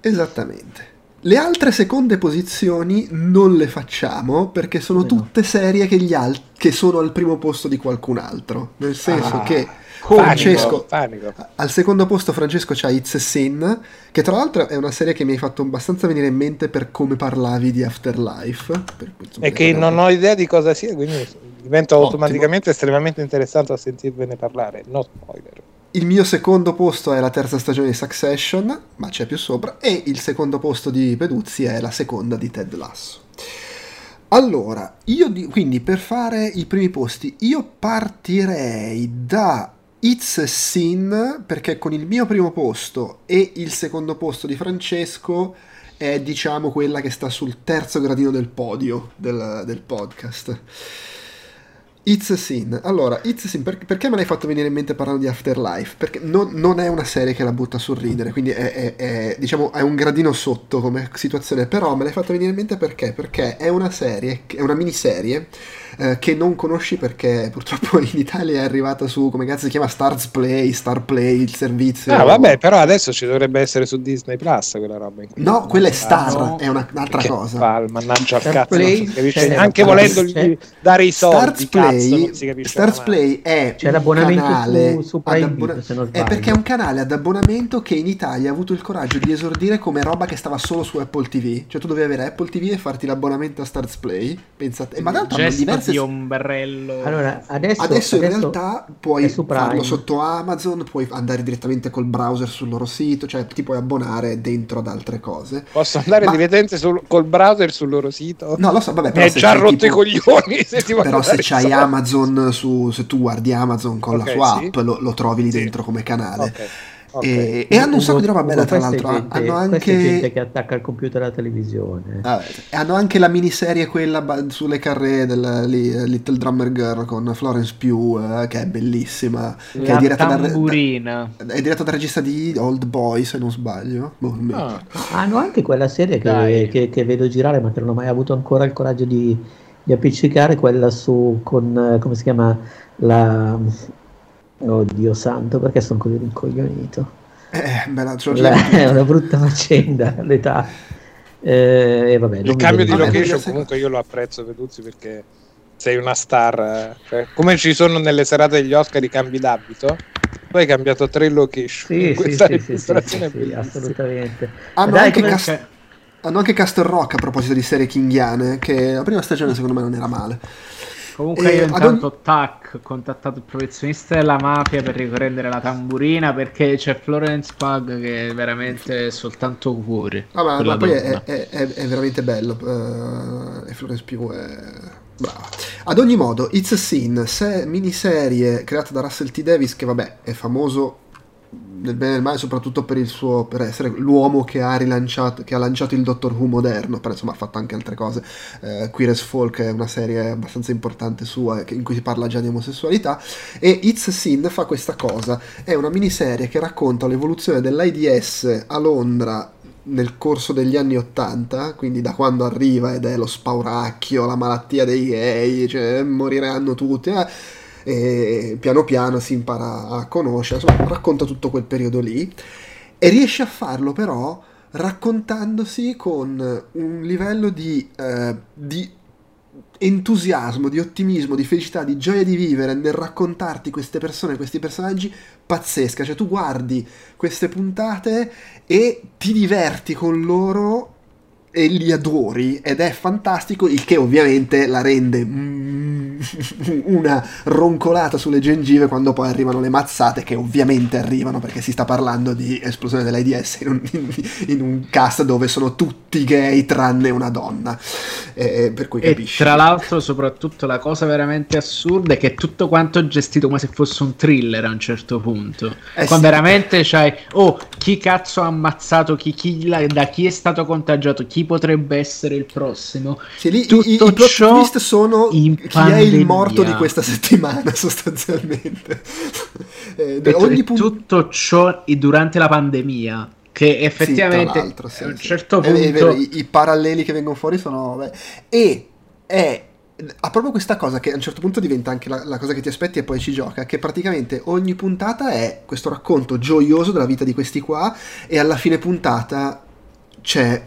Esattamente. Le altre seconde posizioni non le facciamo perché sono Come tutte no? serie che, al- che, sono al primo posto di qualcun altro. Nel senso ah, che Francesco, panico, panico. al secondo posto Francesco c'ha It's a Sin, che tra l'altro è una serie che mi hai fatto abbastanza venire in mente per come parlavi di Afterlife. Per, insomma, e che non ho idea di cosa sia, quindi diventa Ottimo. automaticamente estremamente interessante a sentirvene parlare. No spoiler. Il mio secondo posto è la terza stagione di Succession, ma c'è più sopra, e il secondo posto di Peduzzi è la seconda di Ted Lasso. Allora, io di, quindi per fare i primi posti, io partirei da It's a Sin, perché con il mio primo posto e il secondo posto di Francesco è diciamo quella che sta sul terzo gradino del podio del, del podcast. It's a Sin. Allora, It's a Sin, per, perché me l'hai fatto venire in mente parlando di Afterlife? Perché non, non è una serie che la butta a sorridere, quindi è, è, è, diciamo, è un gradino sotto come situazione, però me l'hai fatto venire in mente perché? Perché è una serie, è una miniserie eh, che non conosci perché purtroppo (laughs) in Italia è arrivata su, come cazzo si chiama, Stars Play, Star Play, il servizio. Ah, vabbè, però adesso ci dovrebbe essere su Disney Plus quella roba. In no, quella è Star, no. è una, un'altra cosa. Pal, mannaggia al cazzo, Play, anche volendogli dare i soldi, Stars Play, cazzo, Stars Play è c'è l'abbonamento canale su, su Prime abbona- Video, è perché è un canale ad abbonamento che in Italia ha avuto il coraggio di esordire come roba che stava solo su Apple TV. Cioè tu dovevi avere Apple TV e farti l'abbonamento a Stars Play. Pensate, ma d'altro hanno diverse di ombrello. Allora, adesso, adesso in adesso realtà puoi farlo sotto Amazon, puoi andare direttamente col browser sul loro sito, cioè ti puoi abbonare dentro ad altre cose. Posso andare ma... direttamente sul, col browser sul loro sito? No, lo so, vabbè, però Mi hai già rotto tipo... i coglioni se ti Però se c'hai Amazon su, se tu guardi Amazon con okay, la sua sì. app lo, lo, trovi lì sì. dentro come canale. Okay. Ok. E, e hanno un sacco di roba bella, tra l'altro. gente- hanno è gente anche. che attacca il computer alla televisione. Ah, hanno anche la miniserie quella sulle carree del lì, Little Drummer Girl con Florence Pugh, eh, che è bellissima. Che è La diretta, tamburina. è diretta dal regista di Old Boy, se non sbaglio. Mi Ah. Hanno anche quella serie che, che- che vedo girare, ma che non ho mai avuto ancora il coraggio di, di appiccicare, quella su con eh, come si chiama la Oddio santo, perché sono così rincoglionito. Eh, bella, La- Giorgina. è una brutta faccenda (laughs) l'età. Eh, e vabbè, il cambio di location comunque io lo apprezzo Peduzzi perché sei una star eh. Cioè, come ci sono nelle serate degli Oscar i cambi d'abito tu hai cambiato tre location Sì, (laughs) sì, sì, sì, sì, assolutamente. Hanno Dai, anche come- cast- Hanno anche Castle Rock a proposito di serie kinghiane, che la prima stagione secondo me non era male. Comunque io ad intanto tac, ho contattato il professionista della mafia per riprendere la tamburina perché c'è Florence Pug che è veramente soltanto cuore. Ah, ma, poi è, è- è- veramente bello. eh, e Florence Pugh è brava. Ad ogni modo, It's a Sin, se- miniserie creata da Russell T. Davis, che vabbè è famoso nel bene e nel male, soprattutto per suo per essere l'uomo che ha rilanciato che ha lanciato il Doctor Who moderno, però insomma ha fatto anche altre cose. Eh, Queer as Folk è una serie abbastanza importante sua in cui si parla già di omosessualità. E It's Sin fa questa cosa: è una miniserie che racconta l'evoluzione dell'AIDS a Londra nel corso degli anni 80, quindi da quando arriva ed è lo spauracchio, la malattia dei gay, cioè moriranno tutti. eh, e piano piano si impara a conoscere, insomma, racconta tutto quel periodo lì e riesce a farlo però raccontandosi con un livello di, eh, di entusiasmo, di ottimismo, di felicità, di gioia di vivere nel raccontarti queste persone, questi personaggi pazzesca, cioè tu guardi queste puntate e ti diverti con loro e li adori ed è fantastico, il che ovviamente la rende mm, (laughs) una roncolata sulle gengive quando poi arrivano le mazzate che ovviamente arrivano perché si sta parlando di esplosione dell'AIDS in un, in un cast dove sono tutti gay tranne una donna, Eh, per cui E capisci. tra l'altro, soprattutto la cosa veramente assurda è che tutto quanto è gestito come se fosse un thriller a un certo punto. Eh Quando sì. veramente c'hai, oh, chi cazzo ha ammazzato, chi, chi da chi è stato contagiato, chi potrebbe essere il prossimo. Sì, lì i, tutto i- i plot twist sono chi è il pandemia. morto di questa settimana (laughs) sostanzialmente. Eh, E, ogni punto tutto ciò durante la pandemia. Che effettivamente Sì, sì, a un certo È- è vero, punto i, i paralleli che vengono fuori sono... beh, e è... Ha proprio questa cosa che a un certo punto diventa anche la, la cosa che ti aspetti e poi ci gioca, che praticamente ogni puntata è questo racconto gioioso della vita di questi qua e alla fine puntata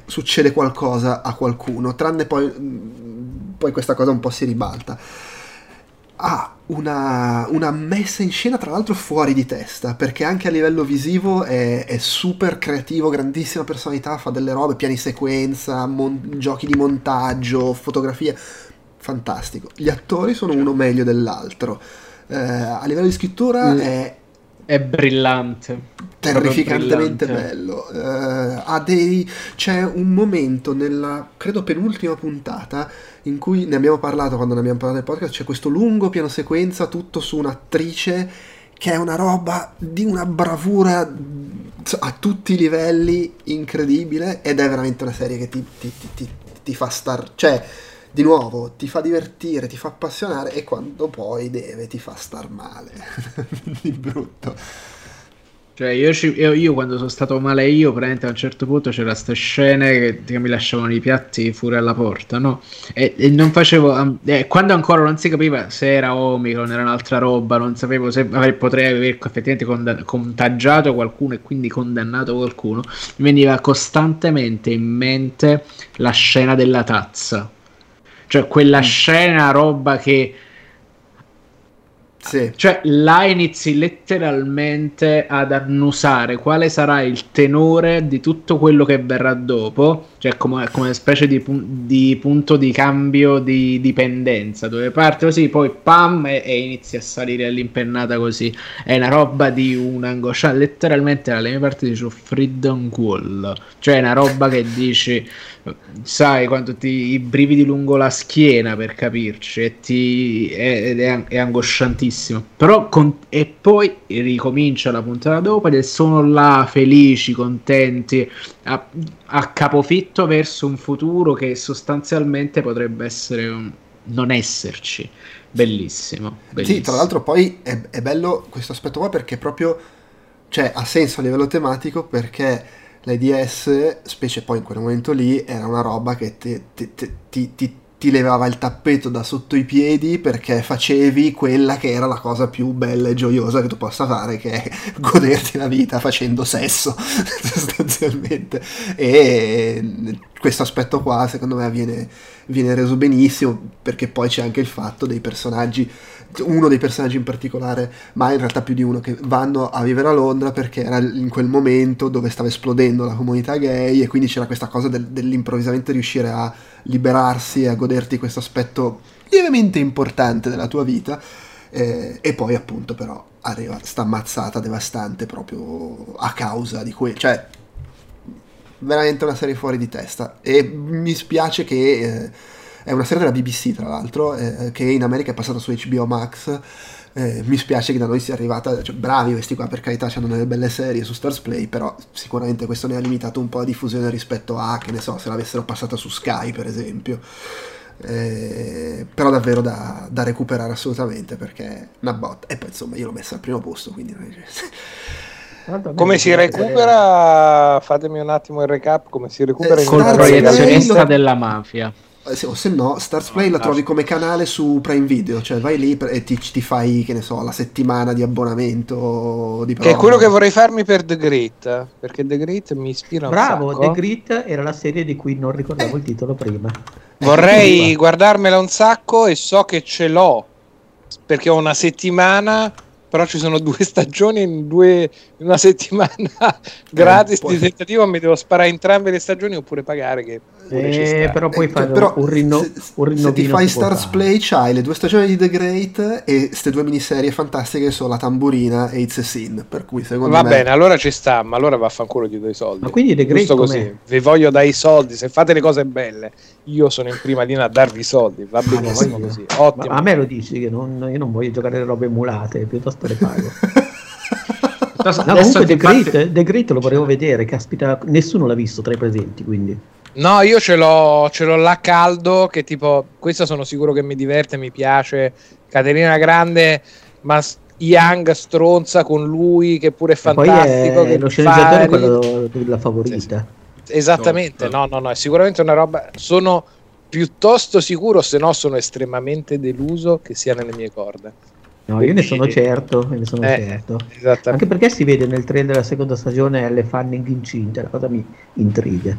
succede qualcosa a qualcuno, tranne poi, mh, poi questa cosa un po' si ribalta. Ha una, una messa in scena tra l'altro fuori di testa, perché anche a livello visivo è, è super creativo, grandissima personalità, fa delle robe, piani sequenza, mon- giochi di montaggio, fotografia, fantastico. Gli attori sono uno meglio dell'altro. Eh, a livello di scrittura Mm. è è brillante. terrificantemente brillante. bello. Eh, ha dei, c'è un momento nella, credo, penultima puntata in cui ne abbiamo parlato quando ne abbiamo parlato nel podcast. C'è questo lungo piano sequenza tutto su un'attrice che è una roba di una bravura a tutti i livelli incredibile ed è veramente una serie che ti, ti- ti- ti- ti fa star... cioè di nuovo ti fa divertire, ti fa appassionare e quando poi deve ti fa star male (laughs) di brutto. Cioè, io, ci- io- io quando sono stato male io, praticamente a un certo punto c'erano queste scene che, che mi lasciavano i piatti fuori alla porta, no? E, e non facevo... eh, quando ancora non si capiva se era Omicron, era un'altra roba, non sapevo se avrei- potrei aver effettivamente condan- contagiato qualcuno e quindi condannato qualcuno, mi veniva costantemente in mente la scena della tazza. Cioè, quella scena, roba che... Sì. Cioè, là inizi letteralmente ad annusare quale sarà il tenore di tutto quello che verrà dopo, cioè come, come specie di, di punto di cambio di dipendenza, dove parte così, poi pam e, e inizi a salire all'impennata così. È una roba di un'angoscia, letteralmente dalle mie parti dice Freedom Wall, cioè è una roba che dici, sai, quando ti i brividi lungo la schiena per capirci, e ti, è, è, è angosciantissimo. Però con... e poi ricomincia la puntata dopo ed sono là felici, contenti, a, a capofitto verso un futuro che sostanzialmente potrebbe essere un... non esserci. Bellissimo, bellissimo. Sì, tra l'altro poi è, è bello questo aspetto qua perché proprio cioè, ha senso a livello tematico perché l'IDS, specie poi in quel momento lì, era una roba che ti, ti, ti, ti ti levava il tappeto da sotto i piedi perché facevi quella che era la cosa più bella e gioiosa che tu possa fare, che è (laughs) goderti la vita facendo sesso, (laughs) sostanzialmente. E questo aspetto qua, secondo me, viene, viene reso benissimo perché poi c'è anche il fatto dei personaggi uno dei personaggi in particolare, ma in realtà più di uno, che vanno a vivere a Londra perché era in quel momento dove stava esplodendo la comunità gay e quindi c'era questa cosa del, dell'improvvisamente riuscire a liberarsi e a goderti questo aspetto lievemente importante della tua vita. Eh, e poi appunto però arriva sta ammazzata devastante proprio a causa di quello, cioè veramente una serie fuori di testa e mi spiace che eh, è una serie della BBC tra l'altro, eh, che in America è passata su HBO Max. Eh, mi spiace che da noi sia arrivata, cioè, bravi questi qua per carità, hanno delle belle serie su Stars Play, però sicuramente questo ne ha limitato un po' la diffusione rispetto a, che ne so, se l'avessero passata su Sky per esempio. Eh, però davvero da, da, recuperare assolutamente perché una botta e poi insomma io l'ho messa al primo posto quindi (laughs) come si recupera? fatemi un attimo il recap come si recupera eh, in il proiezionista della mafia. Eh, o se no, Stars Play no, la trovi come canale su Prime Video, cioè vai lì e ti, ti fai, che ne so, la settimana di abbonamento di Che è quello che vorrei farmi per The Great, perché The Great mi ispira Bravo, un sacco. The Great era la serie di cui non ricordavo eh. il titolo prima. Vorrei guardarmela un sacco e so che ce l'ho, perché ho una settimana però ci sono due (laughs) stagioni in, due, in una settimana gratis eh, di tentativo mi devo sparare entrambe le stagioni oppure pagare che eh, però puoi eh, fare però, un, rinno, se, un se ti fai Stars Play c'hai le due stagioni di The Great e queste due miniserie fantastiche sono La Tamburina e It's a Sin per cui secondo va me... bene allora ci sta ma allora vaffanculo gli do i soldi. Ma quindi The Great Giusto così. Vi voglio dare i soldi se fate le cose belle io sono in prima linea a darvi i soldi va benissimo così. Ottimo. ma a me lo dici che non, io non voglio giocare le robe emulate piuttosto le pago. (laughs) No, comunque The Great, parte... The Great lo volevo vedere, caspita, nessuno l'ha visto tra i presenti, quindi. No, io ce l'ho, ce l'ho là caldo, che tipo, questa sono sicuro che mi diverte, mi piace. Caterina Grande, ma Young stronza con lui, che pure è fantastico. È lo sceneggiatore è quello della favorita. Sì, sì. Esattamente, no, no, no, è sicuramente una roba... Sono piuttosto sicuro, se no sono estremamente deluso che sia nelle mie corde. No, io ne sono certo, ne sono eh, certo. Anche perché si vede nel trailer della seconda stagione Elle Fanning incinta, la cosa mi intriga.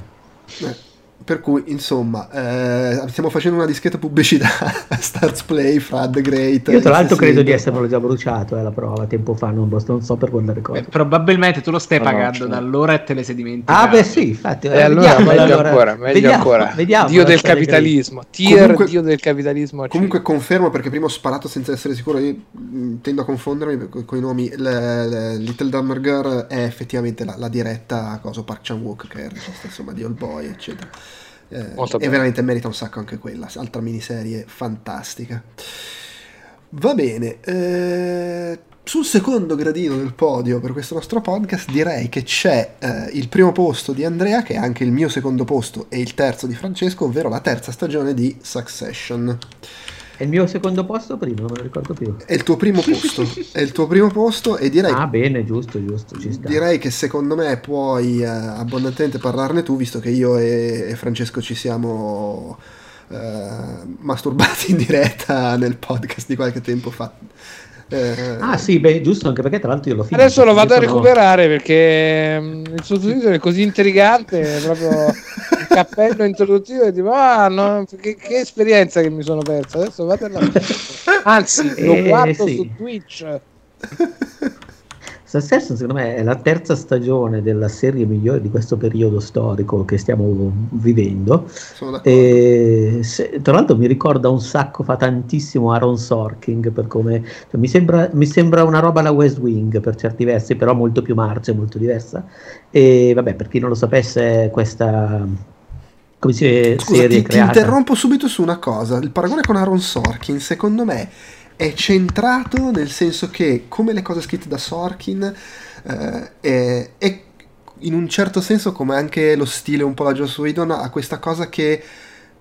Yeah. (laughs) Per cui, insomma, eh, stiamo facendo una discreta pubblicità (laughs) a Stars Play fra The Great. Io, tra l'altro, credo di esserlo già bruciato eh, la prova tempo fa. Non, non so per quale cosa. probabilmente tu lo stai no, pagando da allora e te le sei dimenticato. Ah, beh, sì, infatti. E eh, allora, vediamo, meglio allora. ancora. Meglio vediamo, ancora. Vediamo, Dio del capitalismo. Tier comunque, Dio del capitalismo. Comunque, confermo perché prima ho sparato senza essere sicuro. Io mm, tendo a confondermi con i nomi. Le, le, Little Dumber Girl è effettivamente la, la diretta cosa Park Chan Wook, che è il regista insomma di Old Boy, eccetera. Eh, e veramente merita un sacco anche quella, altra miniserie fantastica. Va bene, eh, sul secondo gradino del podio per questo nostro podcast direi che c'è eh, il primo posto di Andrea, che è anche il mio secondo posto, e il terzo di Francesco, ovvero la terza stagione di Succession. È il mio secondo posto prima, non me lo ricordo più. È il tuo primo posto. (laughs) è il tuo primo posto e direi... Ah bene, giusto, giusto. Direi che secondo me puoi eh, abbondantemente parlarne tu, visto che io e, e Francesco ci siamo eh, masturbati in diretta nel podcast di qualche tempo fa. Eh, ah sì, beh, giusto anche perché tra l'altro io l'ho finito. Adesso lo vado a recuperare perché mm, il sottotitolo è così intrigante, è proprio il cappello introduttivo e tipo, ah, no, che, che, esperienza che mi sono perso. Adesso vado a... (laughs) Anzi, lo eh, guardo sì. su Twitch. Succession secondo me è la terza stagione della serie migliore di questo periodo storico che stiamo vivendo. E se, tra l'altro mi ricorda un sacco, fa tantissimo Aaron Sorking per come cioè, mi, sembra, mi, sembra, una roba alla West Wing per certi versi, però molto più marcia, molto diversa. E vabbè, per chi non lo sapesse, questa come si Scusa, serie ti, ti interrompo subito su una cosa. Il paragone con Aaron Sorkin, secondo me è centrato nel senso che, come le cose scritte da Sorkin, eh, è, è in un certo senso come anche lo stile un po' la Joss Whedon ha questa cosa che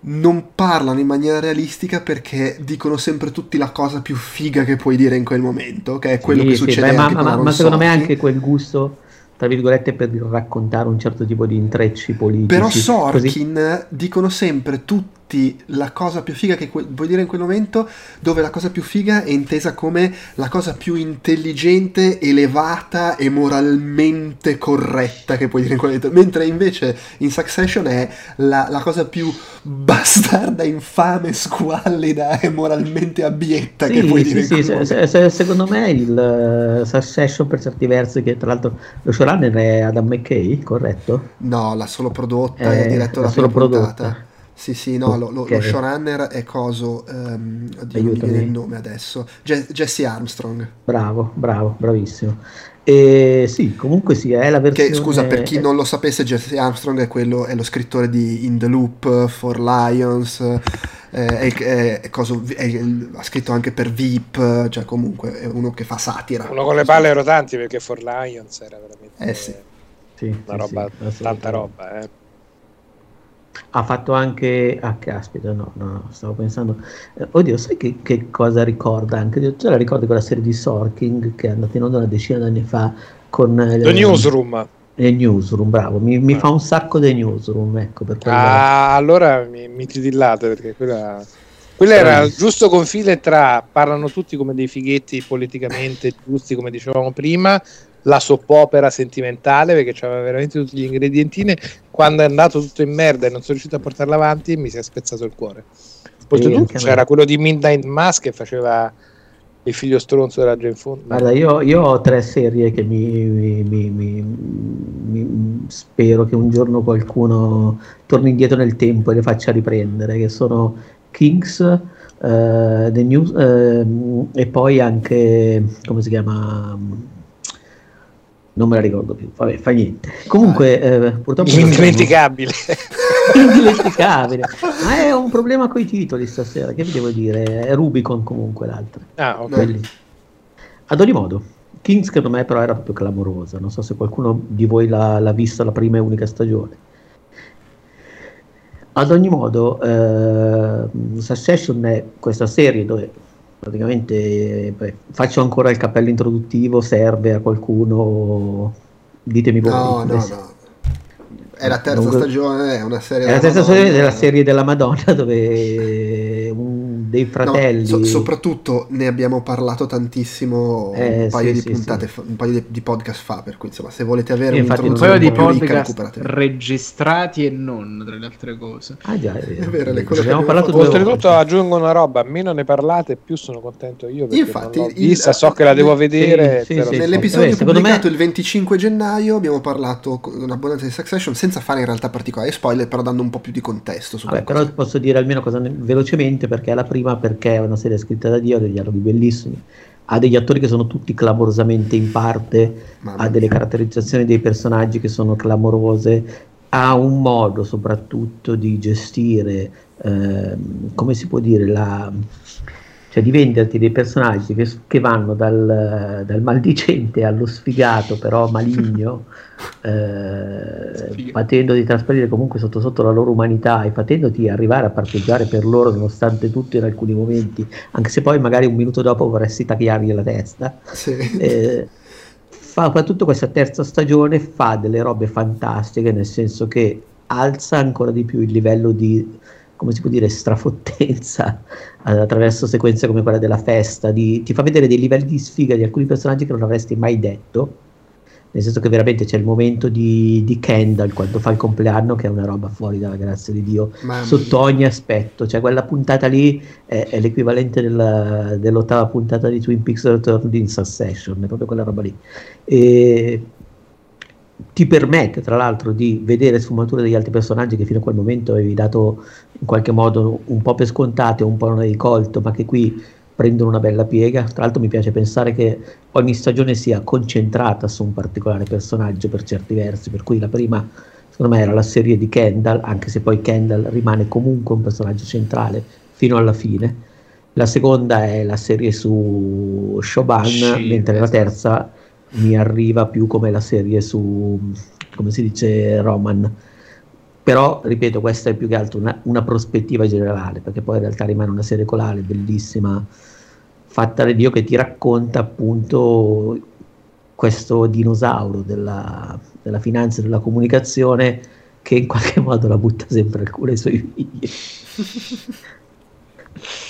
non parlano in maniera realistica perché dicono sempre tutti la cosa più figa che puoi dire in quel momento, che è quello Sì, che sì, succede beh, ma, ma- ma secondo me anche quel gusto tra virgolette per raccontare un certo tipo di intrecci politici. Però così. Sorkin dicono sempre tutti la cosa più figa che vuoi dire in quel momento, dove la cosa più figa è intesa come la cosa più intelligente, elevata e moralmente corretta che puoi dire in quel momento. Mentre invece in Succession è la, la cosa più bastarda, infame, squallida e moralmente abietta che Sì, puoi sì, dire in sì, quel se- momento. se- se- secondo me il uh, Succession per certi versi che tra l'altro lo showrunner è Adam McKay, corretto? No, l'ha solo prodotta Eh, e diretto l'ha la solo puntata. prodotta. Sì, sì, no, lo, lo- lo showrunner è coso, ehm, oddio, non mi viene il nome adesso, Je- Jesse Armstrong. Bravo, bravo, bravissimo. E sì, comunque sì, è la versione Che scusa, per chi non lo sapesse, Jesse Armstrong è, quello, è lo scrittore di In the Loop, For Lions, eh, è- è- è coso- è- ha scritto anche per VIP, cioè comunque è uno che fa satira. Uno con le palle rotanti perché For Lions era veramente Eh sì. Sì, una sì, roba, sì, tanta roba. Eh. Ha fatto anche. Ah, caspita, no, no, stavo pensando. eh, oddio, sai che, che cosa ricorda anche? Ce la ricordi quella serie di Sorking che è andata in onda una decina d'anni fa con. eh, The Newsroom. Le Newsroom, bravo, mi, mi Ah. fa un sacco dei Newsroom, ecco, per quello. Ah, allora mi, mi titillate perché quella, quella era il giusto confine tra parlano tutti come dei fighetti politicamente giusti, come dicevamo prima, la soppopera sentimentale perché c'aveva veramente tutti gli ingredientini. Quando è andato tutto in merda e non sono riuscito a portarla avanti, mi si è spezzato il cuore. Oltretutto anche a me. c'era quello di Midnight Mask che faceva il figlio stronzo della Jane Fonda. Guarda, io, io ho tre serie che mi, mi- mi- mi- spero che un giorno qualcuno torni indietro nel tempo e le faccia riprendere, che sono Kings, eh, The News, ehm, e poi anche, come si chiama? Non me la ricordo più, vabbè, fa niente. Comunque, eh, purtroppo... Indimenticabile. (laughs) Indimenticabile. Ma è un problema con i titoli stasera, che vi devo dire? È Rubicon comunque l'altra. ah, ok. Quelli. Ad ogni modo, Kings secondo me però era proprio clamorosa. Non so se qualcuno di voi l'ha, l'ha vista la prima e unica stagione. Ad ogni modo, eh, Succession è questa serie dove praticamente eh, beh, faccio ancora il cappello introduttivo, serve a qualcuno, ditemi voi. No, no, no. È la terza Comunque- stagione, è una serie È la terza stagione della serie della Madonna dove un- dei No, fratelli... so- soprattutto ne abbiamo parlato tantissimo Eh, un paio sì, di sì, puntate, sì. fa- un paio di, di podcast fa, per cui insomma se volete avere infatti Un non un'introduzione paio un di ricca podcast recuperate. registrati e non, tra le altre cose. Ah già, è vero. È vero, le cose abbiamo parlato fatto- Oltretutto volte. aggiungo una roba, meno ne parlate più sono contento io perché Infatti, non l'ho il- vista, so che la devo sì, vedere. sì, sì. Nell'episodio Vabbè, pubblicato me- il 25 gennaio abbiamo parlato con un'abbondanza di Succession senza fare in realtà particolari spoiler, però dando un po' più di contesto su Vabbè, però posso dire almeno cosa ne- velocemente perché è la prima perché è una serie scritta da Dio, ha degli dialoghi bellissimi, ha degli attori che sono tutti clamorosamente in parte, Mamma ha delle caratterizzazioni dei personaggi che sono clamorose, ha un modo soprattutto di gestire, ehm, come si può dire, la, cioè di venderti dei personaggi che, che vanno dal, dal maldicente allo sfigato però maligno, (laughs) eh, di trasparire comunque sotto sotto la loro umanità e facendoti arrivare a parteggiare per loro nonostante tutto in alcuni momenti, anche se poi magari un minuto dopo vorresti tagliargli la testa. Sì. (laughs) Eh, fa, soprattutto questa terza stagione fa delle robe fantastiche nel senso che alza ancora di più il livello di come si può dire strafottenza (laughs) attraverso sequenze come quella della festa di- ti fa vedere dei livelli di sfiga di alcuni personaggi che non avresti mai detto nel senso che veramente c'è il momento di, di Kendall quando fa il compleanno che è una roba fuori dalla grazia di Dio Mamma sotto mia. ogni aspetto, cioè quella puntata lì è, è l'equivalente della- dell'ottava puntata di Twin Peaks Return in Succession, è proprio quella roba lì. E ti permette tra l'altro di vedere sfumature degli altri personaggi che fino a quel momento avevi dato in qualche modo un po' per scontate o un po' non avevi colto, ma che qui prendono una bella piega. Tra l'altro mi piace pensare che ogni stagione sia concentrata su un particolare personaggio per certi versi, per cui la prima secondo me era la serie di Kendall, anche se poi Kendall rimane comunque un personaggio centrale fino alla fine. La seconda è la serie su Shoban, Sì, mentre la terza mi arriva più come la serie su, come si dice, Roman. Però, ripeto, questa è più che altro una, una prospettiva generale, perché poi in realtà rimane una serie colare bellissima, fatta da Dio che ti racconta appunto questo dinosauro della, della finanza e della comunicazione che in qualche (laughs) modo la butta sempre al culo ai suoi figli. (laughs)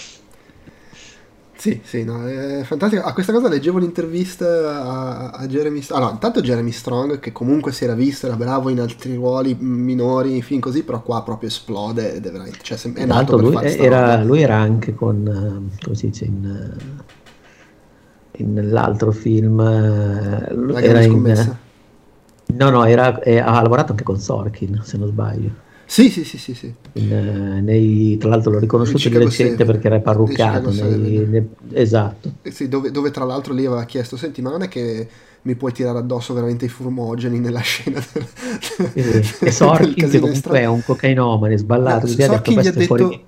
Sì, sì, no, è fantastico. A questa cosa leggevo l'intervista a, a Jeremy Strong. Allora, intanto Jeremy Strong, che comunque si era visto, era bravo in altri ruoli minori, in film così, però qua proprio esplode ed è veramente. Cioè, è nato lui era, lui era anche con, eh, come si dice, in, eh, in l'altro film, eh, La era in, no, no, era, eh, ha lavorato anche con Sorkin, se non sbaglio. Sì, sì, sì, sì, sì. In, eh, nei- tra l'altro l'ho riconosciuto di recente perché era parruccato. Nei- nei- esatto. Eh sì, dove, dove tra l'altro lì aveva chiesto, senti, ma non è che mi puoi tirare addosso veramente i fumogeni nella scena del, Sì, del (laughs) E Sorkin, che comunque è un cocainomane sballato, No, gli ha detto Sorkin gli ha è fuori- detto,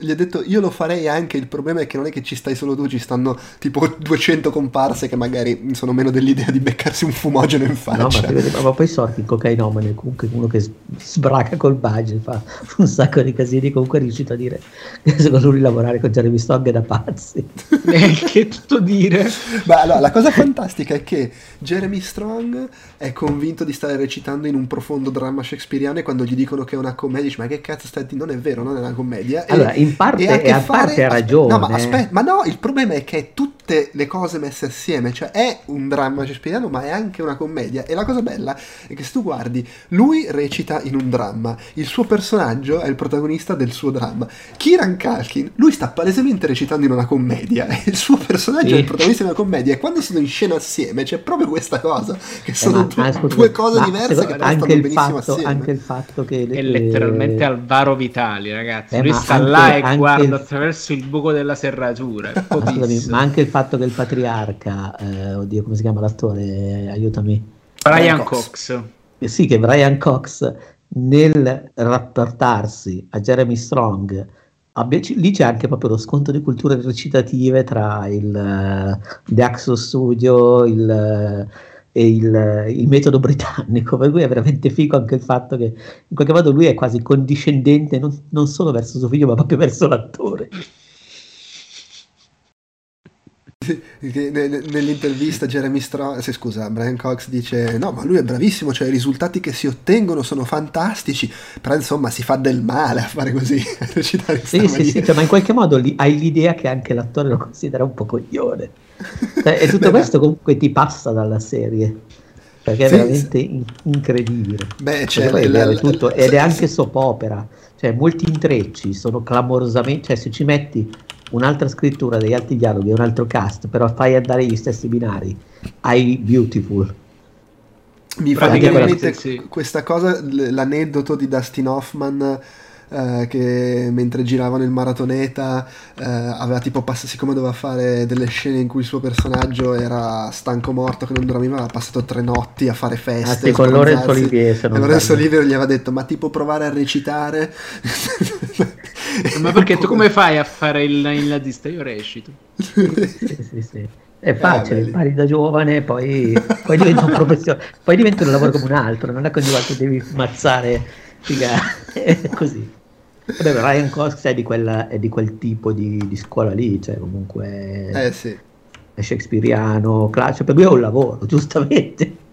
gli ha detto io lo farei anche, il problema è che non è che ci stai solo tu, ci stanno tipo 200 comparse che magari sono meno dell'idea di beccarsi un fumogeno in No, ma, faccia. vedi- ma poi Sorkin, cocainomane, comunque uno che sbraca col budget, fa un sacco di casini, comunque è riuscito a dire che secondo lui lavorare con Jeremy Strong è da pazzi. (laughs) Che tutto dire? Ma allora, la cosa fantastica è che Jeremy Strong è convinto di stare recitando in un profondo dramma shakespeariano e quando gli dicono che è una commedia dice ma che cazzo stai di non è vero, non è una commedia. E- Allora, in parte- e ha a e a parte ha ragione, No, ma aspetta, ma no, il problema è che tutte le cose messe assieme, cioè è un dramma shakespeariano ma è anche una commedia e la cosa bella è che se tu guardi, lui recita in un dramma, il suo personaggio è il protagonista del suo dramma. Kieran Culkin, lui sta palesemente recitando in una commedia e (laughs) il suo personaggio Sì. è il protagonista di una commedia e quando sono in scena assieme c'è proprio questa cosa, che sono Eh, ma- due, ah, due cose diverse che anche il, fatto, anche il fatto che È eh, letteralmente Alvaro Vitali, ragazzi. Eh, Lui sta anche- là e guarda il- attraverso il buco della serratura. È (laughs) ma, anche il fatto che il patriarca, eh, oddio, come si chiama l'attore? Eh, aiutami. Brian Brian Cox. Cox. Eh, Sì, che Brian Cox nel rapportarsi a Jeremy Strong abbia- lì c'è anche proprio lo sconto di culture recitative tra il eh, The Axo Studio il, eh, e il, il metodo britannico, per cui è veramente figo anche il fatto che in qualche modo lui è quasi condiscendente non, non solo verso suo figlio ma proprio verso l'attore. Nell'intervista Jeremy Strong, se scusa, Brian Cox dice no ma lui è bravissimo, cioè i risultati che si ottengono sono fantastici, però insomma si fa del male a fare così, (laughs) a Sì, sì, sì, cioè, ma in qualche modo lì hai l'idea che anche l'attore lo considera un po' coglione. Cioè, e tutto Beh, questo comunque ti passa dalla serie. Perché è Sì, veramente in- incredibile. Beh, Perché c'è poi è il- vero, è il- tutto- ed è anche soap opera. Cioè, molti intrecci sono clamorosamente. Cioè, se ci metti un'altra scrittura, degli altri dialoghi, un altro cast, però fai andare gli stessi binari, hai Beautiful. Mi fa venire in mente questa cosa, l'aneddoto di Dustin Hoffman eh, che mentre giravano il maratoneta eh, aveva tipo passato, siccome doveva fare delle scene in cui il suo personaggio era stanco morto che non dormiva, aveva passato tre notti a fare feste. Ah, sì, con Lorenzo. Olivier, se E non Lorenzo. Olivier gli aveva detto ma tipo provare a recitare Ma perché tu come fai a fare il, il nazista? Io recito. Sì, sì, sì. È facile, belli. impari da giovane, poi, poi diventa un professionista, poi diventa un lavoro come un altro, non è che ogni volta devi mazzare, figa, (laughs) è così. Vabbè, Ryan Cox è di, quella- è di quel tipo di, di scuola lì, cioè comunque eh sì è shakespeariano, classico, per lui è un lavoro, (laughs) giustamente.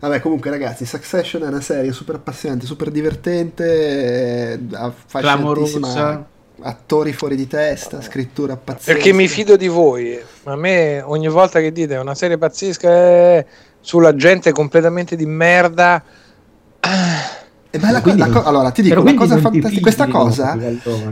Vabbè, comunque, ragazzi, Succession è una serie super appassionante, super divertente, eh, affascinantissima. Clamorosa. Attori fuori di testa, scrittura pazzesca. Perché mi fido di voi. Ma a me ogni volta che dite una serie pazzesca eh, sulla gente completamente di merda. (clears throat) E beh, la la non- co- allora, ti dico, una cosa non ti fantastica. Questa cosa,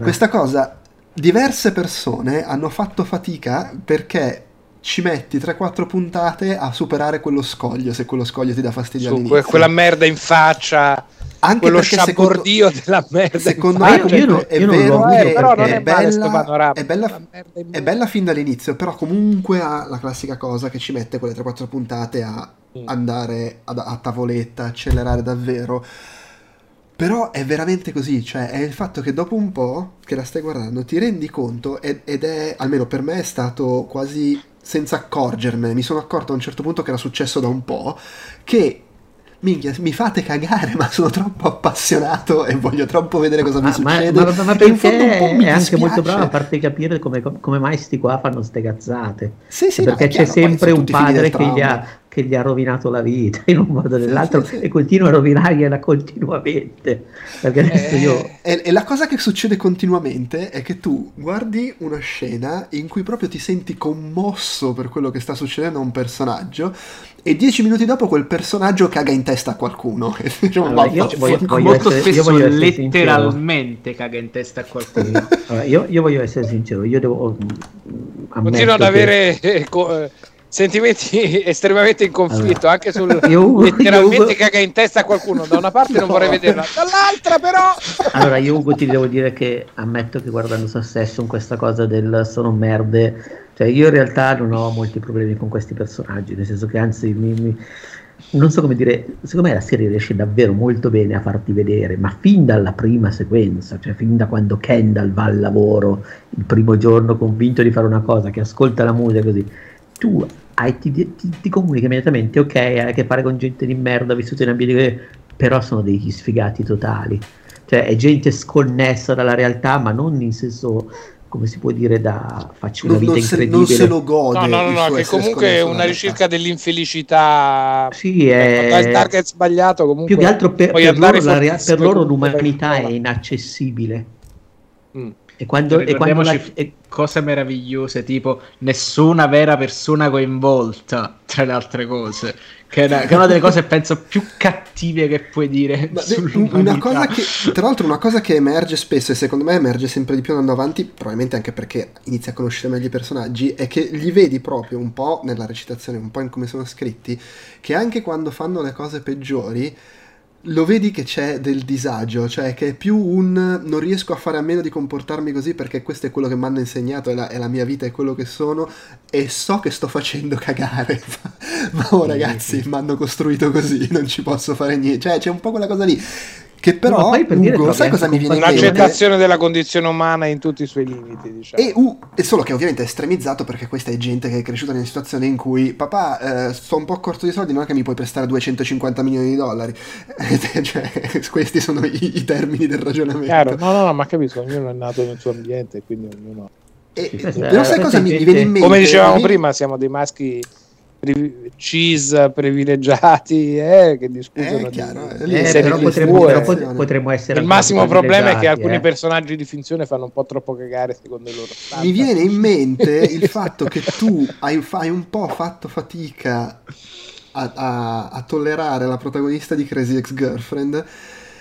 questa cosa, diverse persone hanno fatto fatica perché ci metti 3-4 puntate a superare quello scoglio, se quello scoglio ti dà fastidio Su all'inizio. que- quella merda in faccia, Anche quello perché secondo, sciabordio della merda. secondo Ma me io- io no- è io non vero che però non è, è bella, è bella, è bella fin dall'inizio, però comunque ha la classica cosa che ci mette quelle 3-4 puntate a Mm. andare a, a tavoletta, accelerare davvero. Però è veramente così, cioè è il fatto che dopo un po' che la stai guardando ti rendi conto ed, ed è, almeno per me è stato quasi senza accorgermene, mi sono accorto a un certo punto che era successo da un po', che minchia, mi fate cagare, (laughs) ma sono troppo appassionato e voglio troppo vedere cosa ma, mi succede. Ma, ma, ma perché è anche dispiace. molto bravo a farti capire come, come mai sti qua fanno ste cazzate. Sì, sì, no, perché è c'è chiaro, sempre un padre che gli, ha. Che gli ha rovinato la vita (laughs) in un modo o nell'altro e continua a rovinargliela (laughs) continuamente. Perché adesso Eh, io E, e la cosa che succede continuamente è che tu guardi una scena in cui proprio ti senti commosso per quello che sta succedendo a un personaggio e dieci minuti dopo quel personaggio caga in testa a qualcuno. (laughs) E diciamo, Allora, "Ma io vaffanculo". voglio- voglio Molto essere- io spesso voglio essere sincero. letteralmente caga in testa a qualcuno. Allora, io, io voglio essere sincero, io devo mm, ammetto Continuo ad che- avere eh, co- eh, sentimenti (laughs) estremamente in conflitto, Allora, anche sul io- letteralmente io- caga in testa a qualcuno. Da una parte non No. vorrei vederla, dall'altra però. (laughs) Allora, io Ugo ti devo dire che ammetto che guardando Succession questa cosa del sono merde, cioè io in realtà non ho molti problemi con questi personaggi, nel senso che anzi mi, mi- non so come dire, secondo me la serie riesce davvero molto bene a farti vedere, ma fin dalla prima sequenza, cioè fin da quando Kendall va al lavoro il primo giorno convinto di fare una cosa, che ascolta la musica così, tu hai- ti, ti- ti comunica immediatamente, ok, hai a che fare con gente di merda, vissuto in ambienti che però sono degli sfigati totali cioè è gente sconnessa dalla realtà, ma non in senso, come si può dire, da faccio una non, vita non se, incredibile. non se lo gode. No, no, no, il no che comunque è una ricerca dell'infelicità. Sì, Ecco, dal è... target sbagliato comunque. più che altro per, per loro, la per loro l'umanità è inaccessibile. Mm. E quando, e quando la, Ricordiamoci e- cose meravigliose, tipo nessuna vera persona coinvolta, tra le altre cose. Che è una, che è una delle cose, penso, più cattive che puoi dire. Ma una cosa che, tra l'altro, una cosa che emerge spesso e secondo me emerge sempre di più andando avanti, probabilmente anche perché inizi a conoscere meglio i personaggi, è che li vedi proprio un po' nella recitazione, un po' in come sono scritti, che anche quando fanno le cose peggiori. Lo vedi che c'è del disagio, cioè che è più un non riesco a fare a meno di comportarmi così perché questo è quello che mi hanno insegnato, è la, è la mia vita, è quello che sono e so che sto facendo cagare. (laughs) Ma oh ragazzi, mi hanno costruito così, non ci posso fare niente. Cioè c'è un po' quella cosa lì. Che però, poi per Ugo, sai cosa mi viene in mente? Un'accettazione della condizione umana in tutti i suoi limiti, diciamo. E, uh, e solo che ovviamente è estremizzato perché questa è gente che è cresciuta in una situazione in cui papà, eh, sto un po' corto di soldi, non è che mi puoi prestare 250 milioni di dollari. (laughs) cioè, questi sono i, i termini del ragionamento. Chiaro, no, no, no, ma capisco, ognuno è nato nel suo ambiente, quindi ognuno... E, Sì, questa- però sai cosa mi, mi viene in mente? Come dicevamo prima, siamo dei maschi privi- cis privilegiati eh, che discutono Eh, di, chiaro, eh, di lì eh, però potremmo, eh. però pot- potremmo essere Il massimo problema è che privilegiati, alcuni eh. personaggi di finzione fanno un po' troppo cagare secondo i loro standard. Mi viene in mente il fatto che tu hai, hai un po' fatto fatica a, a- a tollerare la protagonista di Crazy Ex-Girlfriend,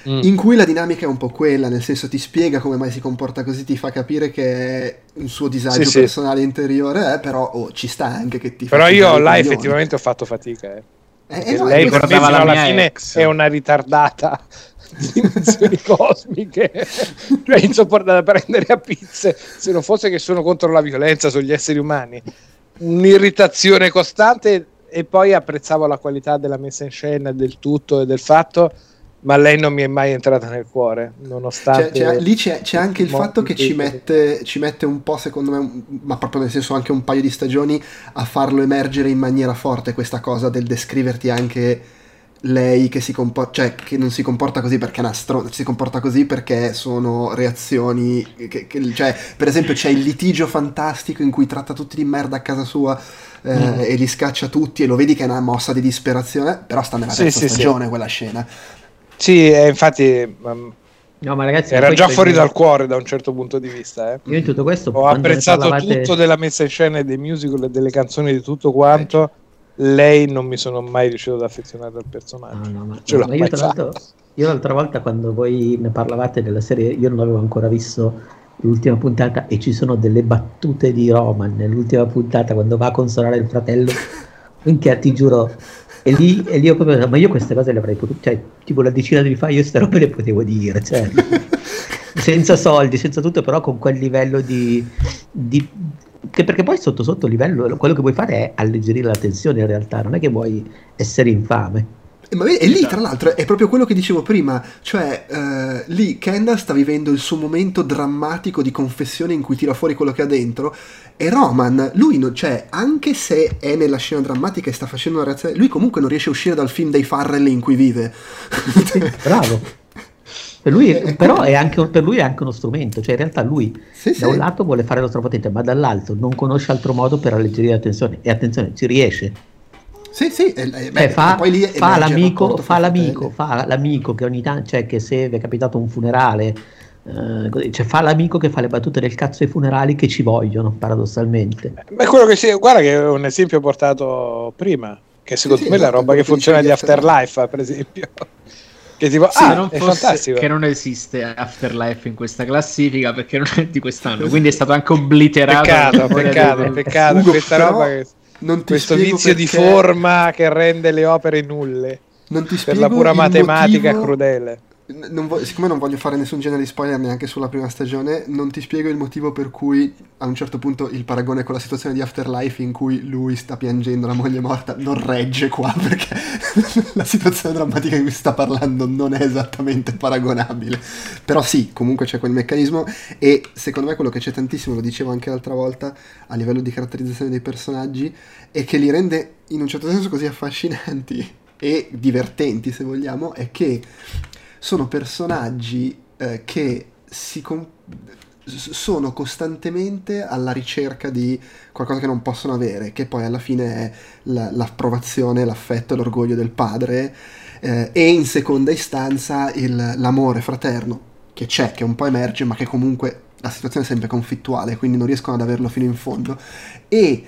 Mm. in cui la dinamica è un po' quella, nel senso ti spiega come mai si comporta così, ti fa capire che è un suo disagio Sì, sì. personale interiore, eh, però oh, ci sta anche che ti fa Però io là coglioni. effettivamente ho fatto fatica. Eh. Eh, no, lei me ricordava fino la alla mia fine ex. è una ritardata (laughs) di dimensioni (laughs) cosmiche, cioè insopportabile da prendere a pizze, se non fosse che sono contro la violenza sugli esseri umani. Un'irritazione costante e poi apprezzavo la qualità della messa in scena, del tutto e del fatto, ma lei non mi è mai entrata nel cuore, nonostante... C'è- c'è- lì c'è, c'è anche il fatto che ci mette, ci mette un po', secondo me, ma proprio nel senso anche un paio di stagioni, a farlo emergere in maniera forte questa cosa del descriverti anche lei che si comporta, cioè che non si comporta così perché è una stronza, si comporta così perché sono reazioni, che- che- cioè per esempio c'è il litigio fantastico in cui tratta tutti di merda a casa sua eh, Mm. e li scaccia tutti e lo vedi che è una mossa di disperazione, però sta nella Sì, terza sì, sì. stagione quella scena. Sì, eh, infatti um, No, ma ragazzi, era già fuori dal cuore da un certo punto di vista. eh. Io in tutto questo Ho apprezzato parlavate- tutto della messa in scena e dei musical e delle canzoni di tutto quanto. Lei non mi sono mai riuscito ad affezionare al personaggio. No, no, ma, Ce l'ho ma io tra l'altro, io l'altra volta quando voi ne parlavate della serie, io non avevo ancora visto l'ultima puntata e ci sono delle battute di Roman nell'ultima puntata quando va a consolare il fratello. (laughs) Minchia, ti giuro. E lì, e lì ho proprio ma io queste cose le avrei potute, cioè, tipo la decina di fa, io queste robe le potevo dire, cioè, (laughs) senza soldi, senza tutto, però con quel livello di, di- che perché poi sotto sotto il livello, quello che vuoi fare è alleggerire la tensione in realtà, non è che vuoi essere infame. E, ma e lì, Esatto. tra l'altro, è proprio quello che dicevo prima, cioè eh, lì Kendall sta vivendo il suo momento drammatico di confessione in cui tira fuori quello che ha dentro e Roman, lui non, cioè, anche se è nella scena drammatica e sta facendo una reazione, lui comunque non riesce a uscire dal film dei Farrell in cui vive. Bravo. Per lui, (laughs) È- però è anche, per lui è anche uno strumento, cioè in realtà lui Sì, da un lato vuole fare lo stropotente, ma dall'altro non conosce altro modo per alleggerire la tensione e attenzione, ci riesce. Sì, sì, e- e- Cioè, beh, fa, poi lì fa l'amico, fa l'amico, fa l'amico che ogni tanto, cioè che se vi è capitato un funerale, eh, cioè fa l'amico che fa le battute del cazzo ai funerali che ci vogliono, paradossalmente. Beh, quello che si, guarda che è un esempio portato prima, che secondo sì, me è la esatto, roba che funziona di Afterlife, per esempio. (laughs) Che tipo, Sì, ah, non è fosse fantastico. che non esiste Afterlife in questa classifica perché non è di quest'anno, quindi è stato anche obliterato. Peccato, peccato, peccato, Ugo, questa però roba che- Non ti questo vizio di forma che rende le opere nulle non ti per la pura matematica motivo- crudele. Non vo- siccome non voglio fare nessun genere di spoiler neanche sulla prima stagione, non ti spiego il motivo per cui a un certo punto il paragone con la situazione di Afterlife in cui lui sta piangendo la moglie morta non regge qua (laughs) perché la situazione drammatica di cui sta parlando non è esattamente paragonabile. Però sì, comunque c'è quel meccanismo e secondo me quello che c'è tantissimo, lo dicevo anche l'altra volta, a livello di caratterizzazione dei personaggi, e che li rende in un certo senso così affascinanti e divertenti se vogliamo, è che sono personaggi eh, che si com- s- sono costantemente alla ricerca di qualcosa che non possono avere, che poi alla fine è la- l'approvazione, l'affetto l'orgoglio del padre, eh, e in seconda istanza il- l'amore fraterno, che c'è, che un po' emerge, ma che comunque la situazione è sempre conflittuale, quindi non riescono ad averlo fino in fondo. E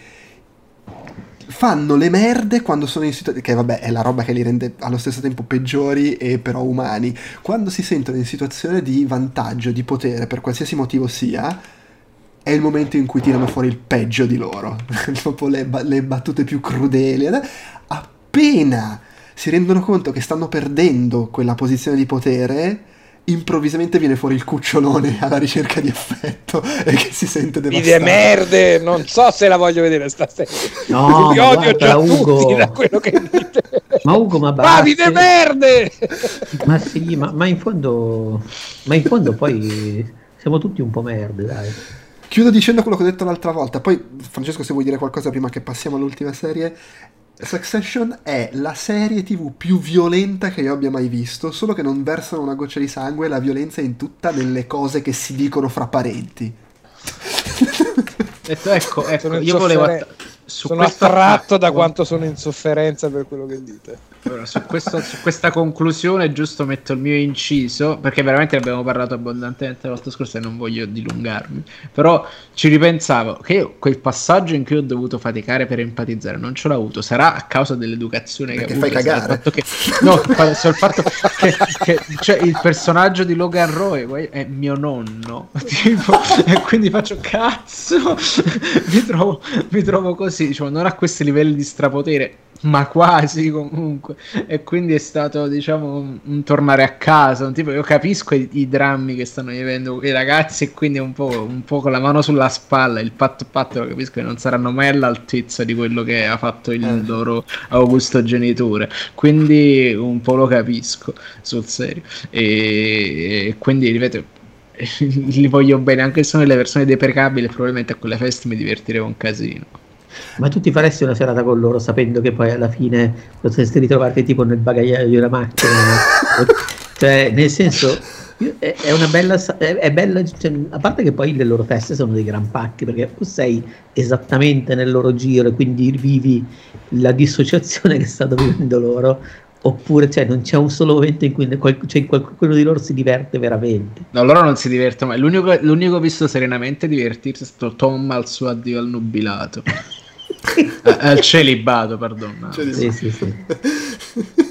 fanno le merde quando sono in situazioni che vabbè è la roba che li rende allo stesso tempo peggiori e però umani. Quando si sentono in situazione di vantaggio di potere per qualsiasi motivo sia è il momento in cui tirano fuori il peggio di loro. (laughs) Dopo le, ba- le battute più crudeli. Appena si rendono conto che stanno perdendo quella posizione di potere improvvisamente viene fuori il cucciolone (laughs) alla ricerca di affetto e che si sente Vide devastato merde, non so se la voglio vedere stasera. No, (laughs) ma odio guarda, già Ugo. tutti da quello che dite. Ma Ugo, ma Ah, basta. vide merde! Ma sì, ma, ma in fondo, ma in fondo poi siamo tutti un po' merde, dai. Chiudo dicendo quello che ho detto l'altra volta. Poi, Francesco, se vuoi dire qualcosa prima che passiamo all'ultima serie. Succession è la serie tv più violenta che io abbia mai visto, solo che non versano una goccia di sangue, la violenza è in tutta nelle cose che si dicono fra parenti. Ecco, ecco, ecco, io volevo att- su sono attratto da quanto sono in sofferenza per quello che dite. Allora, su, questo- su questa conclusione giusto metto il mio inciso perché veramente abbiamo parlato abbondantemente la volta scorsa e non voglio dilungarmi. Però ci ripensavo che io quel passaggio in cui ho dovuto faticare per empatizzare non ce l'ho avuto. Sarà a causa dell'educazione che Perché ho avuto fai cagare. fatto che, no sul fatto che, che cioè, il personaggio di Logan Roy è mio nonno. (laughs) Tipo, e quindi faccio cazzo! Mi trovo, mi trovo così diciamo, non a questi livelli di strapotere ma quasi comunque e quindi è stato diciamo un, un tornare a casa un tipo io capisco i, i drammi che stanno vivendo i ragazzi e quindi un po', un po' con la mano sulla spalla il patto patto lo capisco che non saranno mai all'altezza di quello che ha fatto il Eh. loro augusto genitore. Quindi un po' lo capisco sul serio. E, e quindi ripeto (laughs) li voglio bene anche se sono delle persone deprecabili probabilmente a quelle feste mi divertirei un casino Ma tu ti faresti una serata con loro sapendo che poi alla fine potresti ritrovarti tipo nel bagagliaio di una macchina? (laughs) cioè, nel senso, è, una bella, è, bella cioè, a parte che poi le loro feste sono dei gran pacchi, perché tu sei esattamente nel loro giro e quindi vivi la dissociazione (laughs) che stanno vivendo loro, oppure cioè, non c'è un solo momento in cui cioè, qualcuno di loro si diverte veramente. No, loro non si divertono mai. L'unico, l'unico visto serenamente divertirsi è stato Tom al suo addio al nubilato. (laughs) Eh, al celibato, perdono. Celibato. Sì, sì, sì. (laughs)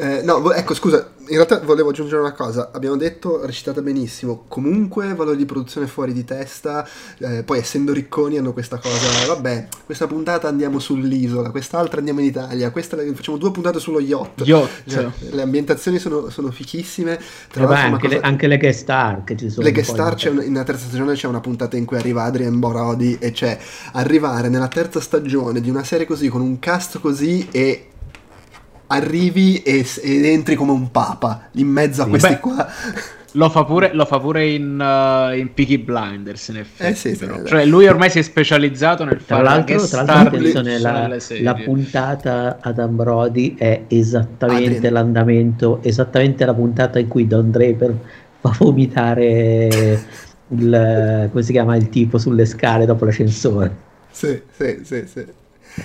Eh, no, ecco, scusa, in realtà volevo aggiungere una cosa. Abbiamo detto, recitata benissimo, comunque valore di produzione fuori di testa, eh, poi essendo ricconi hanno questa cosa, vabbè, questa puntata andiamo sull'isola, quest'altra andiamo in Italia, questa le- facciamo due puntate sullo yacht. Yacht. Cioè, le ambientazioni sono, sono fichissime. Tra Eh, beh, una anche, le, cosa- anche le guest star che ci sono. le guest star c'è un- nella terza stagione c'è una puntata in cui arriva Adrian Borodi e c'è arrivare nella terza stagione di una serie così con un cast così e arrivi e, ed entri come un papa in mezzo a Sì, questi beh. qua. Lo fa pure, lo fa pure in, uh, in Peaky Blinders, in effetti. Eh sì, sì. Cioè, lui ormai si è specializzato nel Tra fare l'altro, tra l'altro attenzione, la, la puntata ad Ambrodi è esattamente Adrian. l'andamento, esattamente la puntata in cui Don Draper (laughs) fa vomitare il, come si chiama, il tipo sulle scale dopo l'ascensore. Sì, sì, sì, sì.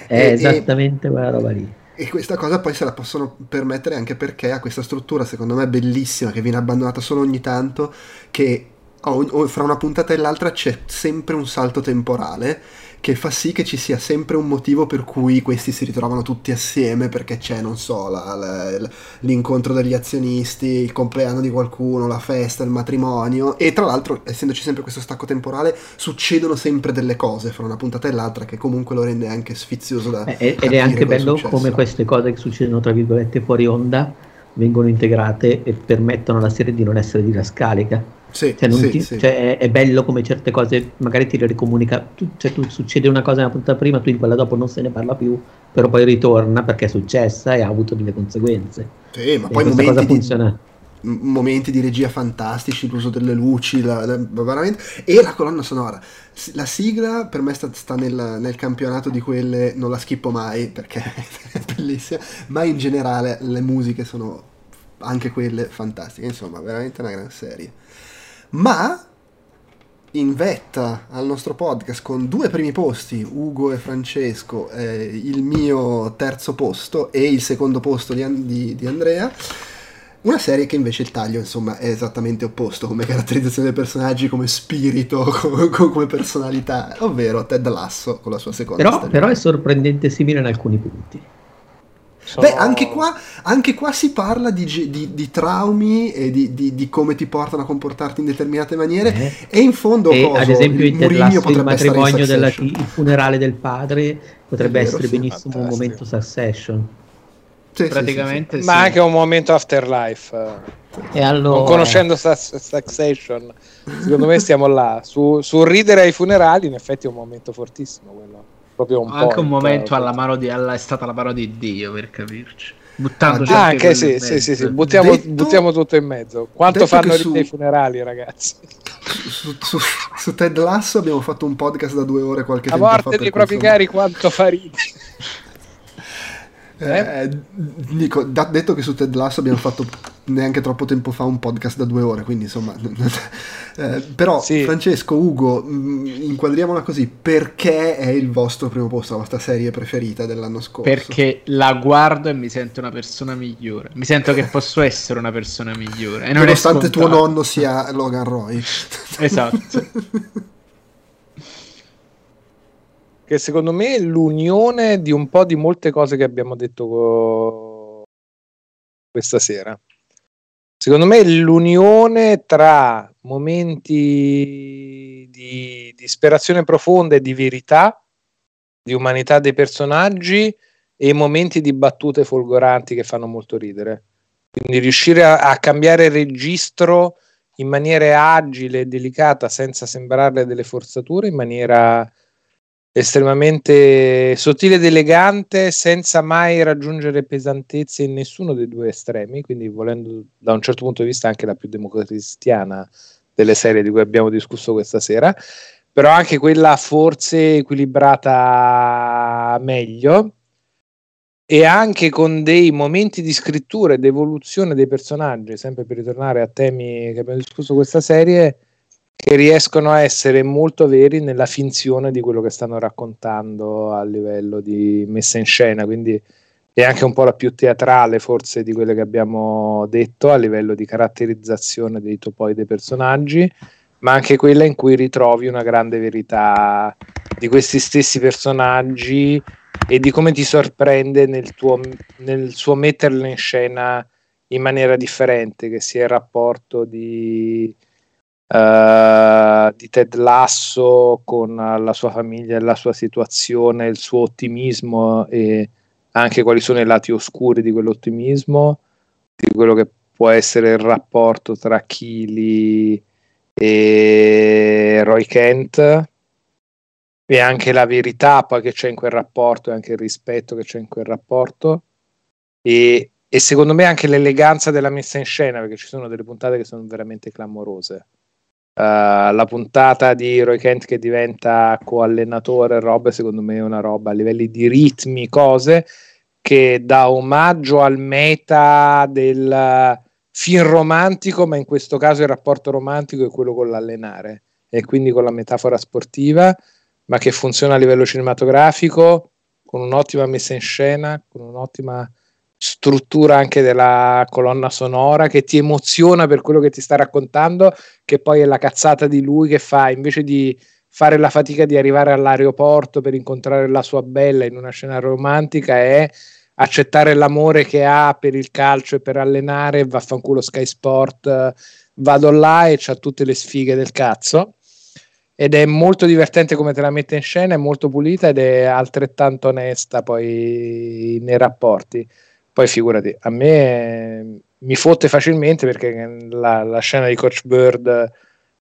È E- e- esattamente quella roba lì. E questa cosa poi se la possono permettere anche perché ha questa struttura, secondo me, bellissima, che viene abbandonata solo ogni tanto, che o- o fra una puntata e l'altra c'è sempre un salto temporale che fa sì che ci sia sempre un motivo per cui questi si ritrovano tutti assieme, perché c'è, non so, la- la- l'incontro degli azionisti, il compleanno di qualcuno, la festa, il matrimonio, e tra l'altro, essendoci sempre questo stacco temporale, succedono sempre delle cose fra una puntata e l'altra che comunque lo rende anche sfizioso da... Eh, ed è anche bello come queste cose che succedono tra virgolette fuori onda vengono integrate e permettono alla serie di non essere didascalica. Sì, Cioè, sì, ti- sì. cioè, è, è bello come certe cose magari ti le ricomunica. Tu, cioè, tu succede una cosa nella puntata prima, tu in quella dopo non se ne parla più, però poi ritorna perché è successa e ha avuto delle conseguenze. Sì, ma E poi cosa momenti di, funziona. m- momenti di regia fantastici, l'uso delle luci, la- la- veramente. E la colonna sonora. La sigla per me sta, sta nel, nel campionato di quelle, non la schippo mai perché (laughs) è bellissima, ma in generale le musiche sono anche quelle fantastiche. Insomma, veramente una gran serie. Ma in vetta al nostro podcast con due primi posti, Ugo e Francesco, eh, il mio terzo posto e il secondo posto di, di- di Andrea. Una serie che invece il taglio, insomma, è esattamente opposto come caratterizzazione dei personaggi, come spirito, (laughs) come, come personalità, ovvero Ted Lasso con la sua seconda Però, stagione. però è sorprendente simile in alcuni punti. Sono- Beh, anche qua, anche qua si parla di, di- di traumi e di, di- di come ti portano a comportarti in determinate maniere. Eh. E in fondo, E coso, ad esempio il in Ted Mourinho Lasso il matrimonio della il funerale del padre potrebbe vero, essere sì. benissimo un momento succession. Sì, sì, Praticamente ma sì. anche un momento afterlife. E allora Non conoscendo Succession, secondo me stiamo là. Su, sul ridere ai funerali, in effetti è un momento fortissimo quello. Proprio un anche un point, momento eh, alla mano di alla, è stata la mano di Dio per capirci buttandoci Ah, Ah, anche anche sì, sì, sì, sì, Buttiamo, Detto- buttiamo tutto in mezzo. Quanto fanno ridere su- i funerali, ragazzi? su, su- su Ted Lasso abbiamo fatto un podcast da due ore qualche La tempo fa. morte per dei propri cari, quanto fa ridere. Eh, dico, da- detto che su Ted Lasso abbiamo fatto neanche troppo tempo fa un podcast da due ore, quindi insomma... (laughs) eh, però Sì. Francesco, Ugo, mh, inquadriamola così, perché è il vostro primo posto, la vostra serie preferita dell'anno scorso? perché la guardo e mi sento una persona migliore mi sento che posso essere una persona migliore e Nonostante tuo nonno sia Logan Roy. esatto (laughs) Che secondo me è l'unione di un po' di molte cose che abbiamo detto co- questa sera. Secondo me è l'unione tra momenti di disperazione profonda e di verità, di umanità dei personaggi e momenti di battute folgoranti che fanno molto ridere. Quindi riuscire a, a cambiare registro in maniera agile e delicata senza sembrarle delle forzature, in maniera estremamente sottile ed elegante senza mai raggiungere pesantezze in nessuno dei due estremi, quindi volendo da un certo punto di vista anche la più democristiana delle serie di cui abbiamo discusso questa sera, però anche quella forse equilibrata meglio. E anche con dei momenti di scrittura ed evoluzione dei personaggi, sempre per ritornare a temi che abbiamo discusso questa serie, che riescono a essere molto veri nella finzione di quello che stanno raccontando a livello di messa in scena, quindi è anche un po' la più teatrale forse di quelle che abbiamo detto a livello di caratterizzazione dei topoi dei personaggi, ma anche quella in cui ritrovi una grande verità di questi stessi personaggi e di come ti sorprende nel, tuo, nel suo metterlo in scena in maniera differente, che sia il rapporto di Uh, di Ted Lasso con la sua famiglia, la sua situazione, il suo ottimismo e anche quali sono i lati oscuri di quell'ottimismo, di quello che può essere il rapporto tra Kili e Roy Kent e anche la verità poi che c'è in quel rapporto e anche il rispetto che c'è in quel rapporto e, e secondo me anche l'eleganza della messa in scena, perché ci sono delle puntate che sono veramente clamorose. Uh, la puntata di Roy Kent che diventa coallenatore, roba, secondo me è una roba a livelli di ritmi, cose che dà omaggio al meta del film romantico, ma in questo caso il rapporto romantico è quello con l'allenare. E quindi con la metafora sportiva, ma che funziona a livello cinematografico con un'ottima messa in scena, con un'ottima struttura anche della colonna sonora che ti emoziona per quello che ti sta raccontando, che poi è la cazzata di lui che fa invece di fare la fatica di arrivare all'aeroporto per incontrare la sua bella in una scena romantica è accettare l'amore che ha per il calcio e per allenare, vaffanculo Sky Sport, vado là e c'ha tutte le sfighe del cazzo ed è molto divertente come te la mette in scena, è molto pulita ed è altrettanto onesta poi nei rapporti. Poi figurati, a me mi fotte facilmente perché la, la scena di Coach Bird,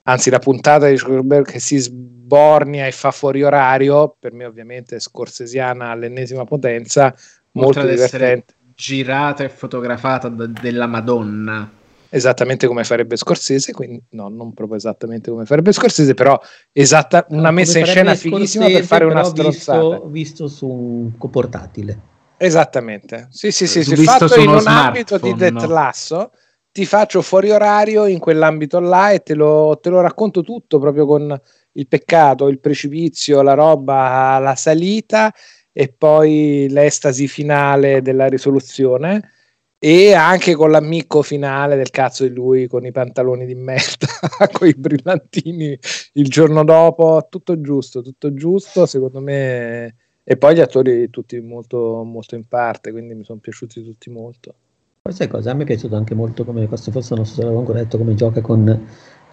anzi la puntata di Coach Bird che si sbornia e fa fuori orario, per me ovviamente scorsesiana all'ennesima potenza, molto Oltre divertente. girata e fotografata da- della Madonna. Esattamente come farebbe Scorsese, quindi no, non proprio esattamente come farebbe Scorsese, però esatta, una Come messa in scena fighissima per Scorsese, fare una però stronzata. Visto, visto su un portatile. Esattamente, sì, sì, sì, sì. Fatto in un ambito di Death no? Ti faccio fuori orario in quell'ambito là e te lo, te lo racconto tutto proprio con il peccato, il precipizio, la roba, la salita e poi l'estasi finale della risoluzione e anche con l'ammicco finale del cazzo di lui con i pantaloni di merda, (laughs) con i brillantini il giorno dopo, tutto giusto, tutto giusto, secondo me. E poi gli attori tutti molto, molto in parte, quindi mi sono piaciuti tutti molto. Poi sai cosa? A me è piaciuto anche molto come questo, forse non so se l'avevo ancora detto, come gioca con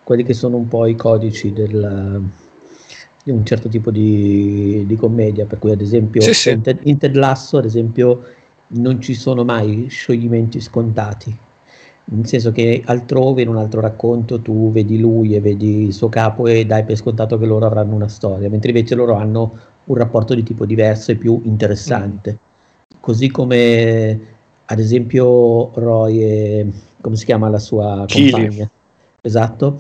quelli che sono un po' i codici del, di un certo tipo di, di commedia, per cui ad esempio Sì, sì. In, Ted, in Ted Lasso, ad esempio, non ci sono mai scioglimenti scontati, nel senso che altrove in un altro racconto tu vedi lui e vedi il suo capo e dai per scontato che loro avranno una storia, mentre invece loro hanno un rapporto di tipo diverso e più interessante. Così come ad esempio Roy e come si chiama la sua Keely. compagna? Esatto.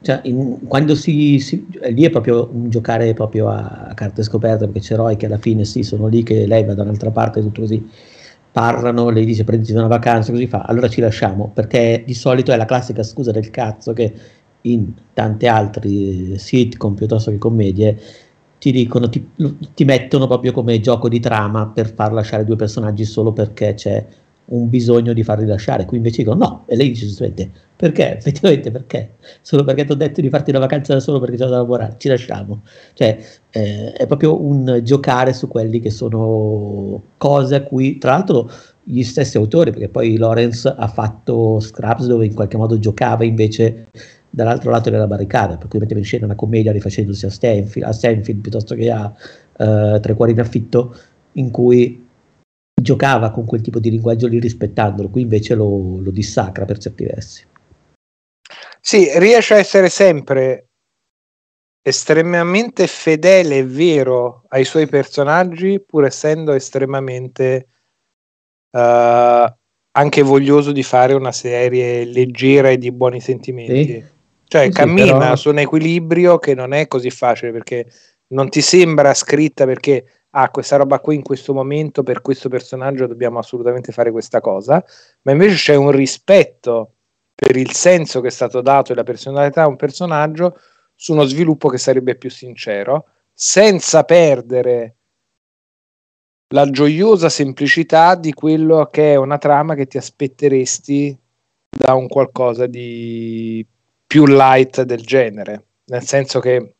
Cioè, in- quando si, si- lì è proprio un giocare proprio a, a carte scoperte perché c'è Roy che alla fine sì, sono lì che lei va da un'altra parte tutto così parlano, lei dice prenditi una vacanza, così fa, allora ci lasciamo, perché di solito è la classica scusa del cazzo che in tante altre sitcom piuttosto che commedie ti dicono, ti, ti mettono proprio come gioco di trama per far lasciare due personaggi solo perché c'è un bisogno di farli lasciare. Qui invece dicono no, e lei dice giustamente perché? Effettivamente perché? Solo perché ti ho detto di farti una vacanza da solo perché c'è da lavorare, ci lasciamo. Cioè, eh, è proprio un giocare su quelli che sono cose a cui, tra l'altro, gli stessi autori, perché poi Lawrence ha fatto Scraps dove in qualche modo giocava invece dall'altro lato della barricata, per cui metteva in scena una commedia rifacendosi a Stanfield, a Stanfield piuttosto che a eh, Tre Cuori in affitto, in cui giocava con quel tipo di linguaggio lì rispettandolo, qui invece lo, lo dissacra per certi versi. Sì, riesce a essere sempre estremamente fedele e vero ai suoi personaggi, pur essendo estremamente eh, anche voglioso di fare una serie leggera e di buoni sentimenti. Sì. Cioè, Sì, cammina però- su un equilibrio che non è così facile perché non ti sembra scritta perché ah, questa roba qui in questo momento per questo personaggio dobbiamo assolutamente fare questa cosa, ma invece c'è un rispetto per il senso che è stato dato e la personalità a un personaggio su uno sviluppo che sarebbe più sincero, senza perdere la gioiosa semplicità di quello che è una trama che ti aspetteresti da un qualcosa di più light del genere, nel senso che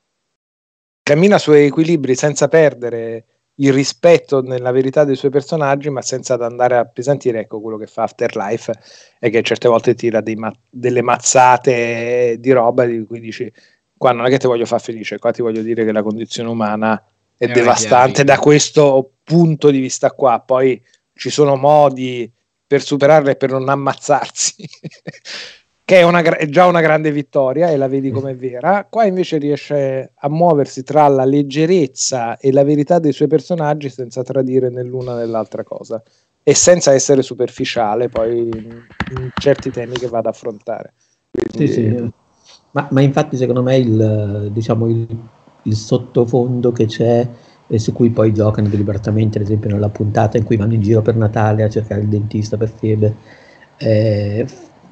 cammina su equilibri senza perdere il rispetto nella verità dei suoi personaggi, ma senza andare a appesantire. Ecco quello che fa Afterlife è che certe volte tira dei ma- delle mazzate di roba di cui dici: Qua non è che ti voglio far felice, qua ti voglio dire che la condizione umana è È devastante da questo punto di vista qua. Poi ci sono modi per superarla e per non ammazzarsi. (laughs) che è, una è già una grande vittoria e la vedi come vera. Qua invece riesce a muoversi tra la leggerezza e la verità dei suoi personaggi senza tradire né l'una né l'altra cosa. e senza essere superficiale poi in, in certi temi che va ad affrontare. Quindi... Sì, sì. Ma, ma, infatti secondo me il, diciamo, il, il sottofondo che c'è e su cui poi giocano deliberatamente, ad esempio nella puntata in cui vanno in giro per Natale a cercare il dentista per febbre, eh,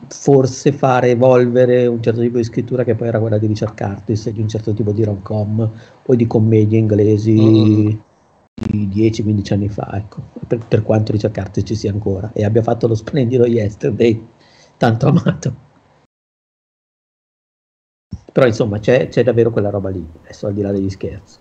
forse fare evolvere un certo tipo di scrittura che poi era quella di Richard Curtis, di un certo tipo di rom-com o di commedie inglesi mm. di 10-15 anni fa, ecco, per, per, quanto Richard Curtis ci sia ancora e abbia fatto lo splendido Yesterday, tanto amato. Però insomma c'è, c'è davvero quella roba lì, adesso al di là degli scherzi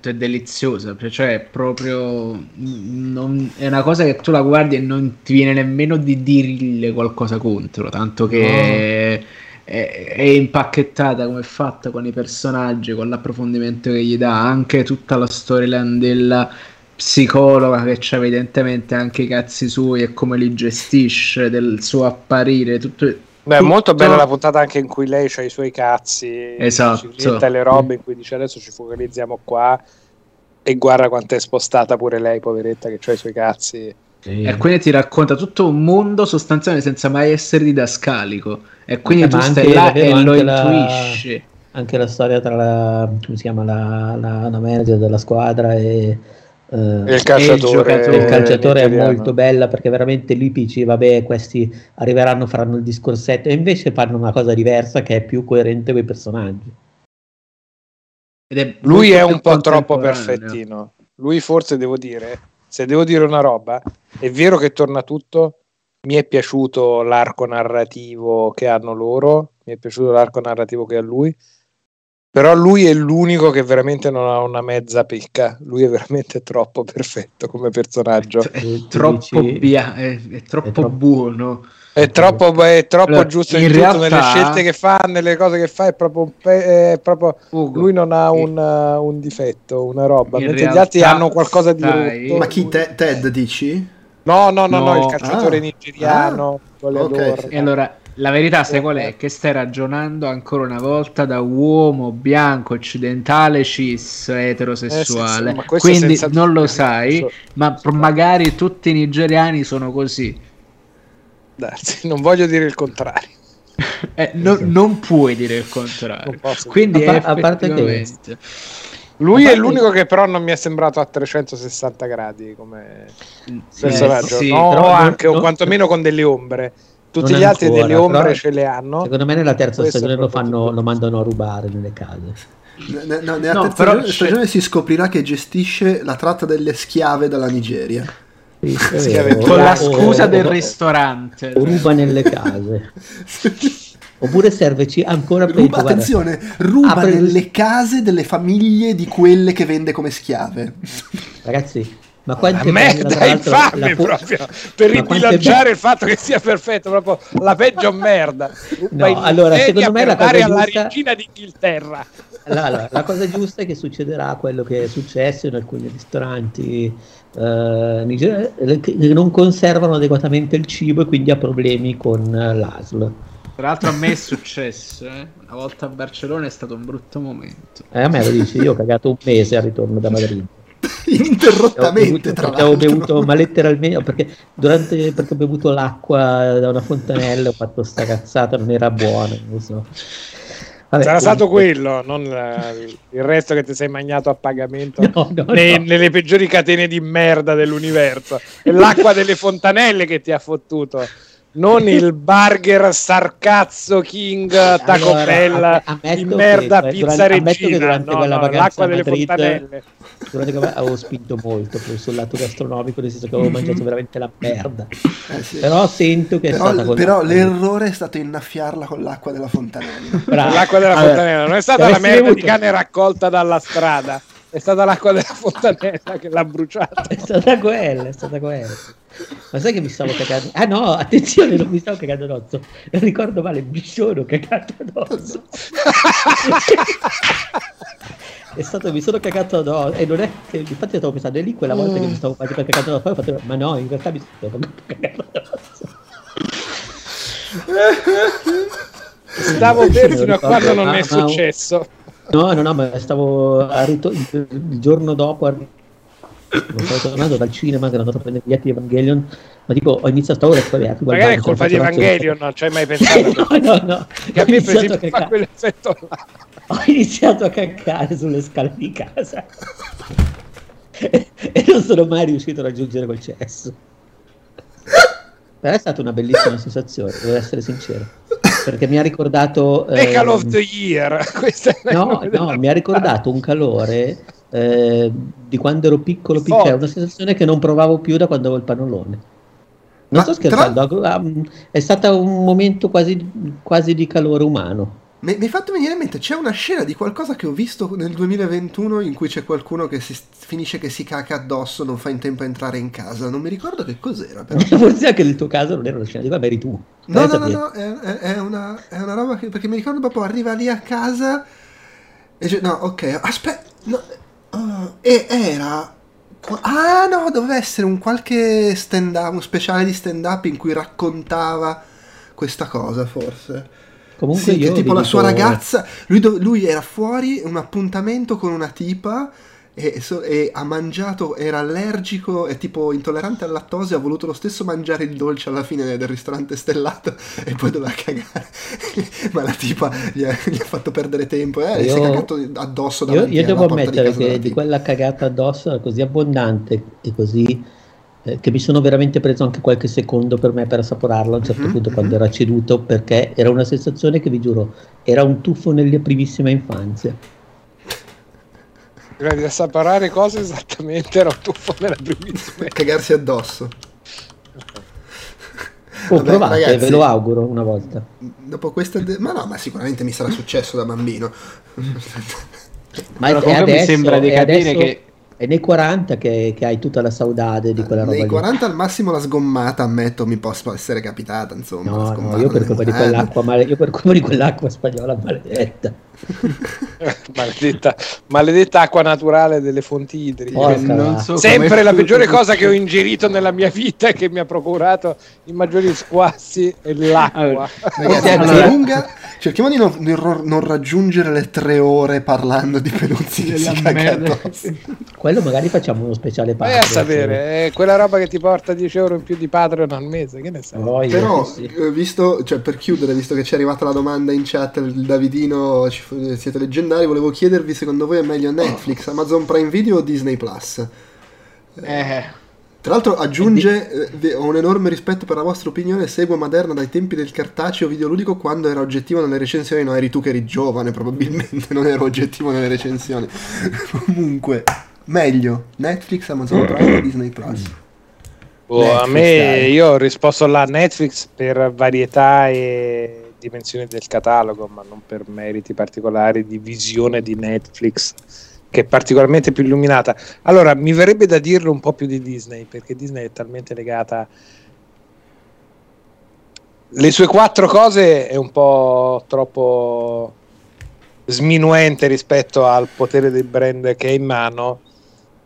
è deliziosa, cioè è proprio non, è una cosa che tu la guardi e non ti viene nemmeno di dirle qualcosa contro, tanto che no. è, è, impacchettata come è fatta con i personaggi, con l'approfondimento che gli dà, anche tutta la storyline della psicologa che c'ha evidentemente anche i cazzi suoi e come li gestisce, del suo apparire, tutto Beh, è molto bella la puntata anche in cui lei ha i suoi cazzi, esatto. tutte le robe in cui dice adesso ci focalizziamo qua e guarda quanto è spostata pure lei, poveretta, che ha i suoi cazzi. Sì. E quindi ti racconta tutto un mondo sostanzialmente senza mai essere didascalico. E quindi tu stai là e lo intuisci. anche la storia tra la, come si chiama, la, la, la manager della squadra e il calciatore, il, il calciatore è molto bella perché veramente lui dici vabbè questi arriveranno faranno il discorsetto. E invece fanno una cosa diversa che è più coerente con i personaggi è lui è un po' troppo perfettino. Lui forse devo dire se devo dire una roba è vero che torna tutto mi è piaciuto l'arco narrativo che hanno loro mi è piaciuto l'arco narrativo che ha lui però lui è l'unico che veramente non ha una mezza picca. Lui è veramente troppo perfetto come personaggio. È, è, troppo, bia- è, è troppo, troppo buono. È troppo, è troppo allora, giusto in, in realtà... nelle scelte che fa, nelle cose che fa. È proprio, pe- è proprio lui non ha un, uh, un difetto, una roba. Mentre gli altri hanno qualcosa di rotto. Ma chi te- Ted dici? No, no, no, no, no il calciatore ah. nigeriano. Ah. Okay. E allora la verità, sai qual è? Che stai ragionando ancora una volta da uomo bianco, occidentale, cis, eterosessuale. Eh, sì, Quindi non lo sai, ma magari tutti i nigeriani sono così. Darsi, (laughs) non voglio dire il contrario. (laughs) eh, no, non puoi dire il contrario. Quindi a, a parte che lui è l'unico che però non mi è sembrato a 360 gradi come sì, personaggio, sì, no, anche no, o quantomeno con delle ombre tutti gli altri ancora, delle ombre ce le hanno. Secondo me nella terza stagione lo, fanno, lo, mandano a rubare nelle case. No, no, nella no, terza stagione, si scoprirà che gestisce la tratta delle schiave dalla Nigeria. Sì, con la scusa o, del o, ristorante. O ruba nelle case. (laughs) Oppure serveci ancora peggio. Ruba, attenzione, ruba apre... nelle case delle famiglie di quelle che vende come schiave. Ragazzi, ma quante merda infame la... proprio per ribilanciare il fatto che sia perfetto, proprio la peggio merda. No, allora, secondo me la cosa alla giusta... regina d'Inghilterra. Allora, la cosa giusta è che succederà quello che è successo in alcuni ristoranti eh, che non conservano adeguatamente il cibo e quindi ha problemi con l'ASL. Tra l'altro a me è successo, eh? una volta a Barcellona è stato un brutto momento. Eh, a me lo dici, io ho cagato un mese al ritorno da Madrid. (laughs) interrottamente tra l'altro. Ho bevuto, ma letteralmente, perché, durante, perché ho bevuto l'acqua da una fontanella, ho fatto sta cazzata, non era buona, non so. Vabbè, Sarà stato quello, non il resto che ti sei magnato a pagamento (laughs) no, no, nei, no. nelle peggiori catene di merda dell'universo. È l'acqua delle fontanelle che ti ha fottuto non il burger Sarcazzo King Taco allora, Bell di merda che, pizza durante, regina. no, no, l'acqua delle Madrid, fontanelle. durante avevo spinto molto sul lato gastronomico nel senso che avevo mangiato mm-hmm. veramente la merda. Eh sì. però sento che però, è stata però l'errore è stato innaffiarla con l'acqua della fontanella. L'acqua della allora, fontanella non è stata la merda avuto... di cane raccolta dalla strada è stata l'acqua della fontanella che l'ha bruciata è stata quella è stata quella ma sai che mi stavo cagando? Ah no, attenzione, non mi stavo cagando addosso. Non ricordo male, mi sono cagato addosso. è stato, mi sono cagato addosso. E non è che, infatti stavo pensando, è lì quella volta che mi stavo cagando addosso. Poi ho fatto, ma no, in realtà mi stavo cagando addosso. Stavo fermo fino a quando non è successo. No, no, no, ma stavo a ritorno il giorno dopo Stavo tornando dal cinema, che ero andato a prendere biglietti di Evangelion, ma tipo ho iniziato ora a Magari è colpa di Evangelion, non ci hai mai pensato? (laughs) no, no, no. Che a me per esempio fa quell'effetto là. Ho iniziato a caccare sulle scale di casa (laughs) e non sono mai riuscito a raggiungere quel cesso. Però è stata una bellissima sensazione, devo essere sincero. Perché mi ha ricordato. The Call of the Year. (laughs) no, no, mi ha ricordato un calore eh, di quando ero piccolo, piccolo. È una sensazione che non provavo più da quando avevo il panolone. Non Ma sto scherzando, tra... è stato un momento quasi, quasi di calore umano. Mi, hai fatto venire in mente, c'è una scena di qualcosa che ho visto nel 2021 in cui c'è qualcuno che si, finisce che si caca addosso, non fa in tempo a entrare in casa. Non mi ricordo che cos'era. Però. (laughs) Forse anche nel tuo caso non era una scena di ma eri tu. No, no, no, no, è, è, una, è, una, roba che... Perché mi ricordo proprio arriva lì a casa e dice, no, ok, aspetta, no, uh, e era... Ah no, doveva essere un qualche stand up, un speciale di stand up in cui raccontava questa cosa forse. Comunque sì, che tipo la sua ragazza, lui, lui, era fuori un appuntamento con una tipa e, so, e, ha mangiato, era allergico e tipo intollerante al lattosio, ha voluto lo stesso mangiare il dolce alla fine del ristorante stellato e poi doveva cagare. (laughs) Ma la tipa gli ha, gli ha fatto perdere tempo e eh, io, si è cagato addosso Io, io devo ammettere di che di quella cagata addosso era così abbondante e così eh, che mi sono veramente preso anche qualche secondo per me per assaporarlo a un certo mm-hmm. punto quando era ceduto perché era una sensazione che vi giuro era un tuffo nella primissima infanzia prima di assaporare cose esattamente era un tuffo nella primissima (laughs) cagarsi addosso Oh, Vabbè, provate, ragazzi, ve lo auguro una volta. Dopo questa, de- ma no, ma sicuramente mi sarà successo da bambino. ma Però adesso, mi sembra di capire adesso... che è nei 40 che, che, hai tutta la saudade di quella roba. Nei 40 lì. al massimo la sgommata, ammetto, mi possa essere capitata. Insomma, no, no io, per colpa di quell'acqua male- io per colpa di quell'acqua spagnola maledetta. (laughs) maledetta, maledetta acqua naturale delle fonti idriche. So Sempre la peggiore cosa che ho ingerito nella mia vita e che mi ha procurato i maggiori squassi è l'acqua. Allora, ragazzi, allora, lunga, cerchiamo di non, di non, raggiungere le tre ore parlando di peduzzi che si (laughs) quello magari facciamo uno speciale Patreon. Vai a sapere, è quella roba che ti porta 10 euro in più di Patreon al mese, che ne sai? Oh, Però, sì. Eh, visto, cioè, per chiudere, visto che ci è arrivata la domanda in chat, il Davidino, siete leggendari, volevo chiedervi secondo voi è meglio Netflix, Amazon Prime Video o Disney Plus? Eh... Tra l'altro aggiunge, eh, ho un enorme rispetto per la vostra opinione, seguo Maderna dai tempi del cartaceo videoludico quando era oggettivo nelle recensioni, no eri tu che eri giovane probabilmente, (laughs) non ero oggettivo nelle recensioni. (laughs) Comunque, Meglio Netflix, Amazon Prime o Disney Plus? Oh, Netflix, a me dai. io ho risposto alla Netflix per varietà e dimensioni del catalogo, ma non per meriti particolari di visione di Netflix che è particolarmente più illuminata. Allora, mi verrebbe da dirlo un po' più di Disney, perché Disney è talmente legata le sue quattro cose è un po' troppo sminuente rispetto al potere del brand che è in mano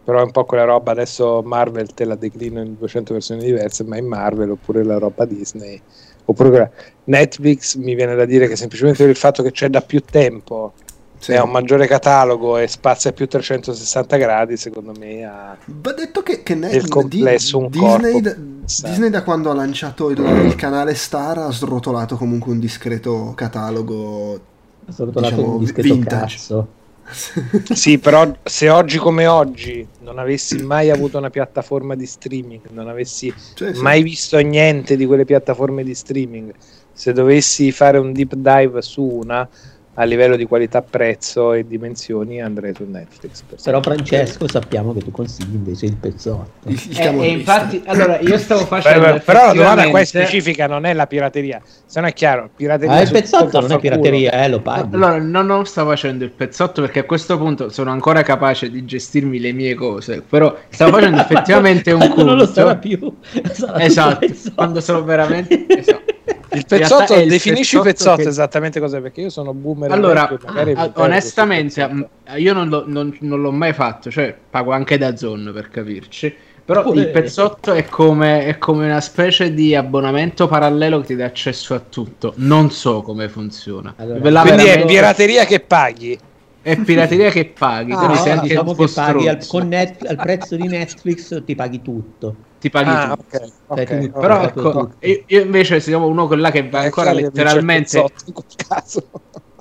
però è un po' quella roba adesso Marvel te la declino in 200 versioni diverse ma in Marvel oppure la roba Disney oppure Netflix mi viene da dire che semplicemente per il fatto che c'è da più tempo sì. ha un maggiore catalogo e spazia più 360 gradi secondo me ha va detto che, che il complesso un Disney, da, Disney da quando ha lanciato il, il, canale Star ha srotolato comunque un discreto catalogo ha srotolato diciamo, un discreto vintage. cazzo (laughs) sì, però se oggi come oggi non avessi mai avuto una piattaforma di streaming, non avessi cioè, sì. mai visto niente di quelle piattaforme di streaming, se dovessi fare un deep dive su una, a livello di qualità, prezzo e dimensioni andrei su Netflix. Per Però Francesco sappiamo che tu consigli invece il pezzotto. Il, il eh, e infatti, allora io stavo (laughs) facendo... Però, però la domanda qua è specifica, non è la pirateria. Se no è chiaro, pirateria... Ah, il pezzotto non è pirateria, eh, lo paghi. Allora, no, non sto facendo il pezzotto perché a questo punto sono ancora capace di gestirmi le mie cose, però stavo (laughs) facendo effettivamente un culto. non lo sarà più. Sarà esatto, quando sono veramente... Esatto. Il pezzotto, definisci il pezzotto che... esattamente cos'è, perché io sono boomer. Allora, ah, onestamente, io non, lo, non, non, l'ho mai fatto, cioè pago anche da Zone per capirci. Però Pure... il pezzotto è come, è come, una specie di abbonamento parallelo che ti dà accesso a tutto. Non so come funziona. Allora, quindi veramente... è pirateria che paghi. è pirateria che paghi. Ah, no, anche diciamo che paghi al, net- al prezzo di Netflix ti paghi tutto. Ti paghi Ah, tu. ok, ok, Cioè, tu- ok. Però ecco, tutto. io, io invece siamo uno con là che va ancora letteralmente vince il pezzotto in quel caso.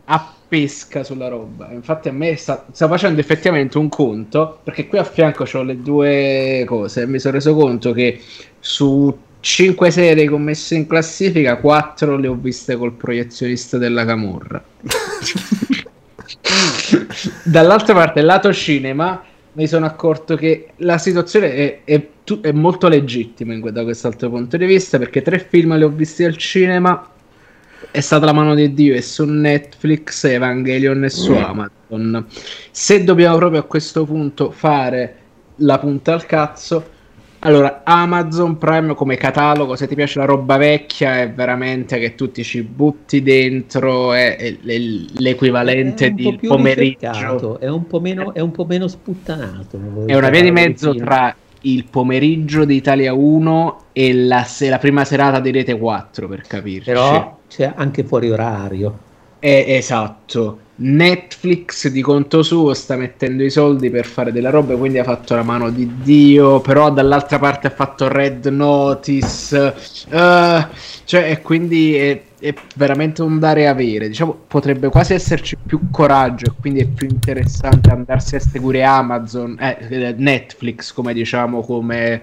A pesca sulla roba. Infatti, a me sta, sta facendo effettivamente un conto perché qui a fianco ho le due cose. Mi sono reso conto che su 5 serie commesse in classifica, 4 le ho viste col proiezionista della Camorra. (laughs) Dall'altra parte, lato cinema, mi sono accorto che la situazione è, è è molto legittima in da quest'altro punto di vista perché tre film li ho visti al cinema è stata la mano di Dio e su Netflix, Evangelion e su Amazon. Se dobbiamo proprio a questo punto fare la punta al cazzo, allora Amazon Prime come catalogo, se ti piace la roba vecchia, è veramente che tu ti ci butti dentro, è, è l'equivalente È un di pomeriggio. È un po' meno, è un po' meno sputtanato. È una via di mezzo film. tra il pomeriggio di Italia 1 e la, se- la prima serata di Rete 4, per capirci. Però c'è anche fuori orario. Eh, esatto. Netflix di conto suo sta mettendo i soldi per fare delle robe, quindi ha fatto la mano di Dio, però dall'altra parte ha fatto Red Notice, eh, cioè quindi è, è veramente un dare e avere. Diciamo, potrebbe quasi esserci più coraggio e quindi è più interessante andarsi a seguire Amazon, eh, Netflix, come diciamo, come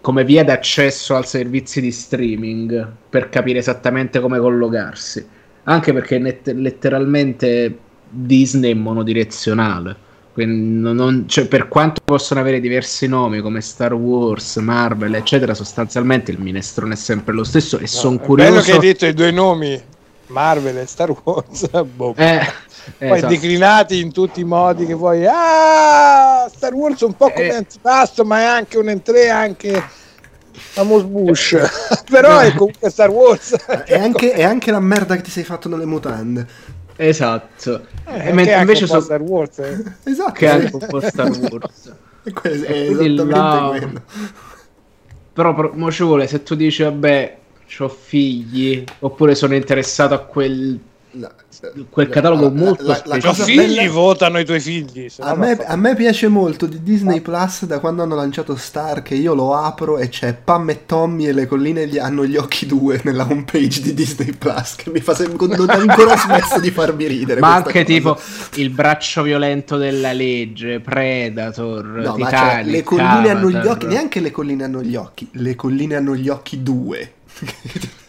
come via d'accesso al servizi di streaming per capire esattamente come collocarsi. Anche perché net- letteralmente Disney è monodirezionale. Non- cioè, per quanto possono avere diversi nomi come Star Wars, Marvel, eccetera, sostanzialmente il minestrone è sempre lo stesso. E sono No, è bello curioso. che hai detto i due nomi, Marvel e Star Wars, (laughs) boh. Eh, poi esatto. declinati in tutti i modi che vuoi. Ah, Star Wars è un po' come Eh. antipasto, ma è anche un entrée, anche Amos Bush. (laughs) Però è comunque Star Wars. (laughs) È anche, è anche la merda che ti sei fatto nelle mutande. Esatto. Eh, E mentre invece un po' so- Star Wars. eh. Esatto. che è un po' Star Wars. È esattamente là- quello. Però pro- mo ci vuole se tu dici vabbè, ho figli, oppure sono interessato a quel, La- quel catalogo molto la- la specifico. I figli bella- votano i tuoi figli. A me, a me piace molto di Disney Plus da quando hanno lanciato Star che io lo apro e c'è Pam e Tommy e le colline gli hanno gli occhi due nella homepage di Disney Plus che mi fa sempre non ha ancora smesso di farmi ridere. Ma anche cosa. tipo il braccio violento della legge, Predator, No, ma Titanic, cioè, le colline hanno gli Avatar. occhi, neanche le colline hanno gli occhi, le colline hanno gli occhi due. (laughs)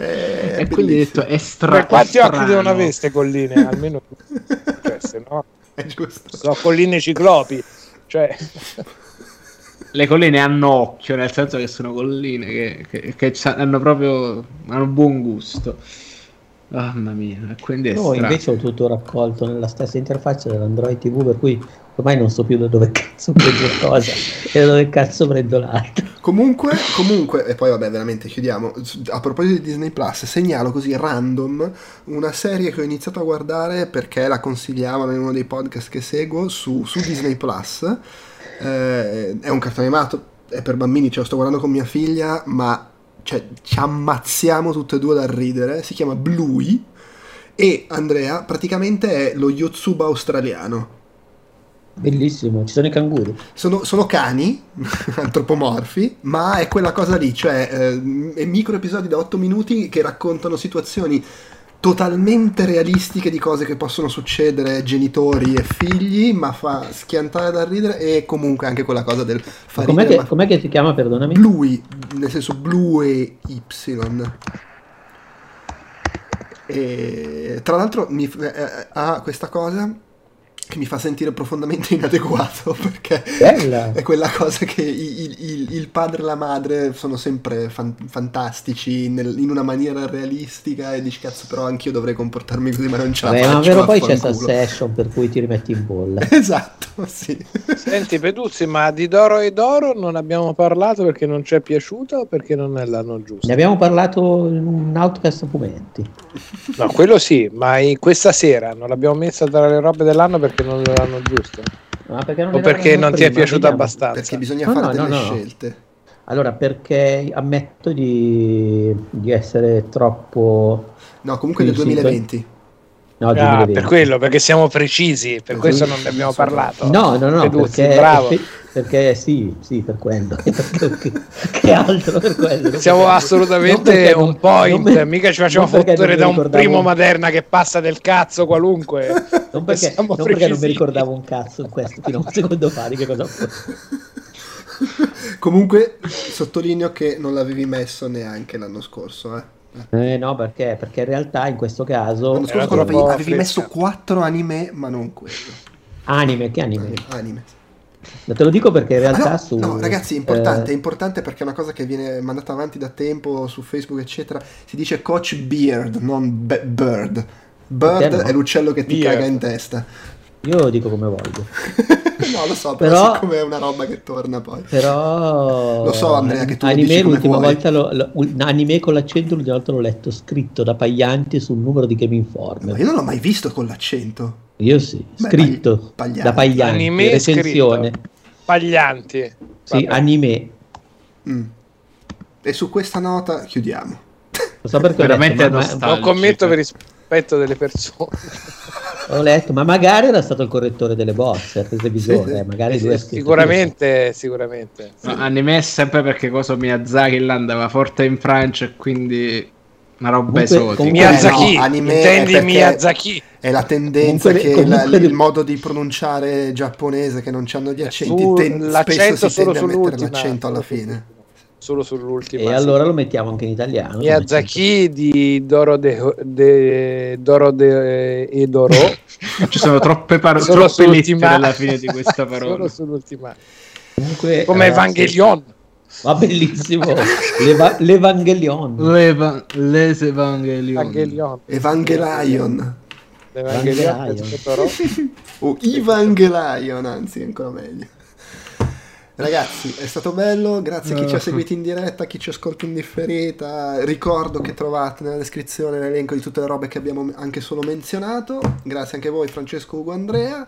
Eh, E quindi hai bellissimo. detto è stra- Beh, quanti occhi strano. devono avere queste colline? (laughs) Almeno cioè, se no, È giusto. sono colline ciclopi. Cioè, Le colline hanno occhio, nel senso che sono colline che, che- che hanno proprio hanno buon gusto. Mamma mia, quindi è Io strano. invece ho tutto raccolto nella stessa interfaccia dell'Android TV, per cui ormai non so più da dove cazzo prendo cosa (laughs) e da dove cazzo prendo l'altro. Comunque, comunque, e poi vabbè, veramente chiudiamo. A proposito di Disney Plus, segnalo così random una serie che ho iniziato a guardare perché la consigliavano in uno dei podcast che seguo su, su Disney Plus. Eh, è un cartone animato, è per bambini, ce lo sto guardando con mia figlia, ma cioè, ci ammazziamo tutte e due dal ridere. Si chiama Bluey. E Andrea praticamente è lo Yotsuba australiano. Bellissimo, ci sono i canguri. Sono, sono cani (laughs) antropomorfi, ma è quella cosa lì, cioè eh, è micro episodi da 8 minuti che raccontano situazioni totalmente realistiche di cose che possono succedere genitori e figli, ma fa schiantare da ridere e comunque anche quella cosa del Ma far com'è, ridere, che, com'è che si chiama, perdonami? Bluey, nel senso Blue e Y. E tra l'altro mi, eh, eh, ha questa cosa che mi fa sentire profondamente inadeguato (laughs) perché Bella. è quella cosa che il, il- il padre e la madre sono sempre fan- fantastici nel- in una maniera realistica e dici cazzo però anch'io dovrei comportarmi così ma non ce la Vabbè, faccio ma vero poi c'è vaffanculo." Succession per cui ti rimetti in bolla. (laughs) esatto sì senti Peduzzi, ma di Doro e Doro non abbiamo parlato perché non ci è piaciuta o perché non è l'anno giusto? Ne abbiamo parlato in un outcast fumetti. No, quello sì, ma in questa sera non l'abbiamo messa tra le robe dell'anno perché non è l'anno giusto. Ma perché non O perché non ti è prima? piaciuta Vediamo. abbastanza? perché bisogna No, fare no, delle no, no. scelte Allora, perché ammetto di, di essere troppo... no comunque nel Sì, sì, 2020 No, Ah, 2020. per quello, perché siamo precisi, per questo non ne abbiamo parlato. No, no, no, Peduzzi, perché, bravo. (laughs) perché sì, sì, per quello. (laughs) Perché- che altro per quello? Siamo perché- assolutamente non perché un point, per- mica ci facciamo fottere da un primo Maderna che passa del cazzo qualunque. (laughs) Non perché, non perché non mi ricordavo un cazzo in questo fino a un secondo fa di che cosa. Comunque sottolineo che non l'avevi messo neanche l'anno scorso, eh. Eh, no, perché? Perché in realtà in questo caso Era scorso avevi, avevi messo 4 anime, ma non quello. anime, che anime? Anime. Ma Te lo dico perché in Ah, realtà no, su no, ragazzi, è importante, è eh, importante perché è una cosa che viene mandata avanti da tempo su Facebook, eccetera. Si dice Coach Beard, non be- Bird. Bird no? è l'uccello che ti Beard. caga in testa. Io lo dico come voglio. (laughs) no, lo so, però, Però- siccome è una roba che torna poi. Però Lo so, Andrea, che tu lo anime dici come l'ultima volta lo, lo- un anime con l'accento l'ultima volta l'ho letto scritto da Paglianti sul numero di Game Ma Informer. io non l'ho mai visto con l'accento. Io sì, Beh, scritto Pagli- da Paglianti, Anime recensione. Paglianti. Sì, Vabbè. anime. Mm. E su questa nota chiudiamo. Lo so perché ho Veramente letto, ma- nostalgico. Non commento per rispetto delle persone. (laughs) ho letto, ma magari era stato il correttore delle bozze, Sì, sì. eh, magari scritto Sicuramente, sicuramente. No, anime è sempre perché cosa Miyazaki là andava forte in Francia e quindi una roba esotica. Miyazaki, no, anime intendi Miyazaki? È la tendenza Comunque- che la- comunque- il modo di pronunciare giapponese che non hanno gli accenti, Su- ten- l'accento spesso si tende a mettere l'accento alla fine. Solo sull'ultima. E sì. allora lo mettiamo anche in italiano. Miyazaki di Doro de, de- Doro de, e Doro. (laughs) Ci sono troppe parole, Solo troppe lettere alla fine di (laughs) questa parola. Solo sull'ultima. Comunque, Come ragazzi, Evangelion. Va bellissimo. (laughs) L'eva- L'Evangelion. L'eva- les Evangelion. Evangelion. Evangelion. Evangelion. Evangelion. O Evangelion, anzi, ancora meglio. Ragazzi, è stato bello, grazie a chi ci ha (laughs) seguito in diretta, a chi ci ascolta in differita. Ricordo che trovate nella descrizione l'elenco di tutte le robe che abbiamo anche solo menzionato. Grazie anche a voi, Francesco Ugo Andrea.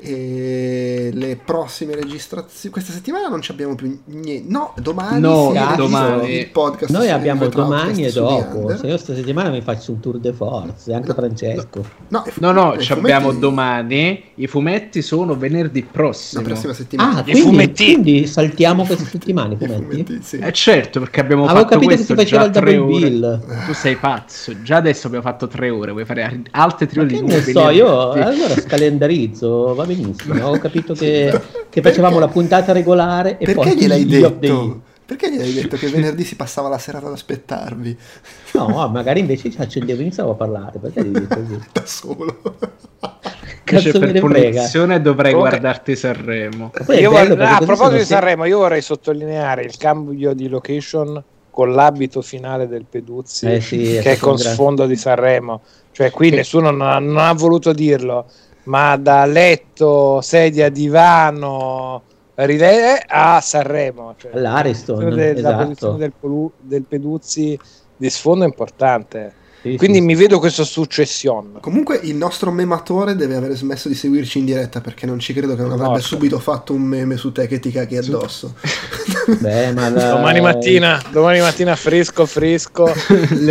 E le prossime registrazioni. Questa settimana non ci abbiamo più niente. No, domani No, domani. il podcast. Noi abbiamo domani e dopo. Se io sta settimana mi faccio un tour de force, anche Francesco. No, i fu- No, no, i ci abbiamo fumetti- domani. I fumetti sono venerdì La prossimo. prossima settimana. Ah, I quindi, fumetti. quindi saltiamo queste (laughs) settimane i I fumetti? fumetti, sì. Eh certo, perché abbiamo Avevo fatto capito che si questo faceva già il tre double ore. bill. Tu sei pazzo. Già adesso abbiamo fatto tre ore. Vuoi fare altre tre Ma ore di ne so, io allora scalendarizzo, va benissimo. Ho capito che, (laughs) che facevamo la puntata regolare e Perché poi gliel'hai detto? Perché gli hai detto che (laughs) venerdì si passava la serata ad aspettarvi? No, magari invece ci accendevo e iniziavo a parlare. Perché devi così? (laughs) Da solo. Cazzo per punizione dovrei Comunque- guardarti Sanremo. Perché ah, a proposito di Sanremo, io vorrei sottolineare il cambio di location con l'abito finale del Peduzzi, Eh sì, che è con sfondo di Sanremo. Cioè, qui nessuno non ha, non ha voluto dirlo, ma da letto, sedia, divano, rile- a Sanremo. Cioè, All'Ariston, la posizione del- la esatto. posizione del, Polu- del Peduzzi di sfondo è importante. Sì, Quindi sì. mi vedo questa successione. Comunque il nostro mematore deve aver smesso di seguirci in diretta perché non ci credo che non avrebbe Morto. subito fatto un meme su te che ti caghi addosso. (laughs) Beh, ma la- Domani mattina, domani mattina fresco, fresco. (laughs)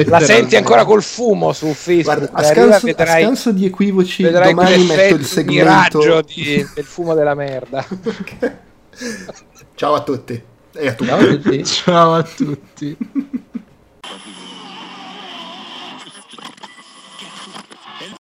La senti ancora col fumo su Facebook. Guarda, a scanso, a vedrai, scanso di equivoci, vedrai domani metto il segmento. di- (laughs) del fumo della merda. Ciao a tutti e a tutti. Ciao a tutti. Ciao a tutti. (laughs)